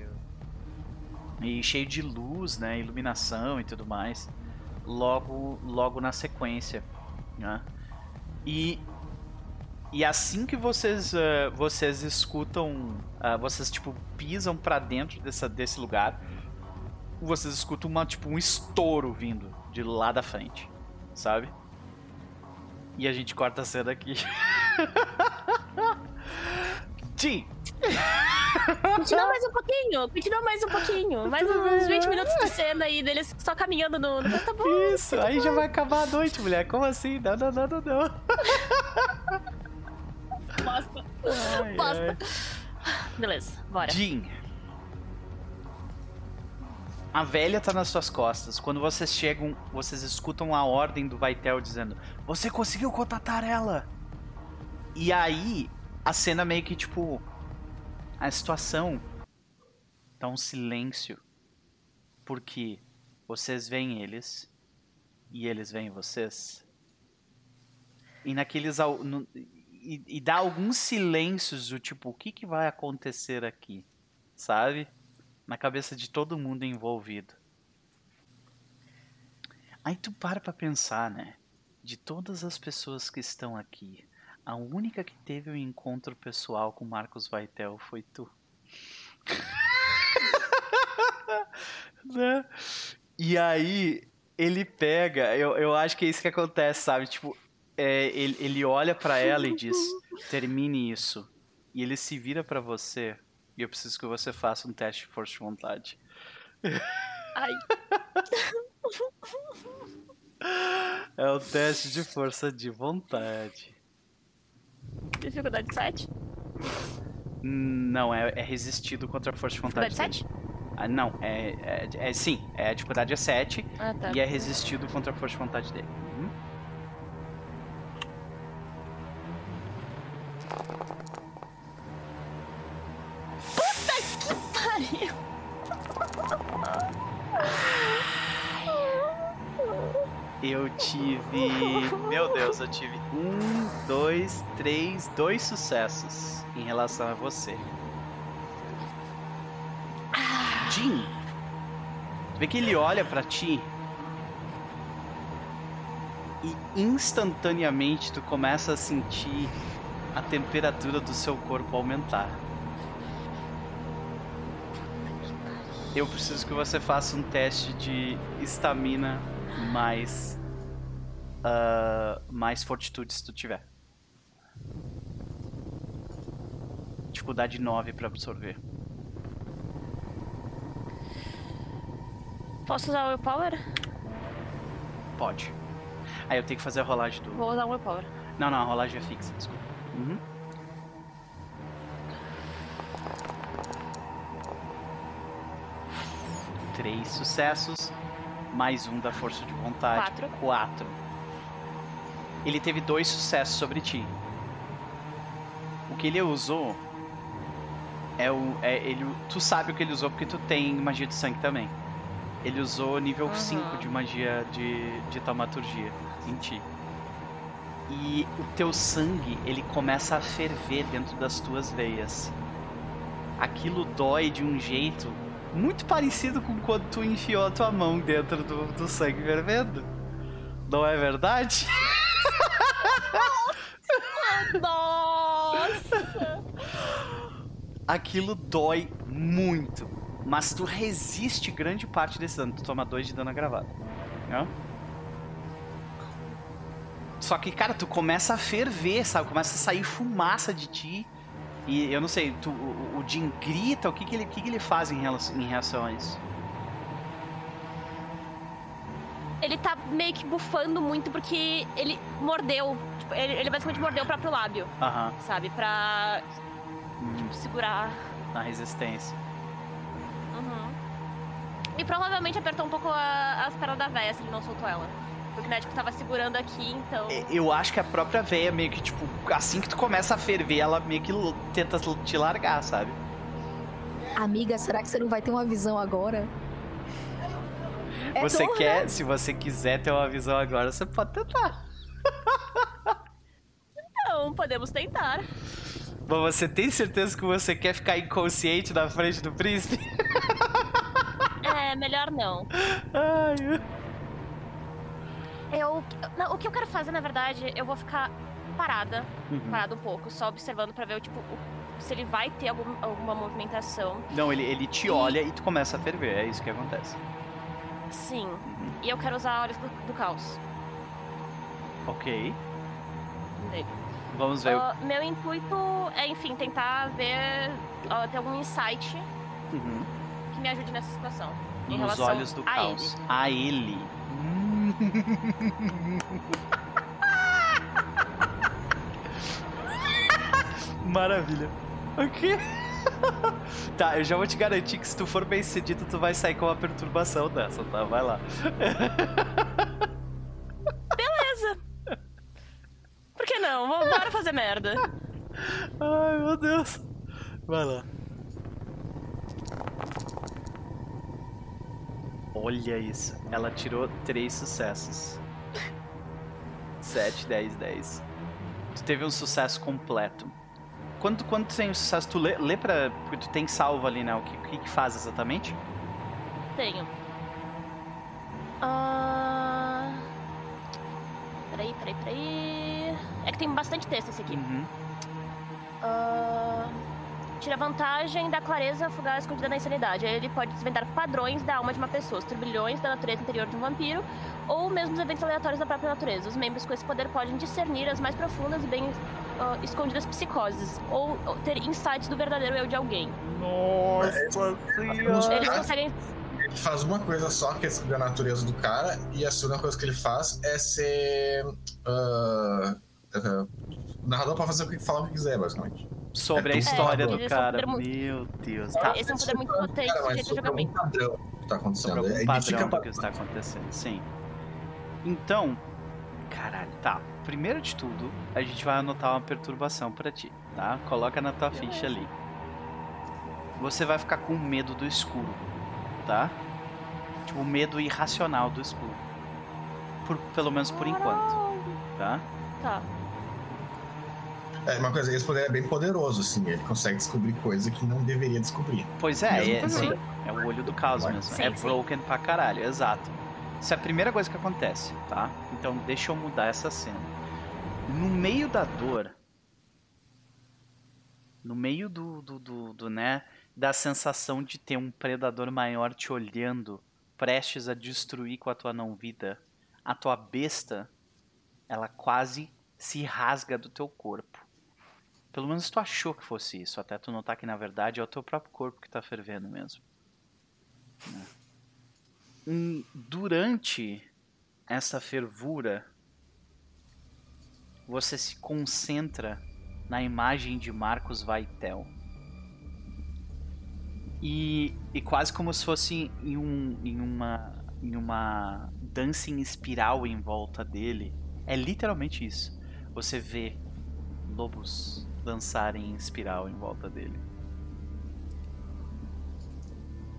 e cheio de luz, né, iluminação e tudo mais. Logo, logo na sequência, né? E e assim que vocês uh, vocês escutam, uh, vocês tipo pisam para dentro dessa, desse lugar, vocês escutam uma tipo um estouro vindo de lá da frente, sabe? E a gente corta a cena aqui. Jim. Continua mais um pouquinho, continua mais um pouquinho. Mais uns 20 minutos de cena aí deles só caminhando no. Tá bom. Isso, tá aí bom. já vai acabar a noite, mulher. Como assim? Não, não, não, não, não. Bosta. Bosta. Beleza, bora. Jim. A velha tá nas suas costas. Quando vocês chegam, vocês escutam a ordem do Vaitel dizendo: Você conseguiu contatar ela! E aí, a cena meio que tipo. A situação tá um silêncio. Porque vocês veem eles e eles veem vocês. E naqueles. No, e, e dá alguns silêncios do tipo, o que, que vai acontecer aqui? Sabe? Na cabeça de todo mundo envolvido. Aí tu para pra pensar, né? De todas as pessoas que estão aqui, a única que teve um encontro pessoal com Marcos Vaitel foi tu. né? E aí, ele pega, eu, eu acho que é isso que acontece, sabe? Tipo, é, ele, ele olha para ela e diz: termine isso. E ele se vira para você. E eu preciso que você faça um teste de força de vontade. Ai. É o teste de força de vontade. Dificuldade 7? Não, é, é resistido contra a força de vontade. Dificuldade 7? Ah, não, é, é, é, Sim, é, a dificuldade é 7 ah, tá. e é resistido contra a força de vontade dele. Eu tive. Meu Deus, eu tive um, dois, três, dois sucessos em relação a você. Jim, vê que ele olha para ti e instantaneamente tu começa a sentir a temperatura do seu corpo aumentar. eu preciso que você faça um teste de estamina mais. Uh, mais fortitude se tu tiver. Dificuldade 9 para absorver. Posso usar o Willpower? Pode. Aí eu tenho que fazer a rolagem do. Vou usar o Willpower. Não, não, a rolagem é fixa, desculpa. Uhum. três sucessos, mais um da força de vontade. Quatro. Quatro. Ele teve dois sucessos sobre ti. O que ele usou é o. É, ele, tu sabe o que ele usou porque tu tem magia de sangue também. Ele usou nível 5 uhum. de magia de, de taumaturgia em ti. E o teu sangue, ele começa a ferver dentro das tuas veias. Aquilo dói de um jeito muito parecido com quando tu enfiou a tua mão dentro do, do sangue fervendo. Não é verdade? Nossa! Aquilo dói muito. Mas tu resiste grande parte desse dano. Tu toma dois de dano agravado. Né? Só que, cara, tu começa a ferver, sabe? Começa a sair fumaça de ti. E eu não sei, tu, o, o Jim grita, o que, que, ele, que, que ele faz em relação, em reação a isso? Ele tá meio que bufando muito porque ele mordeu. Tipo, ele, ele basicamente mordeu o próprio lábio, sabe? Pra tipo, segurar. na resistência. Uhum. E provavelmente apertou um pouco a- as pernas da véia se ele não soltou ela. Né, tipo, tava segurando aqui, então. É, Eu acho que a própria véia meio que, tipo, assim que tu começa a ferver, ela meio que tenta te largar, sabe? Amiga, será que você não vai ter uma visão agora? É você dor, quer, né? se você quiser ter uma visão agora, você pode tentar. Não, podemos tentar. Mas você tem certeza que você quer ficar inconsciente na frente do príncipe? É, melhor não. Ai, Eu. não, o que eu quero fazer, na verdade, eu vou ficar parada. Uhum. Parada um pouco, só observando pra ver, tipo, se ele vai ter algum- alguma movimentação. Não, ele, ele te olha e tu começa a ferver, é isso que acontece. Sim. Uhum. E eu quero usar olhos do, do caos Ok, dele. vamos ver. Ah, meu intuito é, enfim, tentar ver. ah, ter algum insight Uhum. que me ajude nessa situação. Nos olhos do caos. ele. A ele. Maravilha. Ok. tá, eu já vou te garantir que se tu for bem sucedido, tu vai sair com uma perturbação dessa, tá? Vai lá. Por que não? Bora fazer merda. Ai, meu Deus. Vai lá. Olha isso. Ela tirou três sucessos. 7, 10, 10. Tu teve um sucesso completo. Quando, quando tu tem um sucesso, tu lê, lê pra. Porque tu tem salvo ali, né? O que, o que, que faz exatamente? Tenho. Ah... Peraí, peraí, peraí. É que tem bastante texto esse aqui. Uhum. Ah, Tira vantagem da clareza fugaz escondida na insanidade. Aí Ele pode desvendar padrões da alma de uma pessoa, os turbilhões da natureza interior de um vampiro, ou mesmo os eventos aleatórios da própria natureza. Os membros com esse poder podem discernir as mais profundas e bem ah, escondidas psicoses, ou, ou ter insights do verdadeiro eu de alguém. Nossa senhora! Eles conseguem. Ele faz uma coisa só, que é descobrir a natureza do cara, e a segunda coisa que ele faz é ser. ah, o narrador pode fazer o que falar o que quiser, basicamente. Sobre a É, história eles do cara. Meu Deus. Tá. Esse é um poder muito potente Cara, mas sujeito a sobre algum julgamento. padrão que tá acontecendo. Sobre algum padrão do que está acontecendo, sim. Então, caralho, tá. Primeiro de tudo, a gente vai anotar uma perturbação pra ti, tá? Coloca na tua ficha ali. Você vai ficar com medo do escuro, tá? Tipo, medo irracional do escuro. Por, pelo menos por enquanto, tá? Tá. É uma coisa, esse poder é bem poderoso, assim. Ele consegue descobrir coisa que não deveria descobrir. Pois é, é, sim, é o olho do caos Sim, mesmo. sim. é broken pra caralho, exato. Isso é a primeira coisa que acontece, tá? Então deixa eu mudar essa cena. No meio da dor, no meio do, do, do, do, né, da sensação de ter um predador maior te olhando, prestes a destruir com a tua não vida, a tua besta, ela quase se rasga do teu corpo. Pelo menos tu achou que fosse isso, até tu notar que na verdade é o teu próprio corpo que tá fervendo mesmo. Hum, Durante essa fervura, você se concentra na imagem de Marcos Vaitel. E, e quase como se fosse em, um, em, uma, em uma dança em espiral em volta dele. É literalmente isso. Você vê lobos dançarem em espiral em volta dele.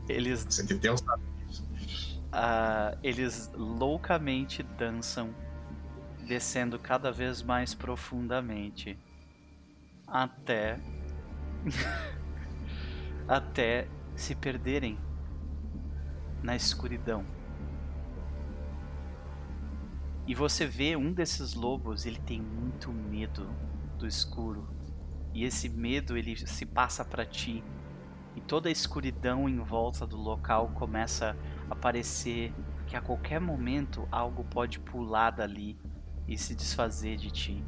Eles Você tem um ah, eles loucamente dançam, descendo cada vez mais profundamente, até até se perderem na escuridão. E você vê um desses lobos, ele tem muito medo do escuro. E esse medo ele se passa para ti. E toda a escuridão em volta do local começa a parecer que a qualquer momento algo pode pular dali e se desfazer de ti.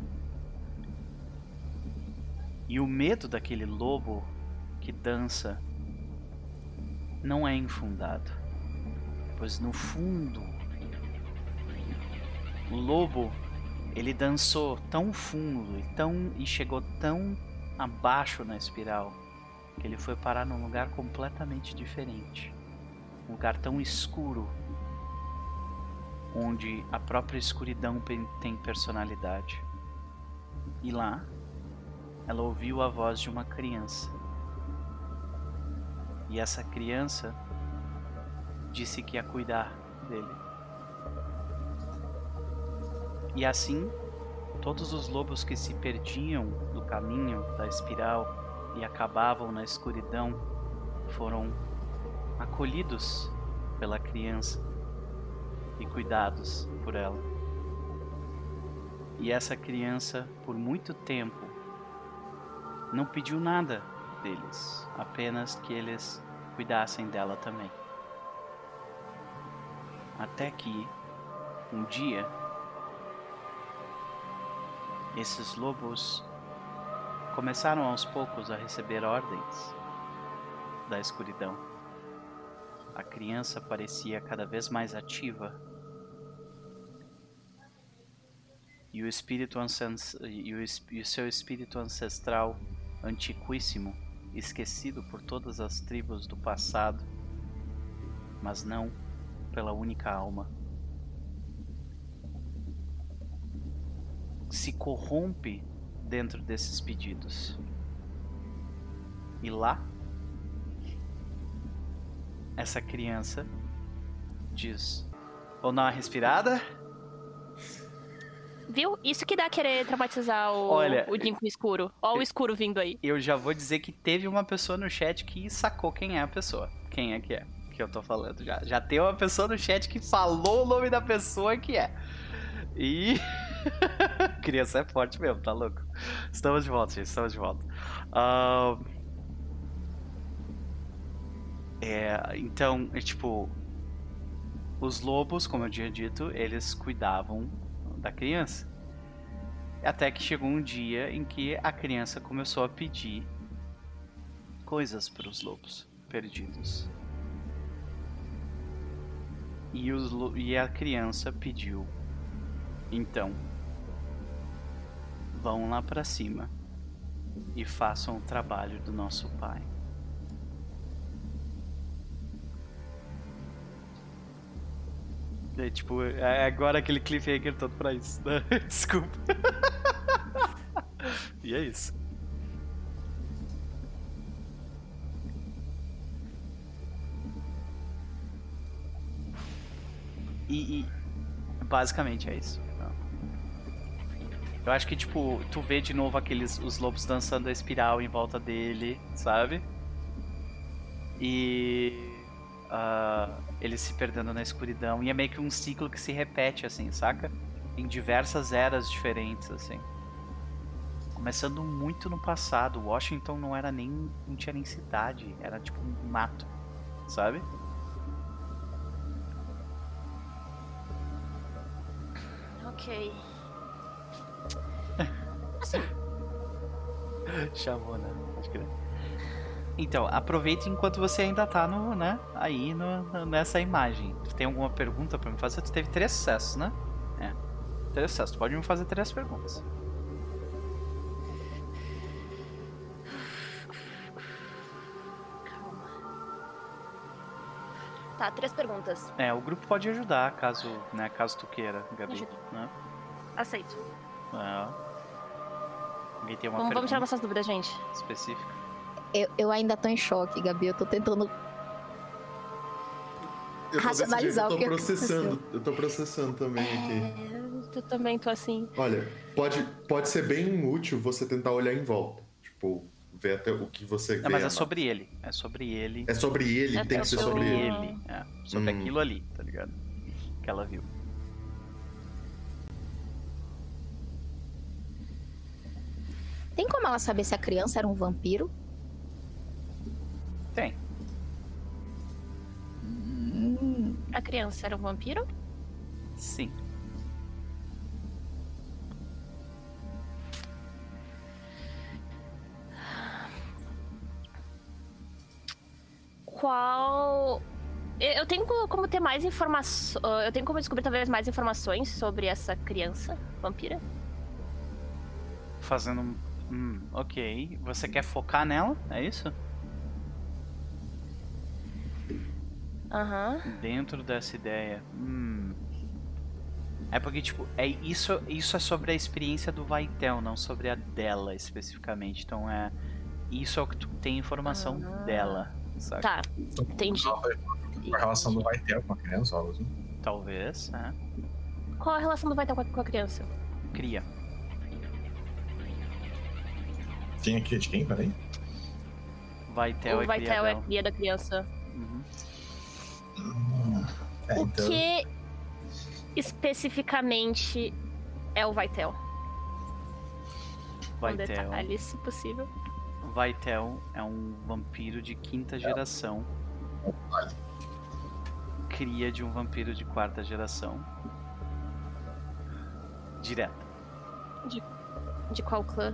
E o medo daquele lobo que dança não é infundado, pois no fundo o lobo ele dançou tão fundo e tão e chegou tão abaixo na espiral que ele foi parar num lugar completamente diferente, um lugar tão escuro onde a própria escuridão tem personalidade. E lá ela ouviu a voz de uma criança. E essa criança disse que ia cuidar dele. E assim, todos os lobos que se perdiam caminho da espiral e acabavam na escuridão foram acolhidos pela criança e cuidados por ela. E essa criança, por muito tempo, não pediu nada deles, apenas que eles cuidassem dela também. Até que um dia esses lobos começaram aos poucos a receber ordens da escuridão. A criança parecia cada vez mais ativa. E o espírito e o, e o seu espírito ancestral antiquíssimo, esquecido por todas as tribos do passado, mas não pela única alma. Se corrompe dentro desses pedidos. E lá, essa criança diz: Vou dar uma respirada Viu? Isso que dá querer traumatizar o, Olha, o Jim com o escuro. Ó o escuro vindo aí. Eu já vou dizer que teve uma pessoa no chat que sacou quem é a pessoa. Quem é que é que eu tô falando já. Já tem uma pessoa no chat que falou o nome da pessoa que é. E. Criança é forte mesmo, tá louco? Estamos de volta, gente, estamos de volta. Uh... É, então, é, tipo, os lobos, como eu tinha dito, eles cuidavam da criança. Até que chegou um dia em que a criança começou a pedir coisas para os lobos perdidos. E, os, e a criança pediu: então, vão lá para cima e façam o trabalho do nosso pai. É, tipo, é agora aquele cliffhanger todo pra isso. Né? Desculpa. e é isso. E, e, basicamente é isso. Eu acho que, tipo, tu vê de novo aqueles os lobos dançando a espiral em volta dele, sabe? E uh, ele se perdendo na escuridão. E é meio que um ciclo que se repete, assim, saca? Em diversas eras diferentes, assim. Começando muito no passado. Washington não era nem. não tinha nem cidade. Era tipo um mato, sabe? Ok. Assim. Chamou, né? Pode crer. Então, aproveite enquanto você ainda tá no, né, aí no, nessa imagem. Tu tem alguma pergunta para me fazer? Tu teve três sucessos, né? É. Três sucessos. Tu pode me fazer três perguntas. Calma. Tá, três perguntas. É, o grupo pode ajudar caso, né, caso tu queira, Gabi. Ajuda. Né? Aceito. É. Alguém tem uma Vamos, vamos tirar nossas dúvidas, gente. específica? Eu, eu ainda tô em choque, Gabi. Eu tô tentando. Eu tô Racionalizar eu o tô processando. Eu tô processando também aqui. É, eu também tô assim. Olha, pode, pode ser bem útil você tentar olhar em volta. Tipo, ver até o que você vê. Não, mas é sobre ele. É sobre ele. É sobre ele, É tem que ser sobre sobre ele. ele. É, sobre Hum. aquilo ali, tá ligado? Que ela viu. Tem como ela saber se a criança era um vampiro? Tem. A criança era um vampiro? Sim. Qual. Eu tenho co- como ter mais informações. Eu tenho como descobrir talvez mais informações sobre essa criança vampira? Fazendo um. Hum, ok. Você quer focar nela? É isso? Aham. Dentro dessa ideia. Hum. É porque, tipo, é isso, isso é sobre a experiência do Vaitel, não sobre a dela especificamente. Então é. Isso é o que tu tem informação Ah. dela, saca? Tá, entendi. A relação do vai ter com a criança, algo assim. Talvez, né? Qual a relação do a, com a criança? Cria. Quem aqui é de quem? Peraí. Vaitel o é cria Vital é cria da criança. Uhum. É, o então. que especificamente é o? Com Vaitel. detalhes, se possível. Vaitel é um vampiro de quinta geração. Cria de um vampiro de quarta geração. Direto. De qual clã?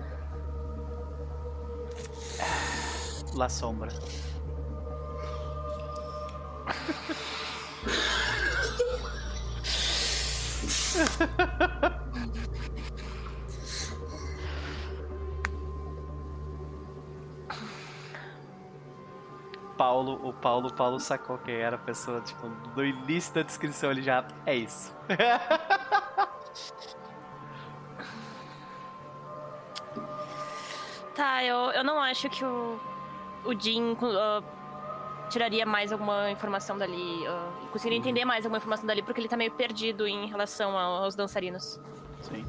La Sombra. Paulo, o Paulo, Paulo sacou quem era a pessoa, tipo, no início da descrição ele já é isso. Tá, eu, eu não acho que o, o Jin ah, tiraria mais alguma informação dali. ah, e conseguiria entender mais alguma informação dali, porque ele tá meio perdido em relação ao- aos dançarinos. Sim.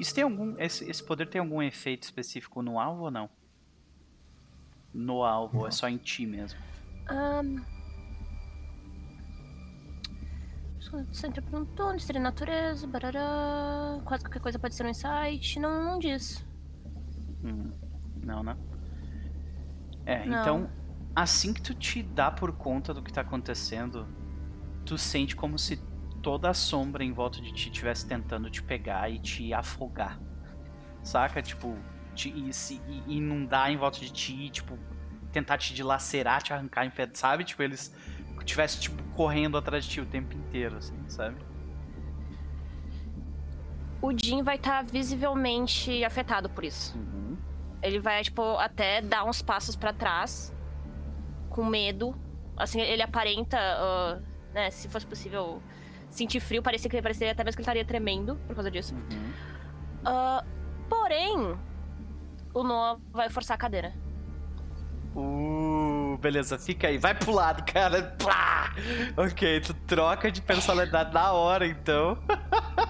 Isso tem algum. Esse, esse poder tem algum efeito específico no alvo ou não? No alvo, ou é só em ti mesmo. Ahn. Centro perguntou, de natureza, barará. Quase qualquer coisa pode ser um insight. Não, não diz. Hum, Não, né? É, Não. então, assim que tu te dá por conta do que tá acontecendo, tu sente como se toda a sombra em volta de ti estivesse tentando te pegar e te afogar. Saca? Tipo, te, e se e inundar em volta de ti, tipo, tentar te dilacerar, te arrancar em pé, sabe? Tipo, eles estivessem, tipo, correndo atrás de ti o tempo inteiro, assim, sabe? O Jin vai estar visivelmente afetado por isso. Uhum. Ele vai, tipo, até dar uns passos pra trás, com medo. Assim, ele aparenta, ah, né, se fosse possível, sentir frio. Parecia que parecia até mesmo que ele estaria tremendo por causa disso. Uhum. Ah, porém, o Noah vai forçar a cadeira. Uh, beleza, fica aí, vai pro lado, cara. Plá! Ok, tu troca de personalidade na hora, então.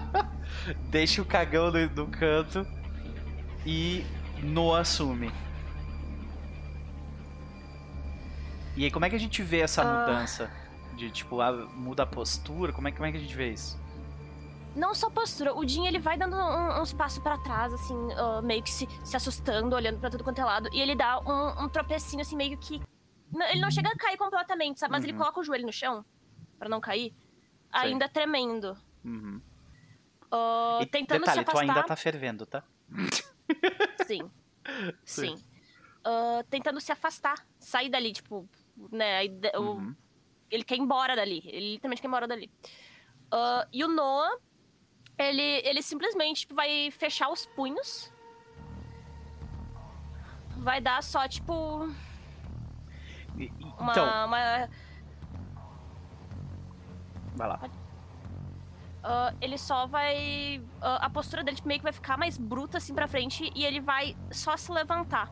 Deixa o cagão no, no canto e no assume. E aí, como é que a gente vê essa Ah. mudança? De tipo, ah, muda a postura? Como é, como é que a gente vê isso? Não só postura, o Jin ele vai dando um- uns passos pra trás, assim, ah, meio que se, se assustando, olhando pra tudo quanto é lado. E ele dá um, um tropecinho, assim, meio que. Ele não chega a cair completamente, sabe? Mas ele Uhum. coloca o joelho no chão pra não cair, ainda tremendo. Uhum. Ah, E tentando detalhe, se tu afastar. ainda tá fervendo, tá? Sim. Sim. Sim. Ah, tentando se afastar, sair dali, tipo, né? Uhum. ele quer ir embora dali. Ele literalmente quer ir embora dali. Ah, e o Noah, ele, ele simplesmente tipo, vai fechar os punhos. Vai dar só, tipo, uma. Então, uma- vai lá. Ah, ele só vai. ah, a postura dele tipo, meio que vai ficar mais bruta assim pra frente e ele vai só se levantar.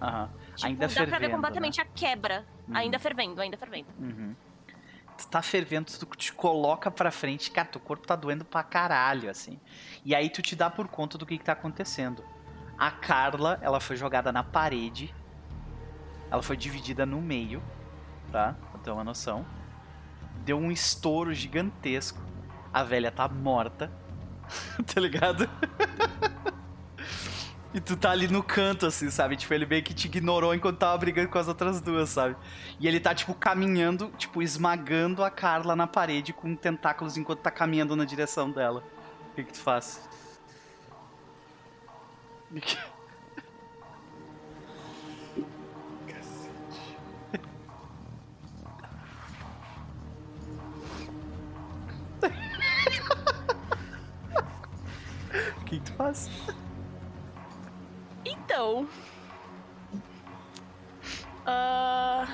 Aham. Tipo, Ainda dá pra ver fervendo, completamente a quebra. Uhum. Ainda fervendo, ainda fervendo. Uhum. Tu tá fervendo, tu te coloca pra frente, cara, teu corpo tá doendo pra caralho, assim. E aí tu te dá por conta do que, que tá acontecendo. A Carla, ela foi jogada na parede. Ela foi dividida no meio, tá? Pra ter uma noção. Deu um estouro gigantesco. A velha tá morta. tá ligado? e tu tá ali no canto, assim, sabe? Tipo, ele meio que te ignorou enquanto tava brigando com as outras duas, sabe? E ele tá, tipo, caminhando, tipo, esmagando a Carla na parede com tentáculos enquanto tá caminhando na direção dela. O que que tu faz? que tu faz? Então. Ah,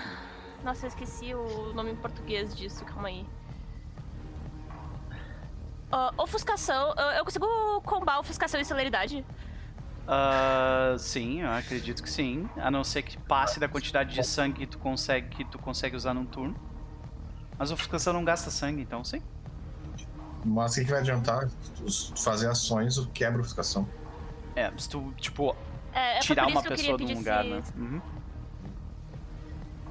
Nossa, eu esqueci o nome em português disso, calma aí. Ah, ofuscação. ah, Eu consigo combar ofuscação e celeridade? Ah, sim, eu acredito que sim. A não ser que passe da quantidade de sangue que tu consegue, que tu consegue usar num turno. Mas a ofuscação não gasta sangue, então sim. Mas o que, que vai adiantar? Fazer ações, o quebra a ofuscação. É, se tu, tipo, É, é tirar uma pessoa de um lugar, né? se- Uhum.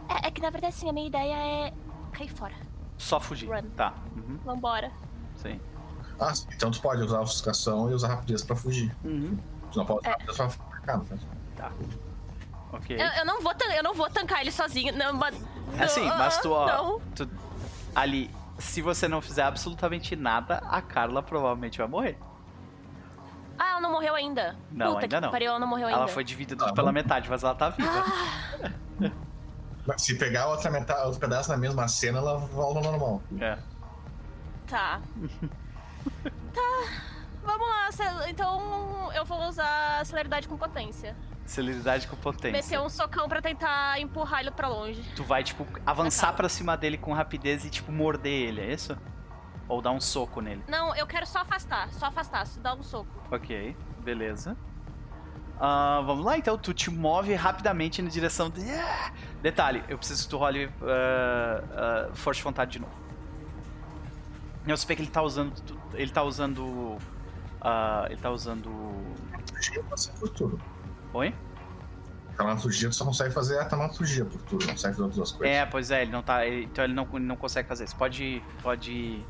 É, é que na verdade, assim, a minha ideia é cair fora. Só fugir. Run. Tá. Uhum. Vambora. Sim. Ah, sim. então tu pode usar a ofuscação e usar rapidez pra fugir. Uhum. Tu não pode usar É. rapidez pra atacar, né? Tá. Ok. Eu, eu não vou eu não vou tancar ele sozinho. Não, mas. É assim, mas tu, ó, Não. tu- ali, se você não fizer absolutamente nada, a Carla provavelmente vai morrer. Ah, ela não morreu ainda. Não, Puta ainda que não. Pariu, ela não morreu ainda. Ela foi dividida Ah, pela metade, mas ela tá viva. Ah, Mas Se pegar outra metade, outro pedaço na mesma cena, ela volta ao normal. É. tá. tá. Vamos lá, então eu vou usar celeridade com potência. Celeridade com potência. Meter um socão pra tentar empurrar ele pra longe. Tu vai, tipo, avançar Tá. pra cima dele com rapidez e, tipo, morder ele, é isso? Ou dar um soco nele. Não, eu quero só afastar, só afastar, só dar um soco. Ok, beleza. Ah, vamos lá, então. Tu te move rapidamente na direção de... Ah! Detalhe, eu preciso que tu role ah, Força de Vontade de novo. Eu sei que ele tá usando... Ele tá usando... ah, ele tá usando... Turno. Oi? Taumaturgia tu só consegue fazer a taumaturgia por turno, não consegue fazer outras duas coisas. É, pois é, ele não tá. ele- então ele não, ele não consegue fazer isso. Pode. Pode.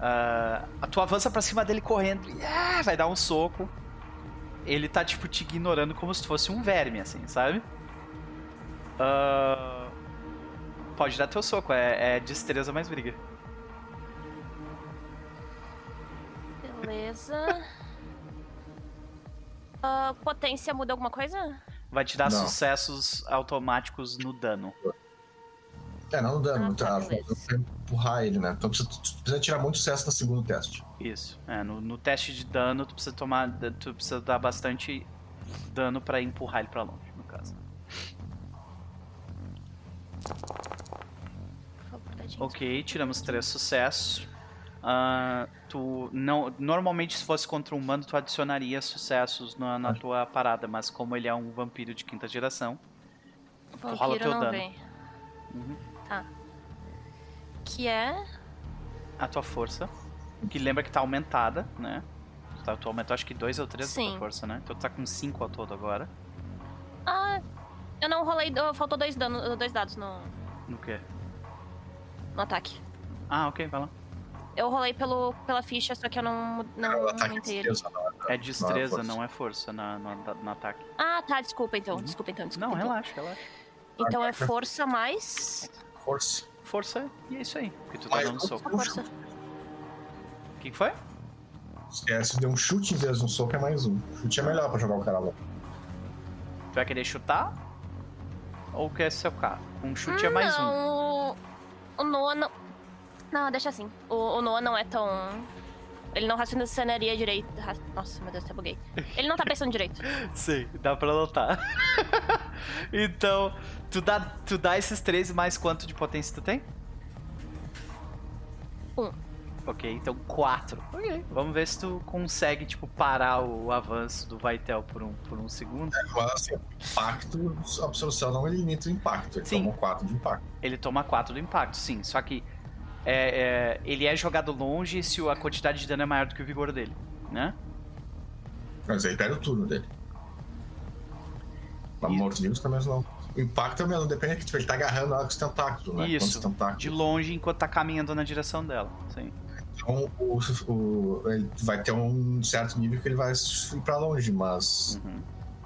ah, tu avança pra cima dele correndo e ah, vai dar um soco. Ele tá, tipo, te ignorando como se fosse um verme, assim, sabe? Ah, pode dar teu soco, é, é destreza mais briga. Beleza. Ah, potência muda alguma coisa? Vai te dar Não. sucessos automáticos no dano. É, não no dano, Ah, tá, tá, empurrar ele, né? Então precisa, tu precisa tirar muito sucesso no segundo teste. Isso. É, no, no teste de dano, tu precisa tomar. Tu precisa dar bastante dano pra empurrar ele pra longe, no caso. Ok, tiramos três sucessos. Ah, tu não, normalmente se fosse contra um humano tu adicionaria sucessos na, na tua parada, mas como ele é um vampiro de quinta geração, Vampiro rola teu não dano. vem. Uhum. Tá. Que é. a tua força, que lembra que tá aumentada, né? Tá, tu aumentou acho que dois ou três da Sim. tua força, né? Então tu tá com cinco ao todo agora. Ah, eu não rolei. oh, Faltou dois, dano, dois dados no, No quê? no ataque. Ah, ok, vai lá. Eu rolei pelo, pela ficha, só que eu não, não ele. destreza, não É destreza, força. não é força na, no, no ataque. Ah, tá, desculpa então. Desculpa então, desculpa. Não, então. relaxa, relaxa. Então é força mais. Força. Força e é isso aí, que tu tá dando soco. Força. O que que foi? É, se der um chute em vez de um soco é mais um. Chute é melhor pra jogar o cara lá. Tu vai querer chutar? Ou quer socar? Um chute é mais um. não, o Noah não. Não, deixa assim. O, o Noah não é tão. Ele não raciocinaria direito. Nossa, meu Deus, até buguei. Ele não tá pensando direito. Sim, dá pra notar. então, tu dá, tu dá esses três mais quanto de potência tu tem? Um. Ok, então quatro. Ok. Vamos ver se tu consegue, tipo, parar o avanço do Vaitel por um, por um segundo. Mas assim, impacto, a absorção não limita o impacto. Ele Sim. toma 4 de impacto. Ele toma quatro do impacto, sim. Só que é, é, ele é jogado longe se a quantidade de dano é maior do que o vigor dele, né? Mas aí perde o turno dele. Mas morto-vivos também não. O impacto é o mesmo, depende que tipo, ele tá agarrando ela com os tentáculos, né? Isso, tentáculos. De longe enquanto tá caminhando na direção dela. Sim. Então, o, o- ele vai ter um certo nível que ele vai ir pra longe, mas Uhum.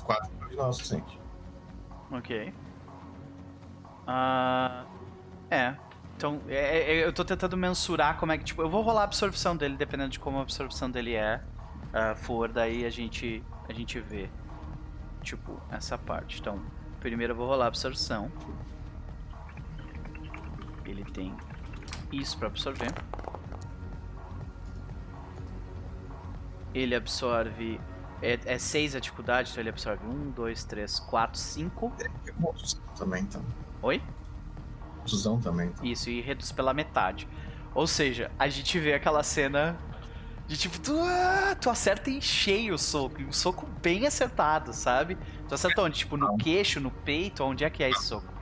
quatro de nós, o suficiente. Ok. Ah, é. Então, é- é- eu tô tentando mensurar como é que, tipo, eu vou rolar a absorção dele, dependendo de como a absorção dele é. ah, for, daí a gente, a gente vê, tipo, essa parte. Então, primeiro eu vou rolar a absorção. Ele tem isso pra absorver. Ele absorve. É 6 a dificuldade, então ele absorve 1, 2, 3, 4, 5. E contusão também, então. Oi? Também, então. Isso, e reduz pela metade. Ou seja, a gente vê aquela cena de tipo, tu, ah, tu acerta em cheio o soco, e um soco bem acertado, sabe? Tu acerta onde? Tipo, no queixo, no peito, onde é que é esse soco?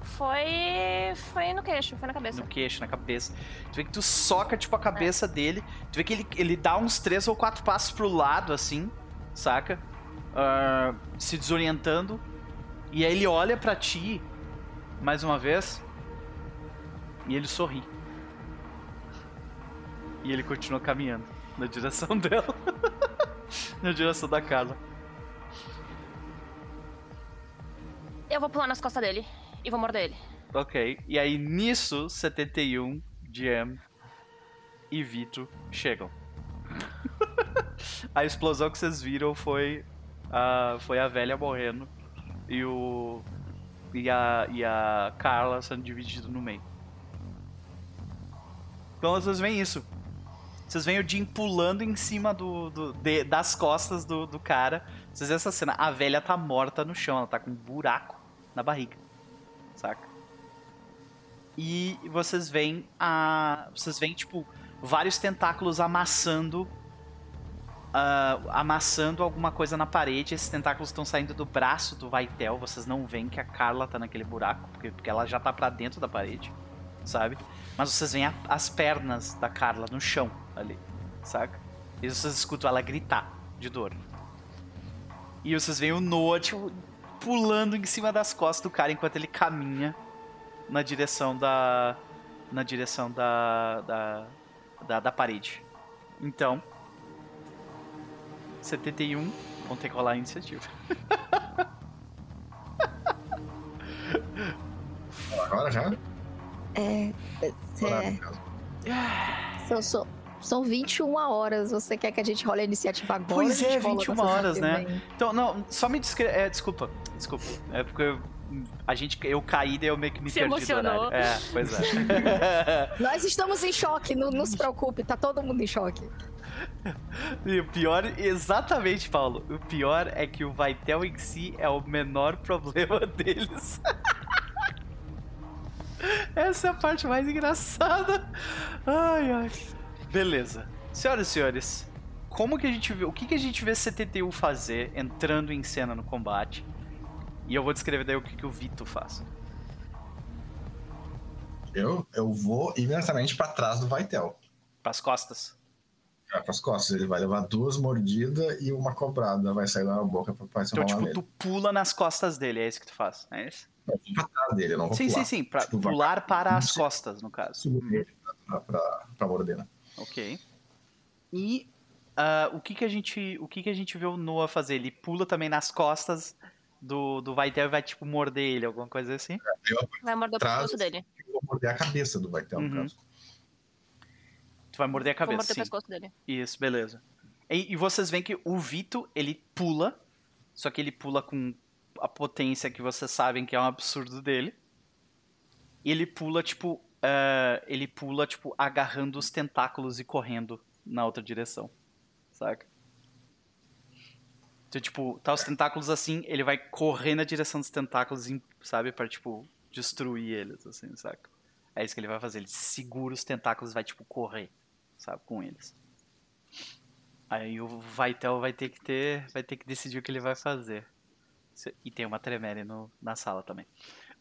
Foi. Foi no queixo, foi na cabeça. No queixo, na cabeça. Tu vê que tu soca, tipo, a cabeça dele. Tu vê que ele, ele dá uns três ou quatro passos pro lado, assim, saca? Ah, se desorientando. E aí ele olha pra ti, mais uma vez, e ele sorri. E ele continua caminhando na direção dela. na direção da Carla. Eu vou pular nas costas dele e vou morder ele. Ok. E aí nisso, 71, Jam e Vito chegam. a explosão que vocês viram foi a, foi a velha morrendo e o. E a, e a Carla sendo dividido no meio. Então vocês veem isso. Vocês veem o Jim pulando em cima do, do- de- das costas do, do cara. Vocês veem essa cena. A velha tá morta no chão, ela tá com um buraco na barriga. Saca? E vocês veem a. Vocês veem, tipo, vários tentáculos amassando. Ah, amassando alguma coisa na parede. Esses tentáculos estão saindo do braço do Vaitel. Vocês não veem que a Carla tá naquele buraco, porque, porque ela já tá pra dentro da parede, sabe? Mas vocês veem a- as pernas da Carla no chão ali, saca? E vocês escutam ela gritar de dor. E vocês veem o Noah, tipo, pulando em cima das costas do cara enquanto ele caminha na direção da. Na direção da. da, da, da parede. Então. 71. Vão ter que rolar a iniciativa. Agora já? É, Maravilhoso. são, são, são 21 horas. Você quer que a gente role a iniciativa agora? Pois é, gente rola 21 na sessão horas, né? vem? Então, não, só me descreve. É, desculpa, desculpa. É porque eu, a gente, eu caí daí eu meio que me Se perdi emocionou. horário. É, pois é. Nós estamos em choque, não, não se preocupe, tá todo mundo em choque. E o pior, exatamente, Paulo. O pior é que o Vaitel em si é o menor problema deles. Essa é a parte mais engraçada. Ai, ai. Beleza. Senhoras e senhores, como que a gente vê. O que, que a gente vê 71 fazer entrando em cena no combate? E eu vou descrever daí o que, que o Vito faz. Eu, eu vou imediatamente pra trás do Vaitel. Pras costas. Para as costas. Ele vai levar duas mordidas e uma cobrada vai sair da boca pra parecer Então, tipo, nele. tu pula nas costas dele, é isso que tu faz, é isso? Eu vou pra trás dele, eu não vou Sim, pular. sim, sim. Pra Tipo, pular para as Sim. costas, no caso. Subir pra, pra, pra morder, né? Ok. E ah, o que que a gente, o que que a gente vê o Noah fazer? Ele pula também nas costas do, do Vaitel e vai tipo morder ele, alguma coisa assim? Eu Vai morder o pescoço dele. vou morder a cabeça do Vaitel, Uhum. no caso. Tu vai morder a Vou cabeça, morder o sim. pescoço dele. Isso, beleza. E, e vocês veem que o Vito, ele pula, só que ele pula com a potência que vocês sabem que é um absurdo dele. E ele pula, tipo, ah, ele pula, tipo, agarrando os tentáculos e correndo na outra direção. Saca? Então, tipo, tá os tentáculos assim, ele vai correr na direção dos tentáculos, sabe? Pra, tipo, destruir eles, assim, saca? É isso que ele vai fazer. Ele segura os tentáculos e vai, tipo, correr, sabe? Com eles. Aí o Vaitel vai ter que ter. Vai ter que decidir o que ele vai fazer. E tem uma Tremere no, na sala também.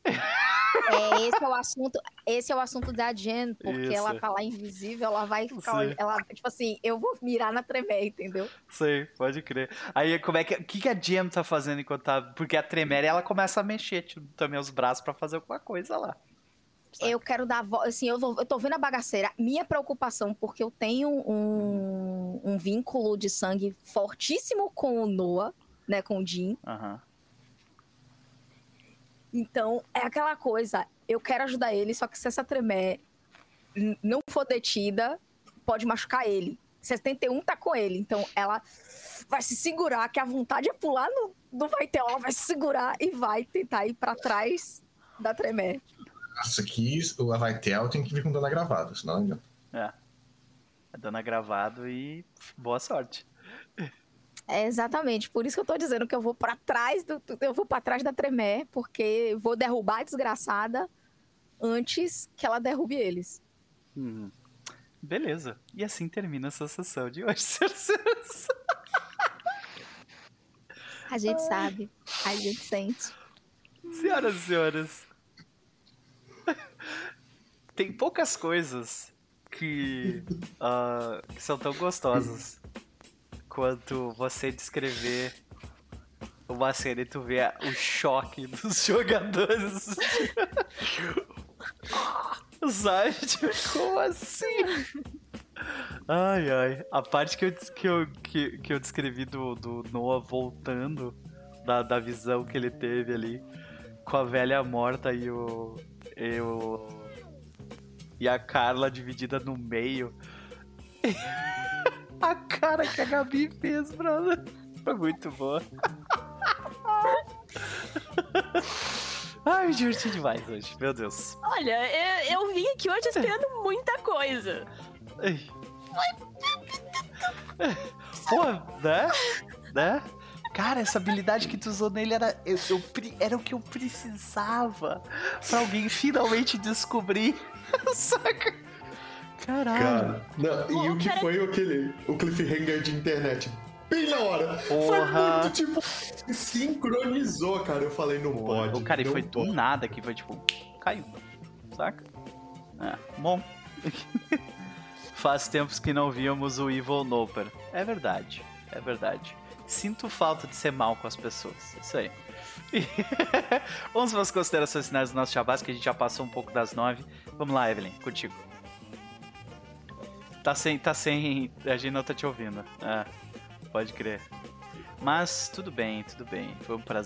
É, esse é o assunto, esse é o assunto da Jen, porque Isso. ela tá lá invisível, ela vai ficar, Sim. ela, tipo assim, eu vou mirar na Tremé, entendeu? Sei, pode crer. Aí como é que. O que, que a Jam tá fazendo enquanto tá. Porque a Tremere ela começa a mexer tipo, também os braços pra fazer alguma coisa lá. Eu quero dar voz, assim, eu, vou- eu tô vendo a bagaceira. Minha preocupação, porque eu tenho um, um vínculo de sangue fortíssimo com o Noah, né, com o Jim. Aham. Então, é aquela coisa, eu quero ajudar ele, só que se essa Tremé não for detida, pode machucar ele. 71 tá com ele, então ela vai se segurar, que a vontade é pular no, no vai ter, ela vai se segurar e vai tentar ir pra trás da Tremé. Isso aqui, o Avaitel tem que vir com dano gravado, senão não adianta. É. A dona gravado e boa sorte. É exatamente, por isso que eu tô dizendo que eu vou pra trás do, eu vou para trás da Tremé, porque vou derrubar a desgraçada antes que ela derrube eles. Hum. Beleza. E assim termina essa sessão de hoje. A gente sabe, a gente sente. Senhoras e senhores. Tem poucas coisas que, ah, que são tão gostosas quanto você descrever uma cena e tu ver o choque dos jogadores. Sabe? Tipo, como assim? Ai, ai. A parte que eu, que eu, que, que eu descrevi do, do Noah voltando da, da visão que ele teve ali com a velha morta e o. E, o, e a Carla dividida no meio. a cara que a Gabi fez, brother. Foi muito boa. Ai, me diverti demais hoje, meu Deus. Olha, eu, eu vim aqui hoje esperando muita coisa. Ai. Pô, né? Né? Cara, essa habilidade que tu usou nele era, eu, eu era o que eu precisava pra alguém finalmente descobrir. Saca? Caralho. Cara, não, e Pô, o que cara- foi aquele, o cliffhanger de internet? Bem na hora. Foi Porra. muito, tipo, sincronizou, cara. Eu falei, não pode. O cara, e foi do nada que foi tipo, caiu. Saca? É, bom. Faz tempos que não víamos o Evil Noper. É verdade, é verdade. Sinto falta de ser mal com as pessoas. Isso aí. Vamos para as considerações finais do nosso chabás, que a gente já passou um pouco das nove. Vamos lá, Evelyn, contigo. Tá sem. Tá sem. A gente não tá te ouvindo. É, pode crer. Mas tudo bem, tudo bem. Foi um prazer.